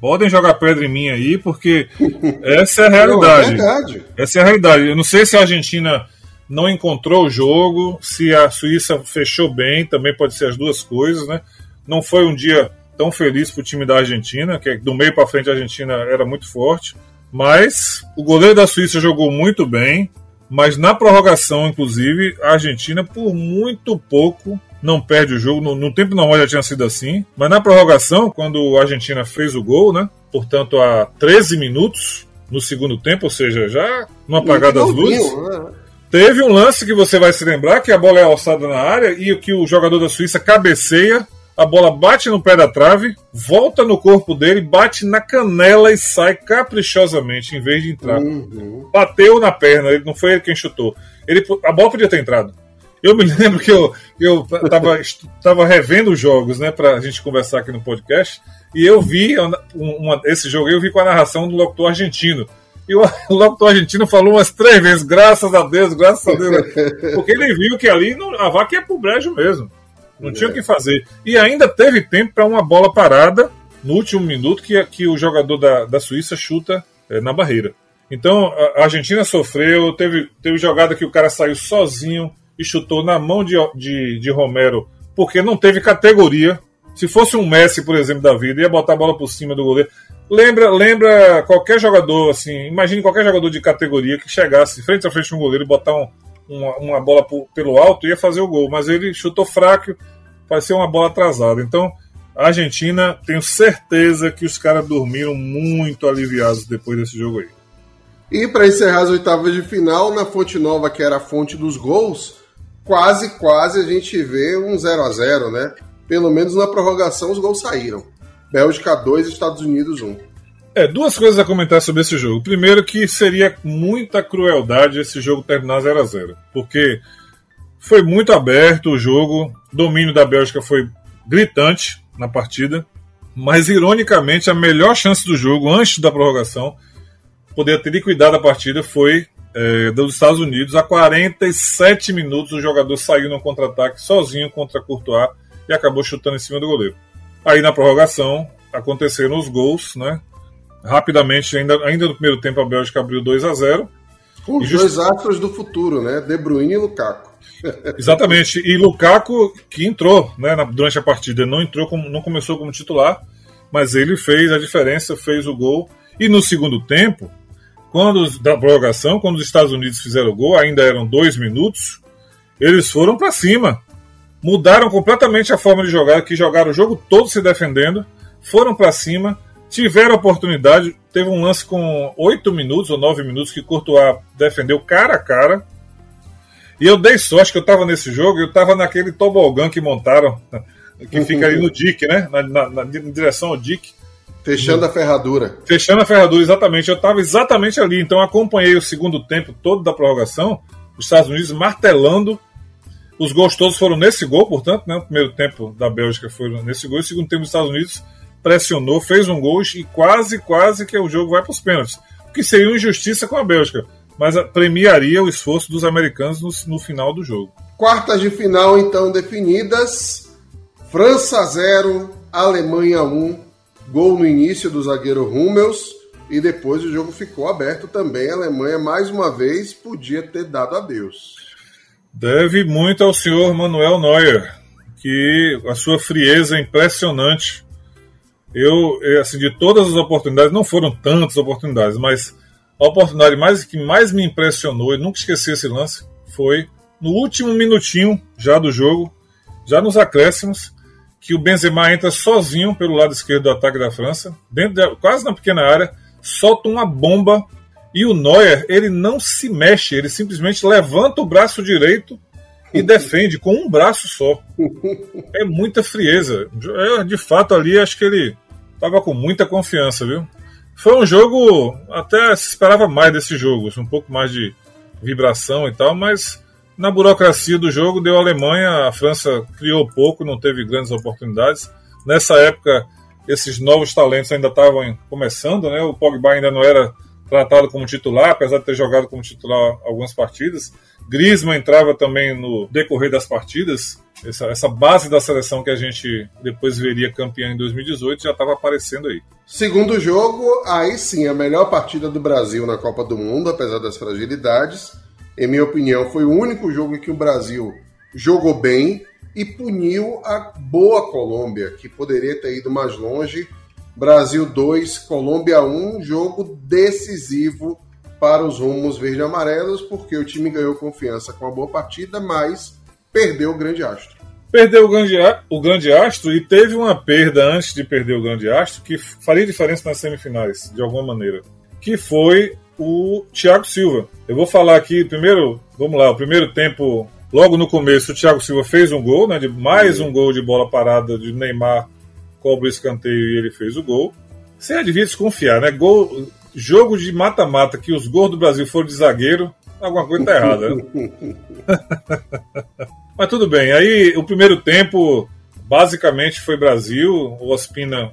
Podem jogar pedra em mim aí, porque essa é a realidade. Não, é verdade. Essa é a realidade. Eu não sei se a Argentina não encontrou o jogo, se a Suíça fechou bem, também pode ser as duas coisas, né? Não foi um dia tão feliz para o time da Argentina, que do meio para frente a Argentina era muito forte. Mas o goleiro da Suíça jogou muito bem. Mas na prorrogação, inclusive, a Argentina, por muito pouco, não perde o jogo. No, no, tempo normal já tinha sido assim. Mas na prorrogação, quando a Argentina fez o gol, né? Portanto, a 13 minutos no segundo tempo, ou seja, já no apagar das luzes. Né? Teve um lance que você vai se lembrar que a bola é alçada na área e que o jogador da Suíça cabeceia a bola bate no pé da trave, volta no corpo dele, bate na canela e sai caprichosamente, em vez de entrar. Uhum. Bateu na perna, ele não foi ele quem chutou. Ele, a bola podia ter entrado. Eu me lembro que eu, eu tava, tava revendo os jogos, né, pra gente conversar aqui no podcast, e eu vi uma, esse jogo, eu vi com a narração do locutor argentino. E o, locutor argentino falou umas três vezes, graças a Deus, graças a Deus. Porque ele viu que ali não, a vaca ia pro brejo mesmo. Não tinha o que fazer. E ainda teve tempo para uma bola parada no último minuto que, que o jogador da, da Suíça chuta é, na barreira. Então a Argentina sofreu, teve, teve jogada que o cara saiu sozinho e chutou na mão de, de, de Romero, porque não teve categoria. Se fosse um Messi, por exemplo, da vida, ia botar a bola por cima do goleiro. Lembra, lembra qualquer jogador, assim, imagine qualquer jogador de categoria que chegasse frente a frente com um goleiro e botar um, uma, uma bola pelo alto, ia fazer o gol. Mas ele chutou fraco, parecia uma bola atrasada. Então, a Argentina, tenho certeza que os caras dormiram muito aliviados depois desse jogo aí. E para encerrar as oitavas de final, na Fonte Nova, que era a fonte dos gols, quase, quase a gente vê um 0 a 0 né? Pelo menos na prorrogação os gols saíram. Bélgica 2, Estados Unidos 1. É, duas coisas a comentar sobre esse jogo. Primeiro que seria muita crueldade esse jogo terminar 0 a 0 porque foi muito aberto o jogo, domínio da Bélgica foi gritante na partida, mas ironicamente a melhor chance do jogo antes da prorrogação, poder ter liquidado a partida, foi é, dos Estados Unidos. A 47 minutos o jogador saiu no contra-ataque sozinho contra Courtois e acabou chutando em cima do goleiro. Aí na prorrogação aconteceram os gols, né? Rapidamente, ainda, ainda no primeiro tempo, a Bélgica abriu 2 a 0 Com os just... dois astros do futuro, né? De Bruyne e Lukaku. Exatamente. E Lukaku, que entrou né, durante a partida, não entrou como, não começou como titular, mas ele fez a diferença, fez o gol. E no segundo tempo, quando da prorrogação, quando os Estados Unidos fizeram o gol, ainda eram dois minutos, eles foram para cima. Mudaram completamente a forma de jogar, que jogaram o jogo todo se defendendo, foram para cima, tiveram oportunidade. Teve um lance com oito minutos ou nove minutos que Courtois defendeu cara a cara. E eu dei sorte que eu estava nesse jogo, eu estava naquele tobogã que montaram, que fica ali no Dick, né? Na, na, na, direção ao Dick. Fechando a ferradura. Fechando a ferradura, exatamente. Eu estava exatamente ali. Então acompanhei o segundo tempo todo da prorrogação, os Estados Unidos martelando. Os gols todos foram nesse gol, portanto, né? O primeiro tempo da Bélgica foi nesse gol, o segundo tempo dos Estados Unidos pressionou, fez um gol e quase, quase que o jogo vai para os pênaltis. O que seria uma injustiça com a Bélgica. mas premiaria o esforço dos americanos no, no final do jogo. Quartas de final, então, definidas. França 0, Alemanha 1. Gol no início do zagueiro Hummels. E depois o jogo ficou aberto também. A Alemanha, mais uma vez, podia ter dado adeus. Deve muito ao senhor Manuel Neuer, que a sua frieza é impressionante. Eu, assim, de todas as oportunidades, não foram tantas oportunidades, mas a oportunidade mais, que mais me impressionou, e nunca esqueci esse lance, foi no último minutinho já do jogo, já nos acréscimos, que o Benzema entra sozinho pelo lado esquerdo do ataque da França, dentro de, quase na pequena área, solta uma bomba e o Neuer ele não se mexe, ele simplesmente levanta o braço direito e defende com um braço só. É muita frieza. Eu, de fato ali acho que ele estava com muita confiança, viu? Foi um jogo, até se esperava mais desse jogo, um pouco mais de vibração e tal, mas na burocracia do jogo deu a Alemanha, a França criou pouco, não teve grandes oportunidades. Nessa época, esses novos talentos ainda estavam começando, né? O Pogba ainda não era tratado como titular, apesar de ter jogado como titular algumas partidas. Griezmann entrava também no decorrer das partidas, essa, essa base da seleção que a gente depois veria campeã em 2018 já estava aparecendo aí. Segundo jogo, aí sim, a melhor partida do Brasil na Copa do Mundo, apesar das fragilidades. Em minha opinião, foi o único jogo em que o Brasil jogou bem e puniu a boa Colômbia, que poderia ter ido mais longe. Brasil 2, Colômbia 1, jogo decisivo para os rumos verde-amarelos, porque o time ganhou confiança com a boa partida, mas perdeu o grande astro. Perdeu o grande, o grande astro e teve uma perda antes de perder o grande astro que faria diferença nas semifinais, de alguma maneira. Que foi o Thiago Silva. Eu vou falar aqui primeiro, vamos lá, o primeiro tempo, logo no começo, o Thiago Silva fez um gol, né, de mais um gol de bola parada de Neymar, cobra o escanteio e ele fez o gol. Você devia desconfiar, né? Gol, jogo de mata-mata que os gols do Brasil foram de zagueiro, alguma coisa tá errada. Né? Mas tudo bem. Aí o primeiro tempo basicamente foi Brasil. O Ospina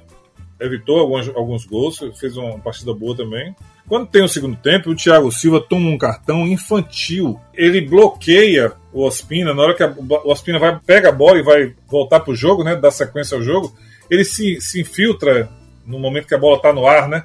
evitou alguns, alguns gols, fez uma partida boa também. Quando tem o segundo tempo, o Thiago Silva toma um cartão infantil. Ele bloqueia o Ospina. Na hora que a, o Ospina vai, pega a bola e vai voltar pro jogo, né? Dar sequência ao jogo, ele se, se infiltra no momento que a bola tá no ar, né?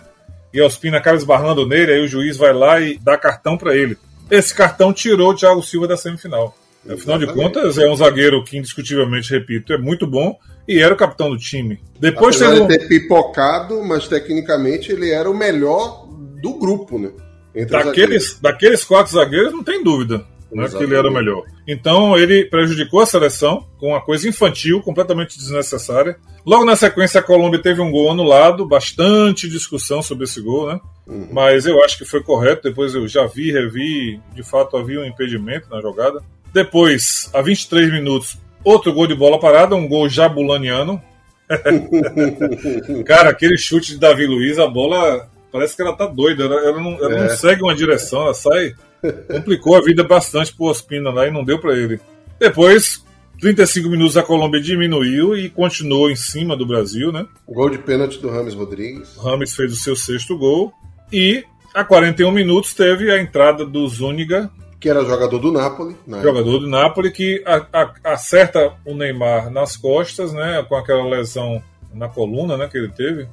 E o Ospina acaba esbarrando nele, aí o juiz vai lá e dá cartão para ele. Esse cartão tirou o Thiago Silva da semifinal. Afinal de contas, é um zagueiro que, indiscutivelmente, repito, é muito bom e era o capitão do time. Depois Apesar de ter pipocado, mas tecnicamente ele era o melhor do grupo, né? daqueles, daqueles quatro zagueiros, não tem dúvida né, que ele era o melhor. Então ele prejudicou a seleção com uma coisa infantil, completamente desnecessária. Logo na sequência, a Colômbia teve um gol anulado, bastante discussão sobre esse gol, né? Uhum. Mas eu acho que foi correto. Depois eu já vi, revi, de fato havia um impedimento na jogada. Depois, a 23 minutos, outro gol de bola parada, um gol jabulaniano. Cara, aquele chute de Davi Luiz, a bola parece que ela tá doida. Ela, ela, não, ela é. não, segue uma direção, ela sai. Complicou a vida bastante pro Ospina lá e não deu para ele. Depois, 35 minutos a Colômbia diminuiu e continuou em cima do Brasil, né? Gol de pênalti do Rames Rodrigues. Rames fez o seu sexto gol. E a 41 minutos teve a entrada do Zúñiga. Que era jogador do Napoli. Jogador época. do Napoli que a, a, acerta o Neymar nas costas, né? Com aquela lesão na coluna né, que ele teve.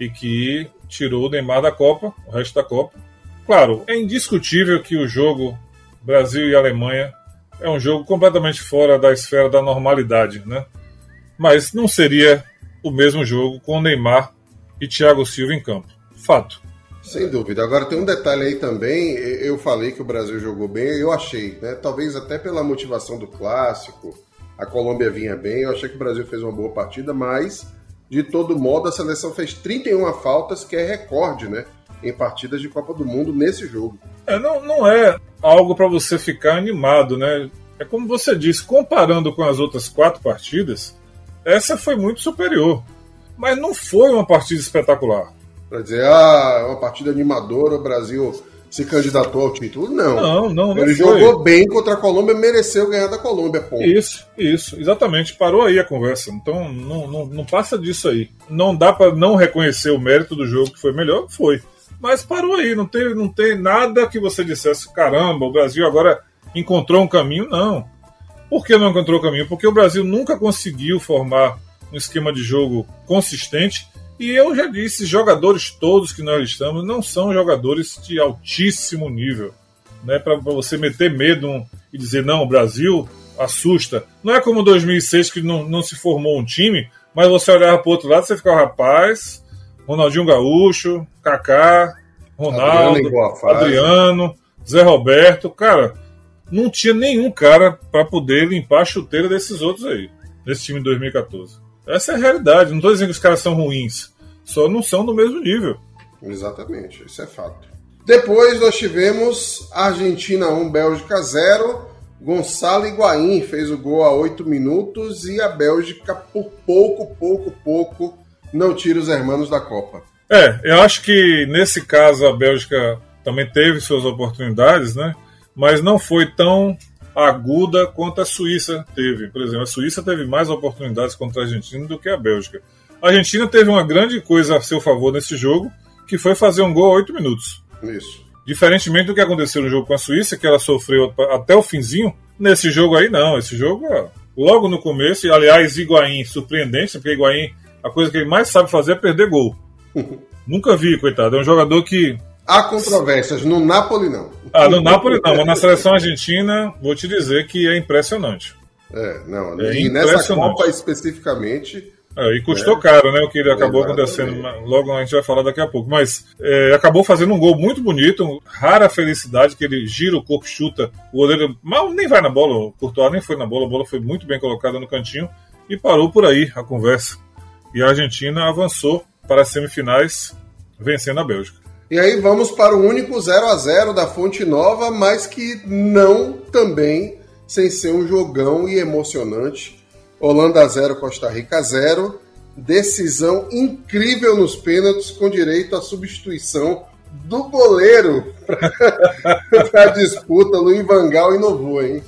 E que tirou o Neymar da Copa, o resto da Copa. Claro, é indiscutível que o jogo Brasil e Alemanha é um jogo completamente fora da esfera da normalidade, né? Mas não seria o mesmo jogo com Neymar e Thiago Silva em campo. Fato. Sem dúvida. Agora tem um detalhe aí também. Eu falei que o Brasil jogou bem, eu achei, né? Talvez até pela motivação do clássico, a Colômbia vinha bem, eu achei que o Brasil fez uma boa partida, mas de todo modo a seleção fez 31 faltas, que é recorde, né? Em partidas de Copa do Mundo nesse jogo. É, não, não é algo para você ficar animado, né? É como você disse, comparando com as outras quatro partidas, essa foi muito superior. Mas não foi uma partida espetacular para dizer, ah, é uma partida animadora, o Brasil se candidatou ao título. Não. Não, não, não Ele foi. jogou bem contra a Colômbia, mereceu ganhar da Colômbia, ponto. Isso, isso, exatamente. Parou aí a conversa. Então, não, não, não passa disso aí. Não dá para não reconhecer o mérito do jogo que foi melhor, foi. Mas parou aí, não teve, não tem nada que você dissesse, caramba, o Brasil agora encontrou um caminho, não. Por que não encontrou o caminho? Porque o Brasil nunca conseguiu formar um esquema de jogo consistente. E eu já disse, jogadores todos que nós estamos não são jogadores de altíssimo nível. Né, para você meter medo e dizer, não, o Brasil assusta. Não é como 2006 que não, não se formou um time, mas você olhava para o outro lado, você ficava, rapaz, Ronaldinho Gaúcho, Kaká, Ronaldo, Adriano, Adriano, Zé Roberto, cara, não tinha nenhum cara para poder limpar a chuteira desses outros aí, desse time de 2014. Essa é a realidade. Não estou dizendo que os caras são ruins, só não são do mesmo nível. Exatamente, isso é fato. Depois nós tivemos Argentina 1, Bélgica 0. Gonçalo Higuaín fez o gol a 8 minutos e a Bélgica, por pouco, pouco, pouco, não tira os hermanos da Copa. É, eu acho que nesse caso a Bélgica também teve suas oportunidades, né? Mas não foi tão aguda quanto a Suíça teve. Por exemplo, a Suíça teve mais oportunidades contra a Argentina do que a Bélgica. A Argentina teve uma grande coisa a seu favor nesse jogo, que foi fazer um gol a 8 minutos. Isso. Diferentemente do que aconteceu no jogo com a Suíça, que ela sofreu até o finzinho, nesse jogo aí não. Esse jogo, logo no começo, e aliás, Higuaín surpreendente, porque Higuaín, a coisa que ele mais sabe fazer é perder gol. Nunca vi, coitado. É um jogador que. Há controvérsias. No Napoli, não. Ah, no Napoli não, mas na seleção argentina, vou te dizer que é impressionante. É, não. É e nessa Copa especificamente, é, e custou é. caro, né? O que acabou acontecendo. Logo a gente vai falar daqui a pouco. Mas é, acabou fazendo um gol muito bonito, rara felicidade, que ele gira o corpo, chuta, o goleiro mal nem vai na bola, o Courtois nem foi na bola, a bola foi muito bem colocada no cantinho e parou por aí a conversa. E a Argentina avançou para as semifinais, vencendo a Bélgica. E aí vamos para o único 0 a 0 da Fonte Nova, mas que não também sem ser um jogão e emocionante Holanda 0, Costa Rica 0. Decisão incrível nos pênaltis, com direito à substituição do goleiro para a disputa. Luiz Vangal inovou, hein?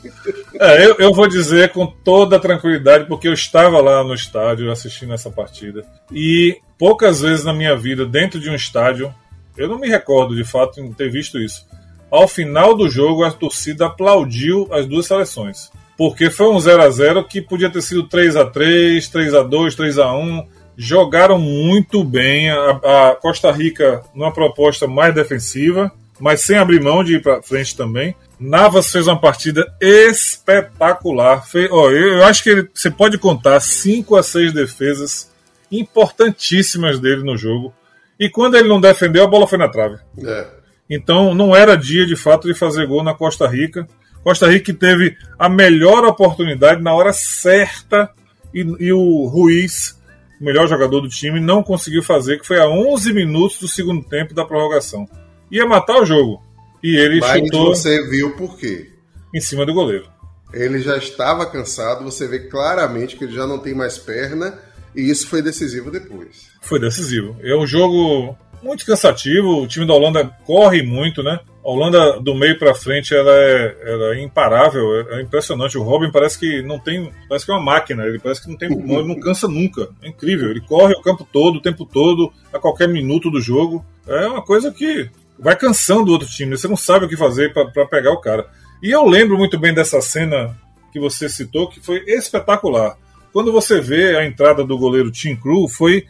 É, eu, eu, vou dizer com toda tranquilidade, porque eu estava lá no estádio assistindo essa partida. E poucas vezes na minha vida, dentro de um estádio, eu não me recordo de fato de ter visto isso. Ao final do jogo, a torcida aplaudiu as duas seleções porque foi um 0 a 0 que podia ter sido 3 a 3 3 a 2 3 a 1 Jogaram muito bem. A, a Costa Rica numa proposta mais defensiva, mas sem abrir mão de ir para frente também. Navas fez uma partida espetacular. Fe, eu, eu, acho que ele, você pode contar 5 a 6 defesas importantíssimas dele no jogo. E quando ele não defendeu, a bola foi na trave. É. Então não era dia de fato de fazer gol na Costa Rica. Costa Rica teve a melhor oportunidade na hora certa e, e o Ruiz, o melhor jogador do time, não conseguiu fazer, que foi a 11 minutos do segundo tempo da prorrogação. Ia matar o jogo. E ele Mas chutou. você viu por quê? Em cima do goleiro. Ele já estava cansado, você vê claramente que ele já não tem mais perna, e isso foi decisivo depois. Foi decisivo. É um jogo muito cansativo, o time da Holanda corre muito, né? A Holanda do meio para frente ela é, ela é imparável, é, é, impressionante. O Robin parece que não tem, parece que é uma máquina, ele parece que não tem não cansa nunca. É incrível, ele corre o campo todo, o tempo todo, a qualquer minuto do jogo. É uma coisa que vai cansando o outro time, você não sabe o que fazer para pegar o cara. E eu lembro muito bem dessa cena que você citou, que foi espetacular. Quando você vê a entrada do goleiro Tim Crew, foi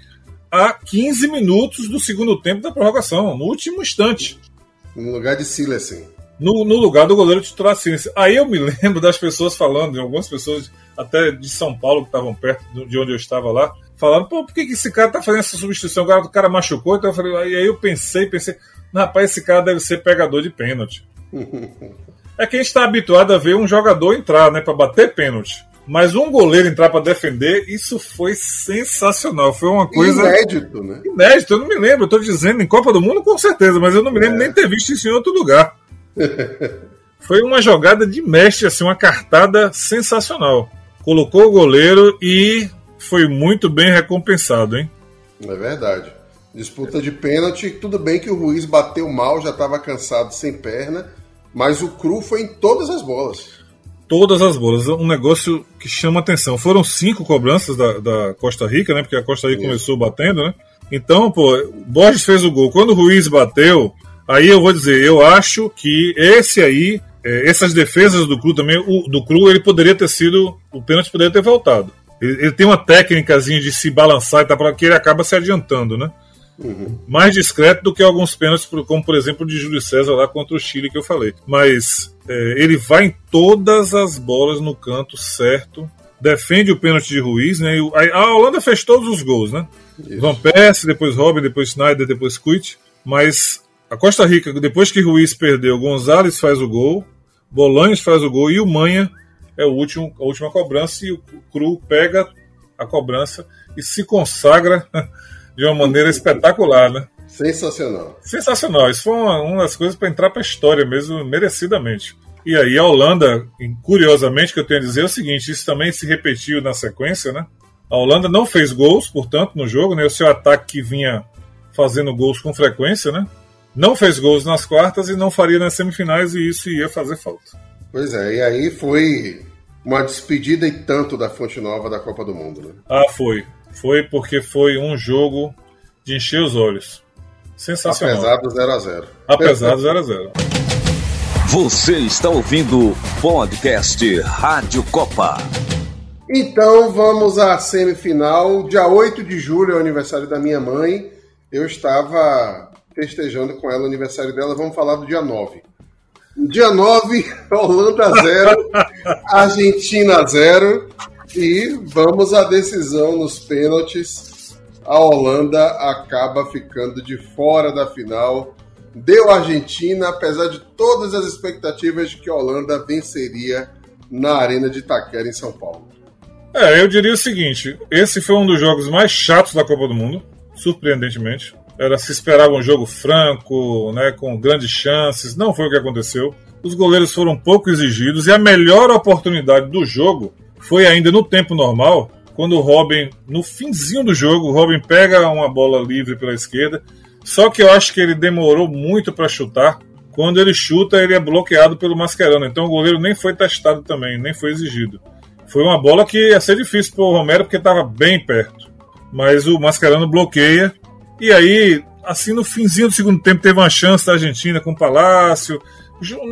a 15 minutos do segundo tempo da prorrogação, no último instante. No lugar de Silecen. No, no, lugar do goleiro titular Silecen. Aí eu me lembro das pessoas falando, algumas pessoas até de São Paulo que estavam perto de onde eu estava lá, falando, pô, por que, que esse cara tá fazendo essa substituição? O cara, o cara machucou, então eu falei, aí eu pensei, pensei, rapaz, esse cara deve ser pegador de pênalti. é que a gente está habituado a ver um jogador entrar, né, para bater pênalti. Mas um goleiro entrar para defender, isso foi sensacional. Foi uma coisa. Inédito, né? Inédito, eu não me lembro. Eu tô dizendo, em Copa do Mundo, com certeza, mas eu não me lembro é. nem ter visto isso em outro lugar. foi uma jogada de mestre, assim, uma cartada sensacional. Colocou o goleiro e foi muito bem recompensado, hein? É verdade. Disputa de pênalti, tudo bem que o Ruiz bateu mal, já estava cansado sem perna, mas o Cru foi em todas as bolas todas as bolas. Um negócio que chama atenção. Foram cinco cobranças da, da Costa Rica, né? Porque a Costa Rica Isso. começou batendo, né? Então, pô, Borges fez o gol. Quando o Ruiz bateu, aí eu vou dizer, eu acho que esse aí, é, essas defesas do Cru também, o, do Cru, ele poderia ter sido, o pênalti poderia ter voltado. Ele, ele tem uma técnicazinha de se balançar e tal, para que ele acaba se adiantando, né? Uhum. Mais discreto do que alguns pênaltis, como por exemplo o de Júlio César lá contra o Chile que eu falei. Mas é, ele vai em todas as bolas no canto certo, defende o pênalti de Ruiz, né? A Holanda fez todos os gols, né? Isso. Van Persie, depois Robin, depois Schneider, depois Kuit. Mas a Costa Rica, depois que Ruiz perdeu, Gonzalez faz o gol, Bolanhos faz o gol e o Manha é o último, a última cobrança e o Cru pega a cobrança e se consagra de uma maneira espetacular, né? Sensacional. Sensacional. Isso foi uma, uma das coisas para entrar para a história mesmo, merecidamente. E aí a Holanda, curiosamente, que eu tenho a dizer é o seguinte: isso também se repetiu na sequência, né? A Holanda não fez gols, portanto, no jogo, né? O seu ataque que vinha fazendo gols com frequência, né? Não fez gols nas quartas e não faria nas semifinais, e isso ia fazer falta. Pois é, e aí foi uma despedida e tanto da Fonte Nova da Copa do Mundo, né? Ah, foi. Foi porque foi um jogo de encher os olhos. Sensacional. Apesar do 0x0. Apesar do 0x0. Você está ouvindo o podcast Rádio Copa. Então vamos à semifinal. Dia 8 de julho é o aniversário da minha mãe. Eu estava festejando com ela o aniversário dela. Vamos falar do dia 9. Dia 9, Holanda 0, Argentina 0. E vamos à decisão nos pênaltis. A Holanda acaba ficando de fora da final. Deu a Argentina, apesar de todas as expectativas de que a Holanda venceria na Arena de Itaquera, em São Paulo. É, eu diria o seguinte: esse foi um dos jogos mais chatos da Copa do Mundo, surpreendentemente. Era se esperava um jogo franco, né, com grandes chances. Não foi o que aconteceu. Os goleiros foram pouco exigidos e a melhor oportunidade do jogo foi ainda no tempo normal, quando o Robin, no finzinho do jogo, o Robin pega uma bola livre pela esquerda. Só que eu acho que ele demorou muito para chutar. Quando ele chuta, ele é bloqueado pelo Mascherano. Então o goleiro nem foi testado também, nem foi exigido. Foi uma bola que ia ser difícil para o Romero porque estava bem perto. Mas o Mascherano bloqueia. E aí, assim, no finzinho do segundo tempo, teve uma chance da Argentina com o Palácio.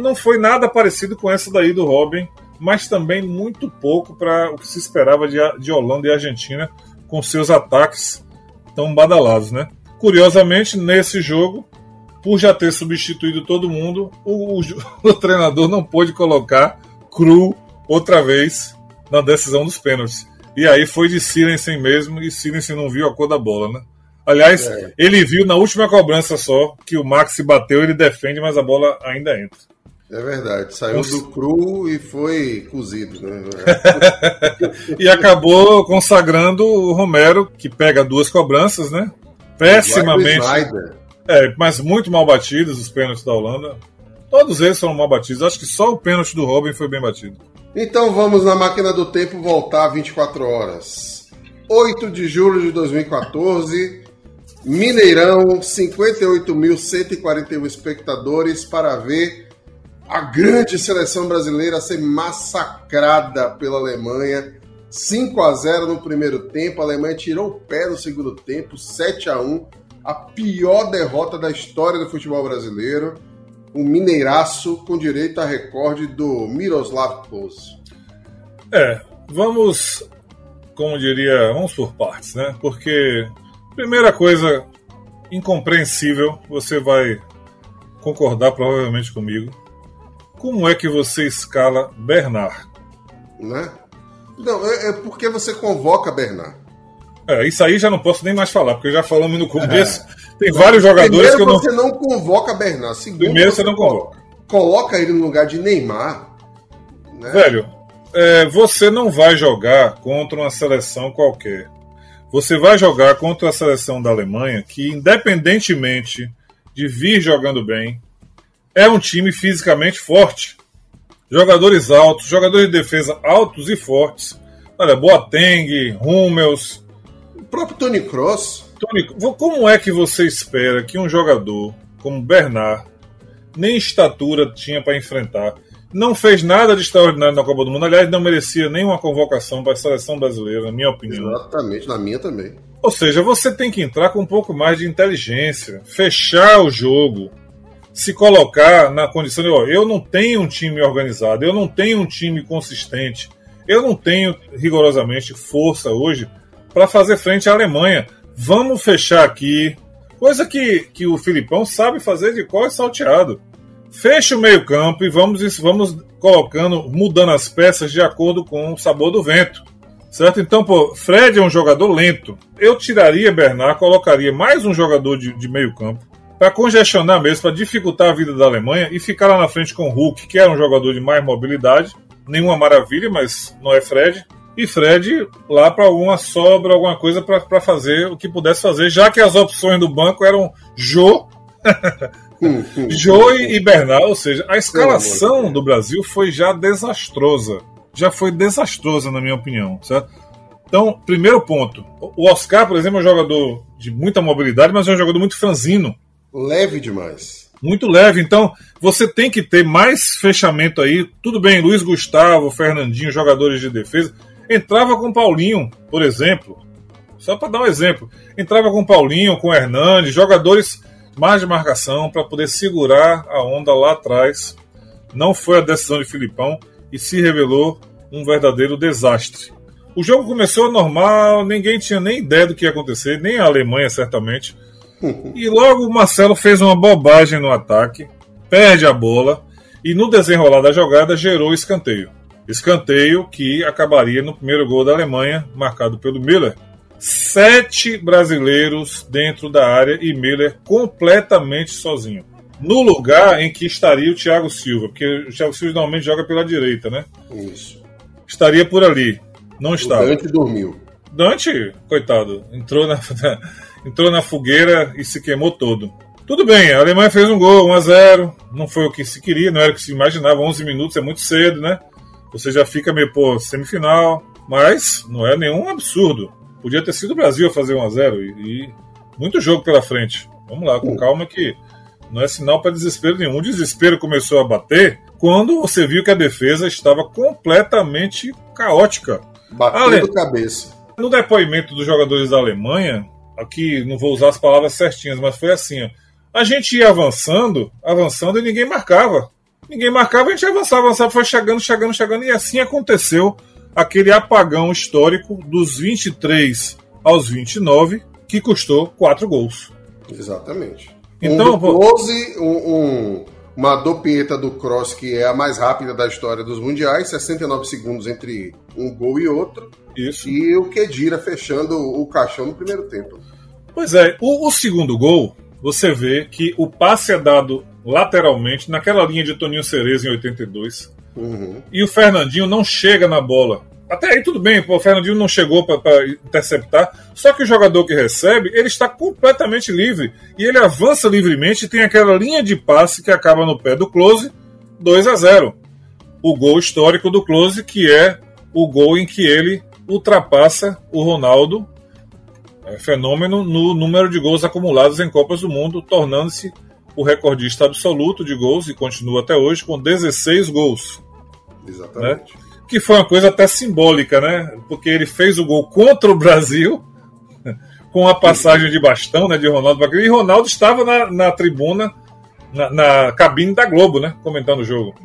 Não foi nada parecido com essa daí do Robin mas também muito pouco para o que se esperava de, de Holanda e Argentina com seus ataques tão badalados, né? Curiosamente, nesse jogo, por já ter substituído todo mundo, o, o, o treinador não pôde colocar Cru outra vez na decisão dos pênaltis. E aí foi de Silensen mesmo, e Silensen não viu a cor da bola, né? Aliás, é. ele viu na última cobrança só que o Max bateu, ele defende, mas a bola ainda entra. É verdade, saiu do cru e foi cozido, né? e acabou consagrando o Romero, que pega duas cobranças, né? Pessimamente. É, mas muito mal batidos os pênaltis da Holanda. Todos eles foram mal batidos. Acho que só o pênalti do Robin foi bem batido. Então vamos na máquina do tempo voltar 24 horas. 8 de julho de 2014, Mineirão, 58.141 espectadores para ver a grande seleção brasileira a ser massacrada pela Alemanha. 5 a 0 no primeiro tempo, a Alemanha tirou o pé no segundo tempo, 7 a 1 a pior derrota da história do futebol brasileiro. Um mineiraço com direito a recorde do Miroslav Klose. É, vamos, como diria, vamos por partes, né? Porque, primeira coisa incompreensível, você vai concordar provavelmente comigo como é que você escala Bernard? Né? Não, é, é porque você convoca Bernard. É, isso aí já não posso nem mais falar, porque já falamos no começo. É. Tem vários jogadores Primeiro que eu você não... não convoca Bernard. Segundo, Primeiro você, você não convoca. Coloca ele no lugar de Neymar. Né? Velho, é, você não vai jogar contra uma seleção qualquer. Você vai jogar contra a seleção da Alemanha, que independentemente de vir jogando bem, é um time fisicamente forte. Jogadores altos, jogadores de defesa altos e fortes. Olha, Boateng, Hummels. O próprio Tony Cross. Tony, como é que você espera que um jogador como Bernard nem estatura tinha para enfrentar não fez nada de extraordinário na Copa do Mundo. Aliás, não merecia nenhuma convocação para a seleção brasileira, na minha opinião. Exatamente, na minha também. Ou seja, você tem que entrar com um pouco mais de inteligência, fechar o jogo, se colocar na condição de: ó, eu não tenho um time organizado, eu não tenho um time consistente, eu não tenho rigorosamente força hoje para fazer frente à Alemanha. Vamos fechar aqui. Coisa que, que o Filipão sabe fazer de cor salteado. Fecha o meio-campo e vamos, vamos colocando, mudando as peças de acordo com o sabor do vento. Certo? Então, pô, Fred é um jogador lento. Eu tiraria Bernard, colocaria mais um jogador de, de meio-campo para congestionar mesmo, para dificultar a vida da Alemanha e ficar lá na frente com o Hulk, que era um jogador de mais mobilidade. Nenhuma maravilha, mas não é Fred. E Fred lá para alguma sobra, alguma coisa para fazer o que pudesse fazer, já que as opções do banco eram Jô Joe e Bernal, ou seja, a escalação do Brasil foi já desastrosa. Já foi desastrosa, na minha opinião, certo? Então, primeiro ponto. O Oscar, por exemplo, é um jogador de muita mobilidade, mas é um jogador muito franzino. Leve demais. Muito leve. Então, você tem que ter mais fechamento aí. Tudo bem, Luiz Gustavo, Fernandinho, jogadores de defesa. Entrava com Paulinho, por exemplo. Só para dar um exemplo. Entrava com Paulinho, com Hernandes, jogadores mais de marcação para poder segurar a onda lá atrás. Não foi a decisão de Filipão e se revelou um verdadeiro desastre. O jogo começou normal, ninguém tinha nem ideia do que ia acontecer, nem a Alemanha certamente. E logo o Marcelo fez uma bobagem no ataque, perde a bola e no desenrolar da jogada gerou escanteio. Escanteio que acabaria no primeiro gol da Alemanha, marcado pelo Miller, sete brasileiros dentro da área e Miller completamente sozinho. No lugar em que estaria o Thiago Silva, porque o Thiago Silva normalmente joga pela direita, né? Isso. Estaria por ali. Não estava. O Dante dormiu. Dante, coitado, entrou na, entrou na fogueira e se queimou todo. Tudo bem, a Alemanha fez um gol, 1 a 0 Não foi o que se queria, não era o que se imaginava. 11 minutos é muito cedo, né? Você já fica meio, pô, semifinal. Mas não é nenhum absurdo. Podia ter sido o Brasil a fazer 1x0 e, e, muito jogo pela frente. Vamos lá, com calma que não é sinal para desespero nenhum. O desespero começou a bater quando você viu que a defesa estava completamente caótica. Batendo Ale... cabeça. No depoimento dos jogadores da Alemanha, aqui não vou usar as palavras certinhas, mas foi assim: ó, a gente ia avançando, avançando e ninguém marcava. Ninguém marcava, a gente avançava, avançava, foi chegando, chegando, chegando, e assim aconteceu aquele apagão histórico dos 23 aos 29, que custou 4 gols. Exatamente. Então, um do Close, um, um, uma dopieta do Cross, que é a mais rápida da história dos mundiais, 69 segundos entre um gol e outro. Isso. E o Kedira fechando o caixão no primeiro tempo. Pois é, o, o segundo gol, você vê que o passe é dado lateralmente, naquela linha de Toninho Cerezo em 82. Uhum. E o Fernandinho não chega na bola. Até aí tudo bem, o Fernandinho não chegou para interceptar. Só que o jogador que recebe, ele está completamente livre. E ele avança livremente e tem aquela linha de passe que acaba no pé do Close, 2 a 0 O gol histórico do Close, que é o gol em que ele ultrapassa o Ronaldo, é, fenômeno, no número de gols acumulados em Copas do Mundo, tornando-se o recordista absoluto de gols e continua até hoje com 16 gols. Exatamente. Né? Que foi uma coisa até simbólica, né? Porque ele fez o gol contra o Brasil, com a passagem de bastão né, de Ronaldo E Ronaldo estava na, na tribuna, na, na, cabine da Globo, né? Comentando o jogo.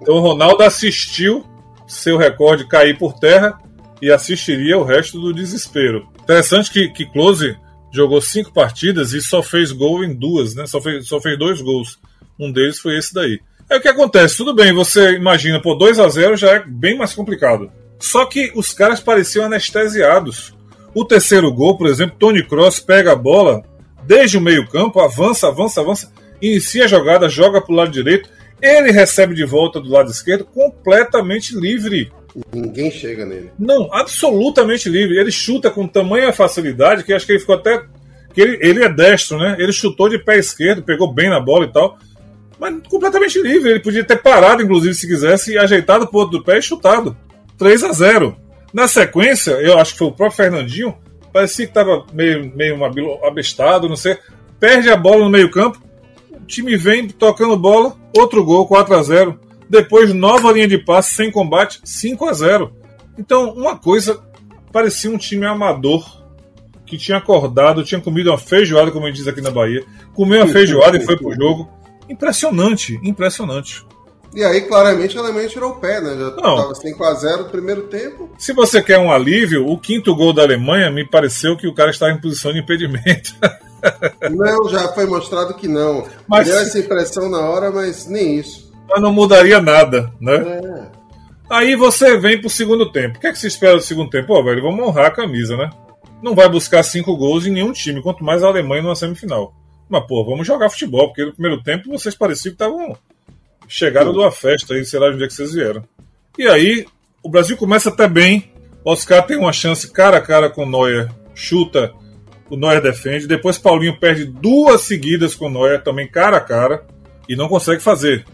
Então o Ronaldo assistiu seu recorde cair por terra e assistiria o resto do desespero. Interessante que, que Close jogou cinco partidas e só fez gol em duas, né? Só fez, só fez dois gols. Um deles foi esse daí. É o que acontece, tudo bem, você imagina, pô, 2 a 0 já é bem mais complicado. Só que os caras pareciam anestesiados. O terceiro gol, por exemplo, Tony Cross pega a bola desde o meio-campo, avança, avança, avança, inicia a jogada, joga para o lado direito, ele recebe de volta do lado esquerdo completamente livre. Ninguém chega nele. Não, absolutamente livre. Ele chuta com tamanha facilidade que acho que ele ficou até. que ele, ele é destro, né? Ele chutou de pé esquerdo, pegou bem na bola e tal. Mas completamente livre. Ele podia ter parado, inclusive, se quisesse, e ajeitado pro outro do pé e chutado. 3 a 0 Na sequência, eu acho que foi o próprio Fernandinho, parecia que estava meio, meio abestado, não sei. Perde a bola no meio-campo, o time vem tocando bola, outro gol, 4 a 0 Depois, nova linha de passe sem combate, 5 a 0 Então, uma coisa parecia um time amador que tinha acordado, tinha comido uma feijoada, como a gente diz aqui na Bahia, comeu uma feijoada e foi pro jogo. Impressionante, impressionante. E aí, claramente, a Alemanha tirou o pé, né? Já estava 5x0 no primeiro tempo. Se você quer um alívio, o quinto gol da Alemanha me pareceu que o cara estava em posição de impedimento. Não, já foi mostrado que não. Mas, Deu essa impressão na hora, mas nem isso. Mas não mudaria nada, né? É. Aí você vem pro segundo tempo. O que é que se espera do segundo tempo? Pô, velho, vamos honrar a camisa, né? Não vai buscar cinco gols em nenhum time, quanto mais a Alemanha numa semifinal. Mas, pô, vamos jogar futebol, porque no primeiro tempo vocês pareciam que estavam chegaram de uma festa aí, sei lá de onde é que vocês vieram. E aí, o Brasil começa até bem. Oscar tem uma chance cara a cara com o Neuer, chuta, o Neuer defende. Depois Paulinho perde duas seguidas com o Neuer, também cara a cara, e não consegue fazer.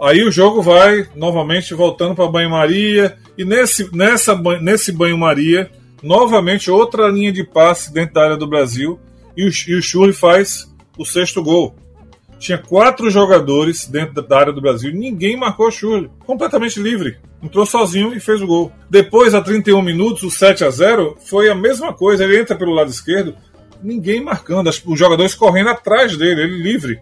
Aí o jogo vai novamente voltando para banho-maria, e nesse, nessa, nesse banho-maria, novamente outra linha de passe dentro da área do Brasil, e o, e o Schurri faz o sexto gol tinha quatro jogadores dentro da área do Brasil. Ninguém marcou Churri. Completamente livre. Entrou sozinho e fez o gol. Depois, a 31 minutos, o 7 a 0 foi a mesma coisa. Ele entra pelo lado esquerdo, ninguém marcando. Os jogadores correndo atrás dele, ele livre.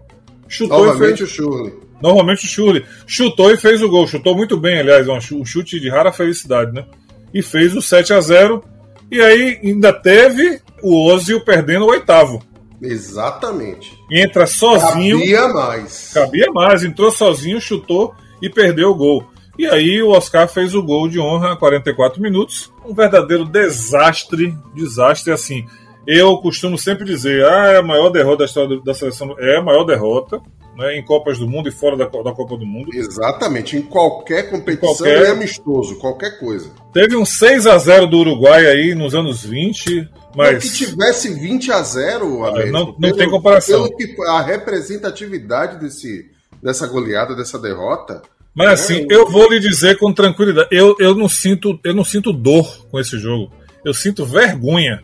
Chutou Novamente fez... o Churri. Novamente o Churri. Chutou e fez o gol. Chutou muito bem, aliás. Um chute de rara felicidade, né? E fez o 7 a 0 E aí ainda teve o Ozil perdendo o oitavo. Exatamente. Entra sozinho. Cabia mais. Cabia mais, entrou sozinho, chutou e perdeu o gol. E aí o Oscar fez o gol de honra a 44 minutos. Um verdadeiro desastre, desastre assim. Eu costumo sempre dizer, ah, é a maior derrota da história da seleção. É a maior derrota, né, em Copas do Mundo e fora da, da Copa do Mundo. Exatamente, em qualquer competição qualquer... é amistoso, qualquer coisa. Teve um 6 a 0 do Uruguai aí nos anos 20, mas... Não que tivesse 20 a 0, Américo, não, não pelo, tem comparação. Pelo que a representatividade desse, dessa goleada, dessa derrota. Mas é, assim, eu vou lhe dizer com tranquilidade, eu, eu, não sinto, eu não sinto dor com esse jogo. Eu sinto vergonha.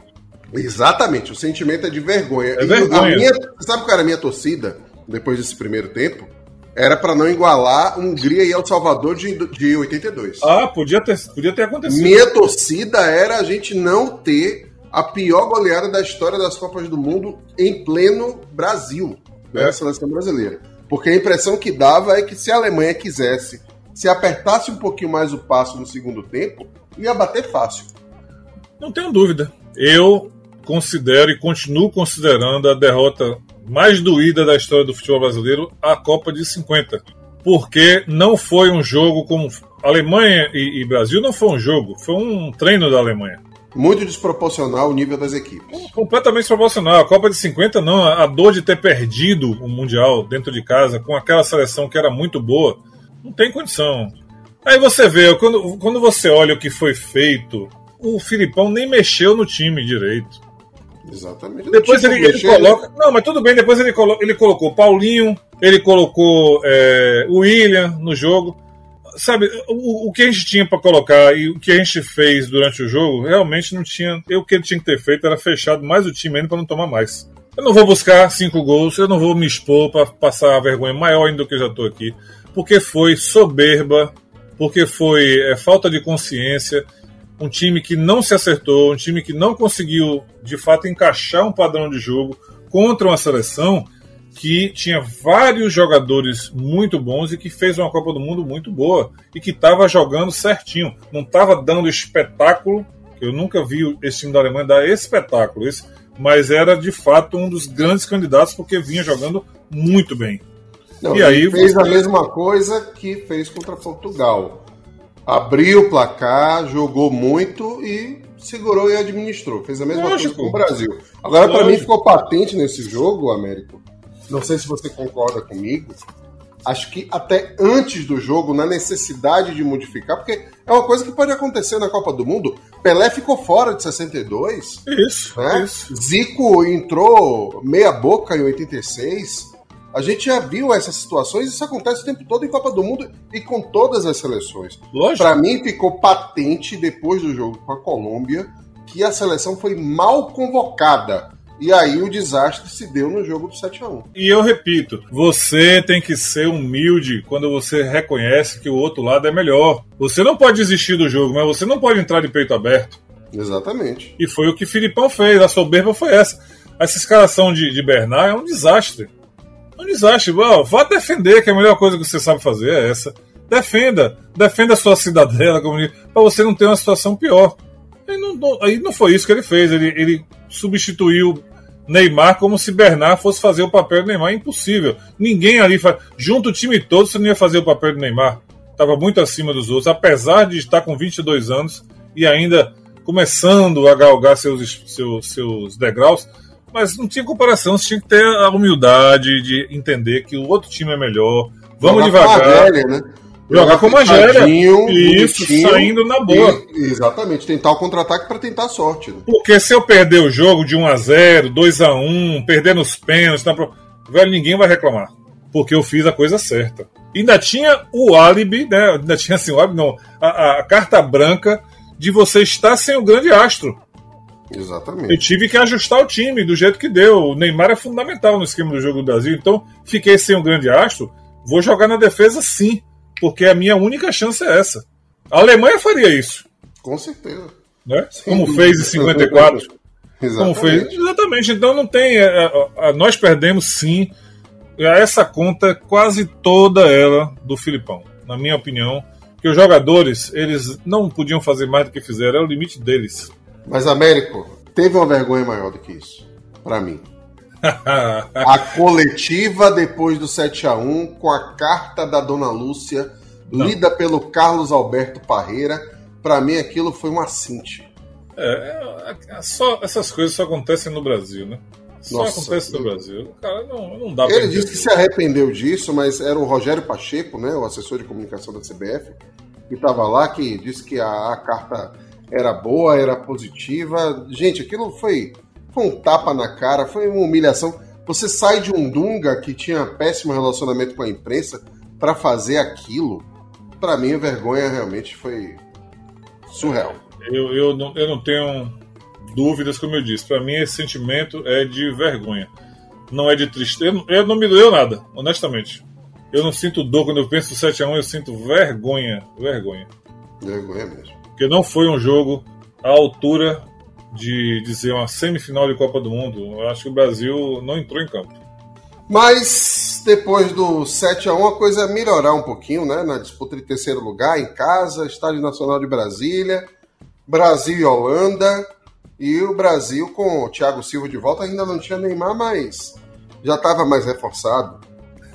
Exatamente, o sentimento é de vergonha. É vergonha. Minha, sabe qual era a minha torcida depois desse primeiro tempo? Era para não igualar Hungria e El Salvador de, de 82. Ah, podia ter, podia ter acontecido. Minha torcida era a gente não ter a pior goleada da história das Copas do Mundo em pleno Brasil, né, é. seleção brasileira. Porque a impressão que dava é que se a Alemanha quisesse, se apertasse um pouquinho mais o passo no segundo tempo, ia bater fácil. Não tenho dúvida. Eu considero e continuo considerando a derrota mais doída da história do futebol brasileiro a Copa de 50. Porque não foi um jogo como. Alemanha e, e Brasil não foi um jogo, foi um treino da Alemanha muito desproporcional o nível das equipes. Completamente desproporcional. A Copa de 50 não, a dor de ter perdido o Mundial dentro de casa com aquela seleção que era muito boa, não tem condição. Aí você vê, quando, quando você olha o que foi feito, o Filipão nem mexeu no time direito. Exatamente. Depois ele, ele, coloca. Não, mas tudo bem, depois ele, colo, ele colocou Paulinho, ele colocou é, o William no jogo sabe, o, o que a gente tinha para colocar e o que a gente fez durante o jogo, realmente não tinha. Eu, o que ele tinha que ter feito era fechado mais o time ainda para não tomar mais. Eu não vou buscar cinco gols, eu não vou me expor para passar a vergonha maior ainda do que eu já estou aqui, porque foi soberba, porque foi é, falta de consciência, um time que não se acertou, um time que não conseguiu de fato encaixar um padrão de jogo contra uma seleção que tinha vários jogadores muito bons e que fez uma Copa do Mundo muito boa e que estava jogando certinho, não estava dando espetáculo. Eu nunca vi esse time da Alemanha dar espetáculo, esse, mas era de fato um dos grandes candidatos porque vinha jogando muito bem. Não, e aí fez você... a mesma coisa que fez contra Portugal. Abriu o placar, jogou muito e segurou e administrou. Fez a mesma Lógico. coisa com o Brasil. Agora, para mim, ficou patente nesse jogo, Américo, não sei se você concorda comigo, acho que até antes do jogo, na necessidade de modificar, porque é uma coisa que pode acontecer na Copa do Mundo. Pelé ficou fora de 62. Isso, né? isso. Zico entrou meia boca em 86. A gente já viu essas situações, isso acontece o tempo todo em Copa do Mundo e com todas as seleções. Para mim ficou patente depois do jogo com a Colômbia que a seleção foi mal convocada E aí o desastre se deu no jogo do 7 a 1 E eu repito, você tem que ser humilde quando você reconhece que o outro lado é melhor. Você não pode desistir do jogo, mas você não pode entrar de peito aberto. Exatamente. E foi o que o Filipão fez, a soberba foi essa. Essa escalação de, de Bernard é um desastre. Um desastre. Well, vá defender, que a melhor coisa que você sabe fazer é essa. Defenda. Defenda a sua cidadela, para você não ter uma situação pior. Aí não, não, aí não foi isso que ele fez. Ele, ele substituiu Neymar como se Bernard fosse fazer o papel do Neymar. Impossível. Ninguém ali faz. Junto o time todo, você não ia fazer o papel do Neymar. Estava muito acima dos outros, apesar de estar com 22 anos e ainda começando a galgar seus, seus, seus degraus. Mas não tinha comparação, você tinha que ter a humildade de entender que o outro time é melhor. Vamos Jogar devagar. Velha, né? Jogar com Magéria. Isso, saindo na boa. E, exatamente, tentar o contra-ataque para tentar a sorte. Né? Porque se eu perder o jogo de 1 a 0 2 a 1 perder nos pênaltis, tá pro... velho, ninguém vai reclamar. Porque eu fiz a coisa certa. Ainda tinha o álibi, né? Ainda tinha assim, o álibi não. A, a carta branca de você estar sem o grande astro. Exatamente. Eu tive que ajustar o time do jeito que deu. O Neymar é fundamental no esquema do jogo do Brasil. Então, fiquei sem o grande astro. Vou jogar na defesa sim porque a minha única chance é essa. A Alemanha faria isso. Com certeza. Né? Como fez em 54. Exatamente. Fez. Exatamente. Então não tem. É, é, é, nós perdemos sim essa conta, quase toda ela, do Filipão. Na minha opinião. Que os jogadores, eles não podiam fazer mais do que fizeram, é o limite deles. Mas, Américo, teve uma vergonha maior do que isso. para mim. a coletiva depois do 7 a 1 com a carta da Dona Lúcia, Não. lida pelo Carlos Alberto Parreira. Para mim, aquilo foi um assinte. É, é, é, só, essas coisas só acontecem no Brasil, né? Só Nossa, acontece no Brasil. Cara, não, não dá Ele disse que se arrependeu disso, mas era o Rogério Pacheco, né, o assessor de comunicação da CBF, que estava lá, que disse que a, a carta era boa, era positiva. Gente, aquilo foi foi um tapa na cara, foi uma humilhação. Você sai de um Dunga que tinha péssimo relacionamento com a imprensa para fazer aquilo. Para mim, a vergonha realmente foi surreal. Eu, eu, não, eu não tenho dúvidas, como eu disse. Para mim, esse sentimento é de vergonha. Não é de tristeza. Eu não me doeu nada, honestamente. Eu não sinto dor quando eu penso no 7x1, eu sinto vergonha. Vergonha. Vergonha mesmo. Porque não foi um jogo à altura de dizer uma semifinal de Copa do Mundo. Eu acho que o Brasil não entrou em campo. Mas depois do 7 a 1 a coisa melhorar um pouquinho, né? Na disputa de terceiro lugar, em casa, Estádio Nacional de Brasília, Brasil e Holanda. E o Brasil com o Thiago Silva de volta ainda não tinha Neymar, mas já estava mais reforçado.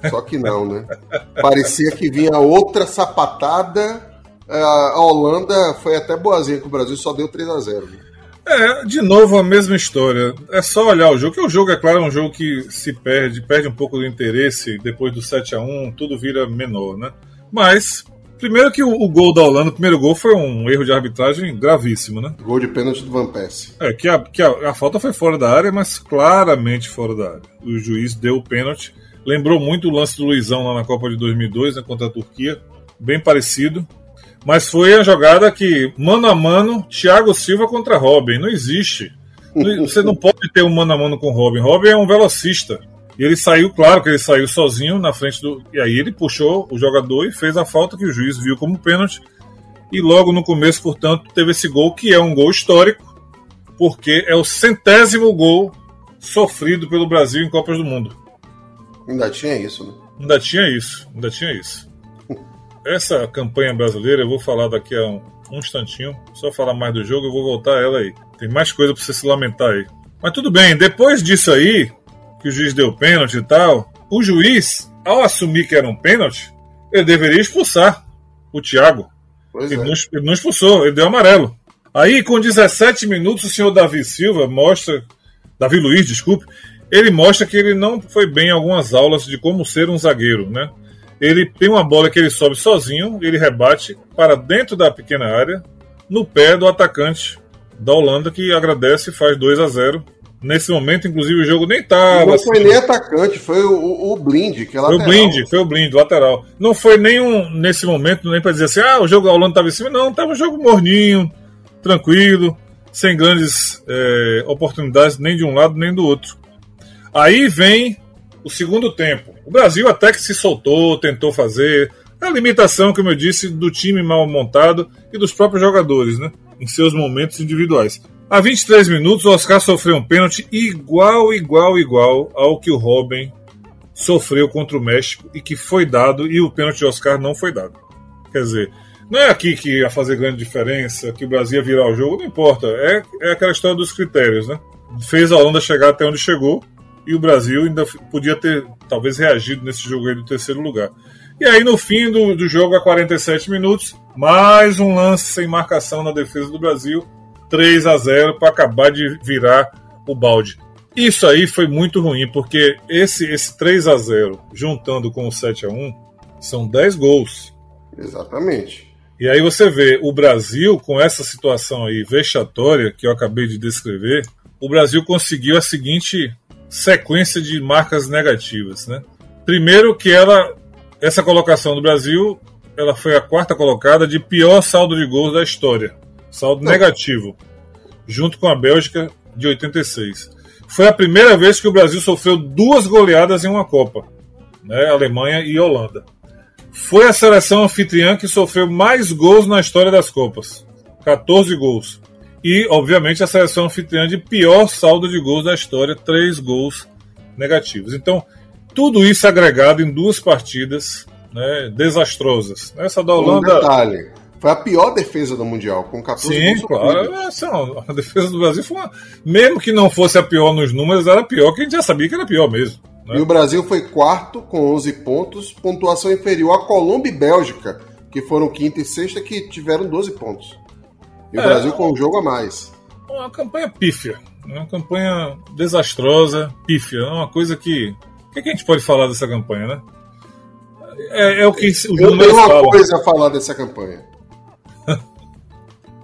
Só que não, né? Parecia que vinha outra sapatada. A Holanda foi até boazinha com o Brasil, só deu 3 a 0 né? É, de novo a mesma história. É só olhar o jogo, que o jogo, é claro, é um jogo que se perde, perde um pouco do interesse depois do 7 a 1 tudo vira menor, né? Mas, primeiro que o, o gol da Holanda, o primeiro gol foi um erro de arbitragem gravíssimo, né? Gol de pênalti do Van Persie. É, que, a, que a, a falta foi fora da área, mas claramente fora da área. O juiz deu o pênalti. Lembrou muito o lance do Luizão lá na Copa de 2002, né, contra a Turquia. Bem parecido. Mas foi a jogada que, mano a mano, Thiago Silva contra Robin. Não existe. Você não pode ter um mano a mano com Robin. Robin é um velocista. E ele saiu, claro que ele saiu sozinho na frente do. E aí ele puxou o jogador e fez a falta que o juiz viu como pênalti. E logo no começo, portanto, teve esse gol que é um gol histórico, porque é o centésimo gol sofrido pelo Brasil em Copas do Mundo. Ainda tinha isso, né? Ainda tinha isso, ainda tinha isso essa campanha brasileira eu vou falar daqui a um, um instantinho. Só falar mais do jogo, eu vou voltar a ela aí. Tem mais coisa para você se lamentar aí. Mas tudo bem, depois disso aí, que o juiz deu pênalti e tal, o juiz, ao assumir que era um pênalti, ele deveria expulsar o Thiago. Ele, é. não, ele não expulsou, ele deu amarelo. Aí, com 17 minutos, o senhor Davi Silva mostra. Davi Luiz, desculpe. Ele mostra que ele não foi bem em algumas aulas de como ser um zagueiro, né? Ele tem uma bola que ele sobe sozinho, ele rebate para dentro da pequena área, no pé do atacante da Holanda, que agradece e faz 2 a 0 Nesse momento, inclusive, o jogo nem estava. Não foi assim, nem atacante, foi o, o Blind, que é lateral. Foi o Blind, foi o Blind, lateral. Não foi nem um, nesse momento, nem para dizer assim, ah, o jogo da Holanda estava em cima. Não, estava um jogo morninho, tranquilo. sem grandes é, oportunidades nem de um lado nem do outro. Aí vem o segundo tempo. O Brasil até que se soltou, tentou fazer. A limitação, como eu disse, do time mal montado e dos próprios jogadores, né? Em seus momentos individuais. A 23 minutos, o Oscar sofreu um pênalti igual, igual, igual ao que o Robin sofreu contra o México e que foi dado, e o pênalti de Oscar não foi dado. Quer dizer, não é aqui que ia fazer grande diferença, que o Brasil ia virar o jogo, não importa. É, é aquela história dos critérios, né? Fez a Holanda chegar até onde chegou e o Brasil ainda podia ter, talvez, reagido nesse jogo aí do terceiro lugar. E aí, no fim do, do jogo, a 47 minutos, mais um lance sem marcação na defesa do Brasil, 3 a 0 para acabar de virar o balde. Isso aí foi muito ruim, porque esse, esse 3 a 0 juntando com o 7 a 1 são 10 gols. Exatamente. E aí você vê o Brasil com essa situação aí vexatória que eu acabei de descrever, o Brasil conseguiu a seguinte sequência de marcas negativas, né? Primeiro que ela essa colocação do Brasil, ela foi a quarta colocada de pior saldo de gols da história, saldo Não. negativo, junto com a Bélgica de 86. Foi a primeira vez que o Brasil sofreu duas goleadas em uma Copa, né? Alemanha e Holanda. Foi a seleção anfitriã que sofreu mais gols na história das Copas, 14 gols. E, obviamente, a seleção anfitriã de pior saldo de gols da história, três gols negativos. Então, tudo isso agregado em duas partidas né, desastrosas. Essa da Holanda. Um detalhe. Foi a pior defesa do Mundial, com 14 Sim, claro. Essa, a defesa do Brasil foi uma... Mesmo que não fosse a pior nos números, era pior, que a gente já sabia que era pior mesmo. Né? E o Brasil foi quarto com 11 pontos, pontuação inferior a Colômbia e Bélgica, que foram quinta e sexta, que tiveram 12 pontos. E é, o Brasil com um jogo a mais. Uma campanha pífia. Uma campanha desastrosa, pífia. É uma coisa que. O que, a gente pode falar dessa campanha, né? É, é o que os Eu tenho uma falam. coisa a falar dessa campanha.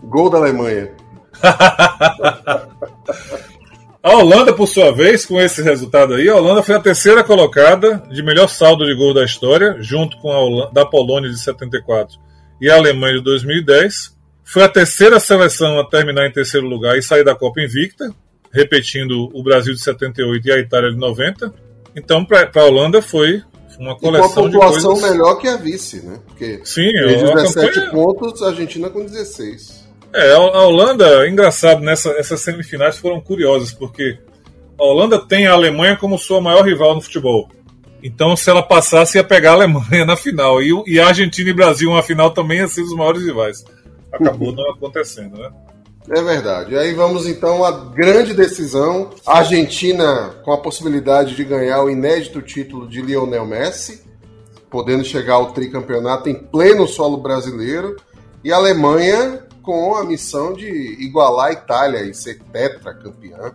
Gol da Alemanha. a Holanda, por sua vez, com esse resultado aí, a Holanda foi a terceira colocada de melhor saldo de gol da história, junto com a Holanda, da Polônia de 74 e a Alemanha de 2010. Foi a terceira seleção a terminar em terceiro lugar e sair da Copa invicta, repetindo o Brasil de 78 e a Itália de 90. Então, para a Holanda foi uma coleção e com a pontuação coisas... melhor que a vice, né? Porque Sim, 17 campanha... pontos, a Argentina com 16. É, a Holanda, engraçado, nessa, essas semifinais foram curiosas, porque a Holanda tem a Alemanha como sua maior rival no futebol. Então, se ela passasse, ia pegar a Alemanha na final. E, e a Argentina e Brasil, uma final, também ia ser os maiores rivais acabou não acontecendo, né? É verdade. E aí vamos então à grande decisão. A Argentina com a possibilidade de ganhar o inédito título de Lionel Messi, podendo chegar ao tricampeonato em pleno solo brasileiro. E a Alemanha com a missão de igualar a Itália e ser tetracampeã.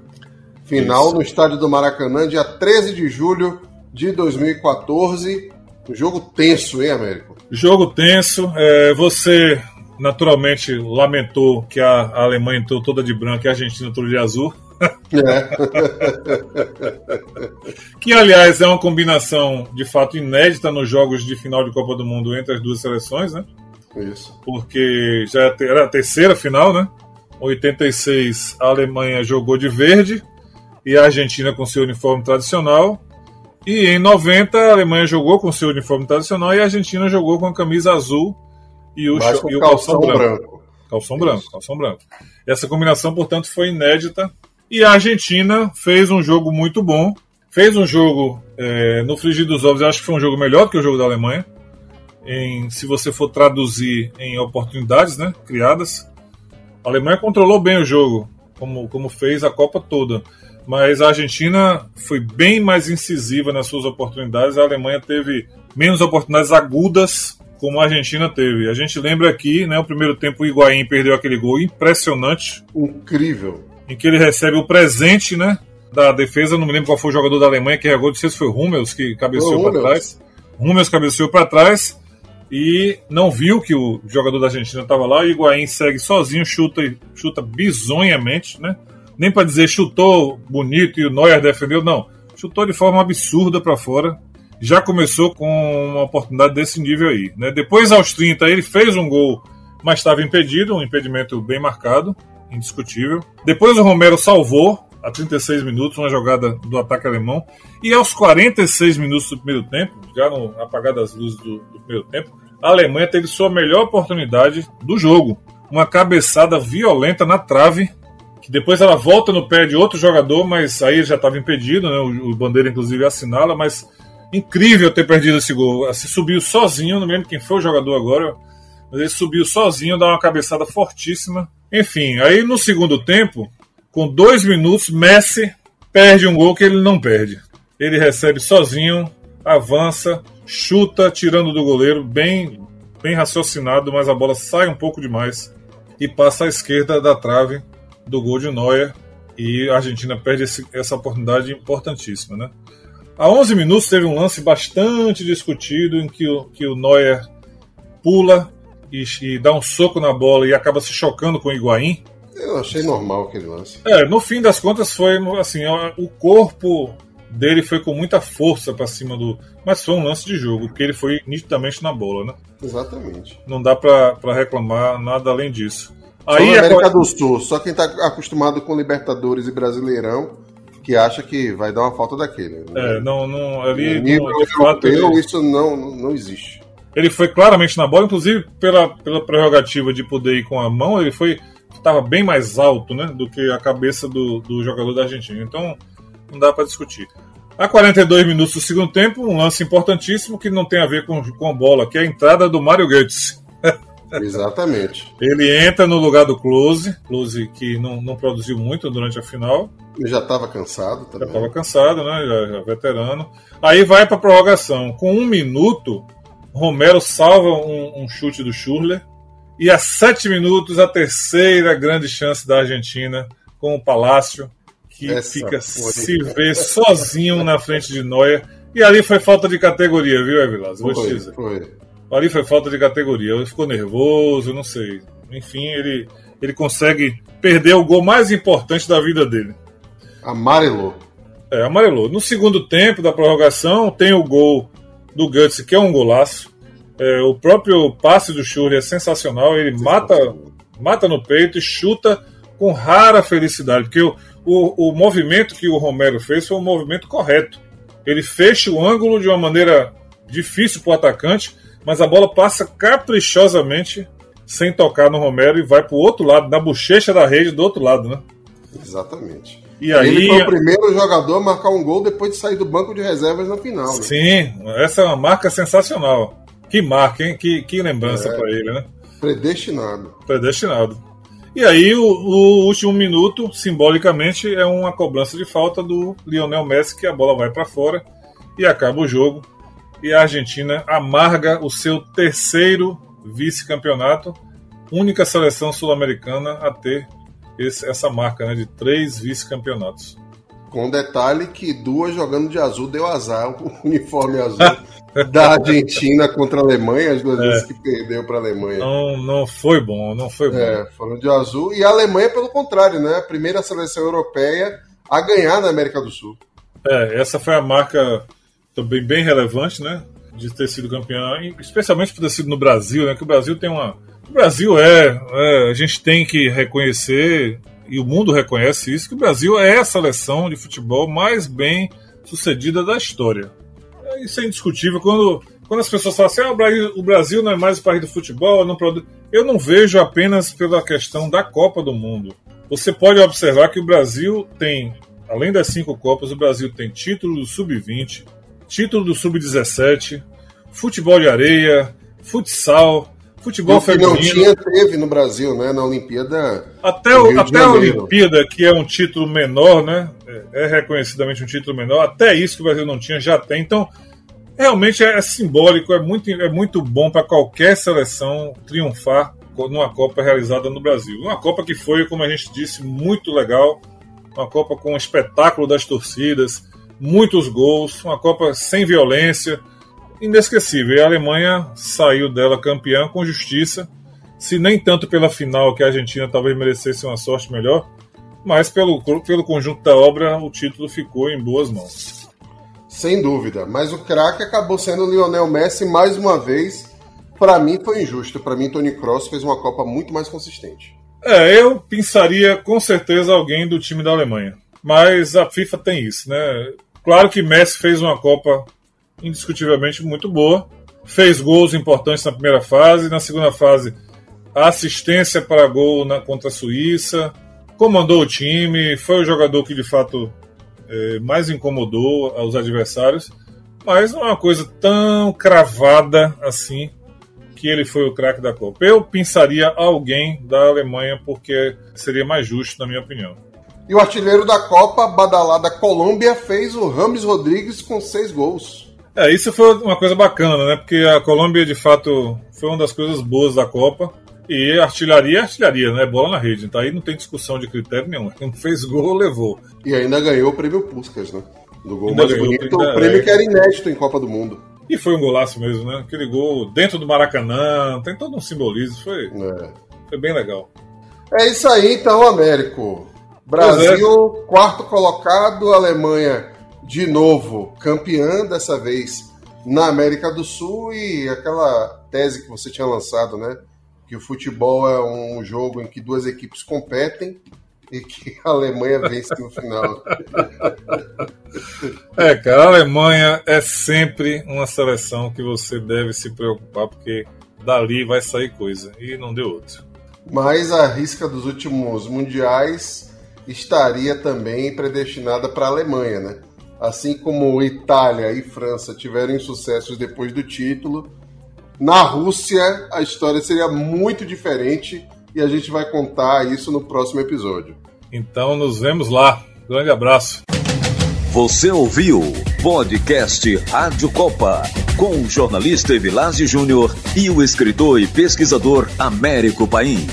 Final Isso. no estádio do Maracanã, dia 13 de julho de 2014. Um jogo tenso, hein, Américo? Jogo tenso. É, você naturalmente lamentou que a, Alemanha entrou toda de branco e a Argentina toda de azul. É. que, aliás, é uma combinação de fato inédita nos jogos de final de Copa do Mundo entre as duas seleções, né? Isso. Porque já era a terceira final, né? 86 a Alemanha jogou de verde e a Argentina com seu uniforme tradicional. E em 90 a Alemanha jogou com seu uniforme tradicional e a Argentina jogou com a camisa azul e o, Mas com e o calção, calção branco. branco. Calção Isso. branco, calção branco. Essa combinação, portanto, foi inédita. E a Argentina fez um jogo muito bom. Fez um jogo é, no frigir dos ovos, eu acho que foi um jogo melhor do que o jogo da Alemanha. Em, se você for traduzir em oportunidades né, criadas, a Alemanha controlou bem o jogo, como, como fez a Copa toda. Mas a Argentina foi bem mais incisiva nas suas oportunidades. A Alemanha teve menos oportunidades agudas como a Argentina teve. A gente lembra aqui, né, o primeiro tempo o Higuaín perdeu aquele gol impressionante. Incrível. Em que ele recebe o presente, né, da defesa, não me lembro qual foi o jogador da Alemanha que regou, não sei se foi o Hummels que cabeceou para trás. Hummels cabeceou para trás e não viu que o jogador da Argentina estava lá. O Higuaín segue sozinho, chuta chuta bizonhamente, né? Nem para dizer chutou bonito e o Neuer defendeu, não. Chutou de forma absurda para fora já começou com uma oportunidade desse nível aí. Né? Depois, aos 30, ele fez um gol, mas estava impedido, um impedimento bem marcado. indiscutível. Depois o Romero salvou a 36 minutos uma jogada do ataque alemão e aos 46 minutos do primeiro tempo, já no apagar das luzes do, do primeiro tempo, a Alemanha teve sua melhor oportunidade do jogo, uma cabeçada violenta na trave que depois ela volta no pé de outro jogador, mas aí já estava impedido, né? O, o, Bandeira inclusive assinala, mas incrível ter perdido esse gol. Se subiu sozinho, não lembro quem foi o jogador agora, mas ele subiu sozinho, dá uma cabeçada fortíssima. Enfim, aí no segundo tempo, com dois minutos, Messi perde um gol que ele não perde. Ele recebe sozinho, avança, chuta, tirando do goleiro, bem, bem raciocinado, mas a bola sai um pouco demais e passa à esquerda da trave do gol de Neuer e a Argentina perde esse, essa oportunidade importantíssima, né? A 11 minutos teve um lance bastante discutido em que o, que o Neuer pula e, e, dá um soco na bola e acaba se chocando com o Higuaín. Eu achei normal aquele lance. É, no fim das contas foi assim, o corpo dele foi com muita força para cima do, mas foi um lance de jogo, porque ele foi nitidamente na bola, né? Exatamente. Não dá para reclamar nada além disso. Aí Só América do Sul, só quem está acostumado com Libertadores e Brasileirão que acha que vai dar uma falta daquele. Né? É, não, não, ali, no nível de fato, ele, isso não, não existe. Ele foi claramente na bola, inclusive pela, pela prerrogativa de poder ir com a mão, ele foi estava bem mais alto né, do que a cabeça do, do jogador da Argentina. Então, não dá para discutir. A 42 minutos do segundo tempo, um lance importantíssimo que não tem a ver com, com a bola, que é a entrada do Mário Götze. Exatamente. Ele entra no lugar do Close, Close que não, não produziu muito durante a final. Ele já estava cansado também. Já estava cansado, né? Já, já veterano. Aí vai para prorrogação. Com um minuto, Romero salva um, um chute do Schurler. E a sete minutos, a terceira grande chance da Argentina com o Palácio, que Essa fica se vê sozinho na frente de Neuer. E ali foi falta de categoria, viu, Evilas? Vou te dizer. Foi. Ali foi falta de categoria. Ele ficou nervoso, não sei. Enfim, ele, ele consegue perder o gol mais importante da vida dele. Amarelou. É, amarelou. No segundo tempo da prorrogação, tem o gol do Guts, que é um golaço. É, o próprio passe do Schurri é sensacional. Ele mata, mata no peito e chuta com rara felicidade, porque o, o, o movimento que o Romero fez foi um movimento correto. Ele fecha o ângulo de uma maneira difícil para o atacante, mas a bola passa caprichosamente sem tocar no Romero e vai para o outro lado, na bochecha da rede do outro lado, né? Exatamente. E aí, ele foi o primeiro jogador a marcar um gol depois de sair do banco de reservas na final. Né? Sim, essa é uma marca sensacional. Que marca, hein? Que, que lembrança é, para ele, né? Predestinado. Predestinado. E aí, o, o, último minuto, simbolicamente, é uma cobrança de falta do Lionel Messi, que a bola vai para fora e acaba o jogo e a Argentina amarga o seu terceiro vice-campeonato, única seleção sul-americana a ter esse, essa marca né, de três vice-campeonatos. Com detalhe que duas jogando de azul deu azar, o uniforme azul da Argentina contra a Alemanha, as duas é. vezes que perdeu para a Alemanha. Não, não foi bom, não foi bom. É, foram de azul. E a Alemanha, pelo contrário, né? A primeira seleção europeia a ganhar na América do Sul. É, essa foi a marca também bem relevante, né? De ter sido campeão, especialmente por ter sido no Brasil, né? Que o Brasil tem uma. O Brasil é, é, A gente tem que reconhecer, e o mundo reconhece isso, que o Brasil é a seleção de futebol mais bem sucedida da história. Isso é indiscutível. Quando, quando as pessoas falam assim, ah, o, Brasil, não é mais o país do futebol, não produz. Eu não vejo apenas pela questão da Copa do Mundo. Você pode observar que o Brasil tem, além das cinco Copas, o Brasil tem título do Sub-20, título do Sub-17, futebol de areia, futsal, futebol feminino. não tinha, teve no Brasil, né? Na Olimpíada. Até, o, até a Olimpíada, que é um título menor, né? É, é reconhecidamente um título menor, até isso que o Brasil não tinha, já tem. Então, realmente é, é simbólico, é muito, é muito bom para qualquer seleção triunfar numa Copa realizada no Brasil. Uma Copa que foi, como a gente disse, muito legal. Uma Copa com o espetáculo das torcidas, muitos gols, uma Copa sem violência, inesquecível. E a Alemanha saiu dela campeã com justiça, se nem tanto pela final, que a Argentina talvez merecesse uma sorte melhor, mas pelo, pelo conjunto da obra o título ficou em boas mãos. Sem dúvida, mas o craque acabou sendo o Lionel Messi mais uma vez. Para mim foi injusto. Para mim, Tony Cross fez uma Copa muito mais consistente. É, eu pensaria com certeza alguém do time da Alemanha. Mas a FIFA tem isso, né? Claro que Messi fez uma Copa indiscutivelmente muito boa, fez gols importantes na primeira fase, na segunda fase assistência para gol na, contra a Suíça, comandou o time, foi o jogador que de fato é, mais incomodou aos adversários, mas não é uma coisa tão cravada assim que ele foi o craque da Copa. Eu pensaria alguém da Alemanha porque seria mais justo, na minha opinião. E o artilheiro da Copa, badalada Colômbia, fez o Rames Rodrigues com seis gols. É, isso foi uma coisa bacana, né? Porque a Colômbia, de fato, foi uma das coisas boas da Copa. E artilharia é artilharia, né? Bola na rede. Então aí não tem discussão de critério nenhum. Quem fez gol, levou. E ainda ganhou o prêmio Puskas, né? Do gol ainda mais bonito, o prêmio é. que era inédito em Copa do Mundo. E foi um golaço mesmo, né? Aquele gol dentro do Maracanã, tem todo um simbolismo. Foi, é. foi bem legal. É isso aí, então, Américo. Brasil, é. quarto colocado, Alemanha de novo campeã, dessa vez na América do Sul, e aquela tese que você tinha lançado, né? Que o futebol é um jogo em que duas equipes competem e que a Alemanha vence no final. É, cara, a Alemanha é sempre uma seleção que você deve se preocupar, porque dali vai sair coisa, e não deu outro. Mas a risca dos últimos mundiais estaria também predestinada para a Alemanha, né? Assim como Itália e França tiveram sucessos depois do título, na Rússia a história seria muito diferente e a gente vai contar isso no próximo episódio. Então nos vemos lá. Grande abraço. Você ouviu podcast Rádio Copa com o jornalista Evilásio Júnior e o escritor e pesquisador Américo Paim.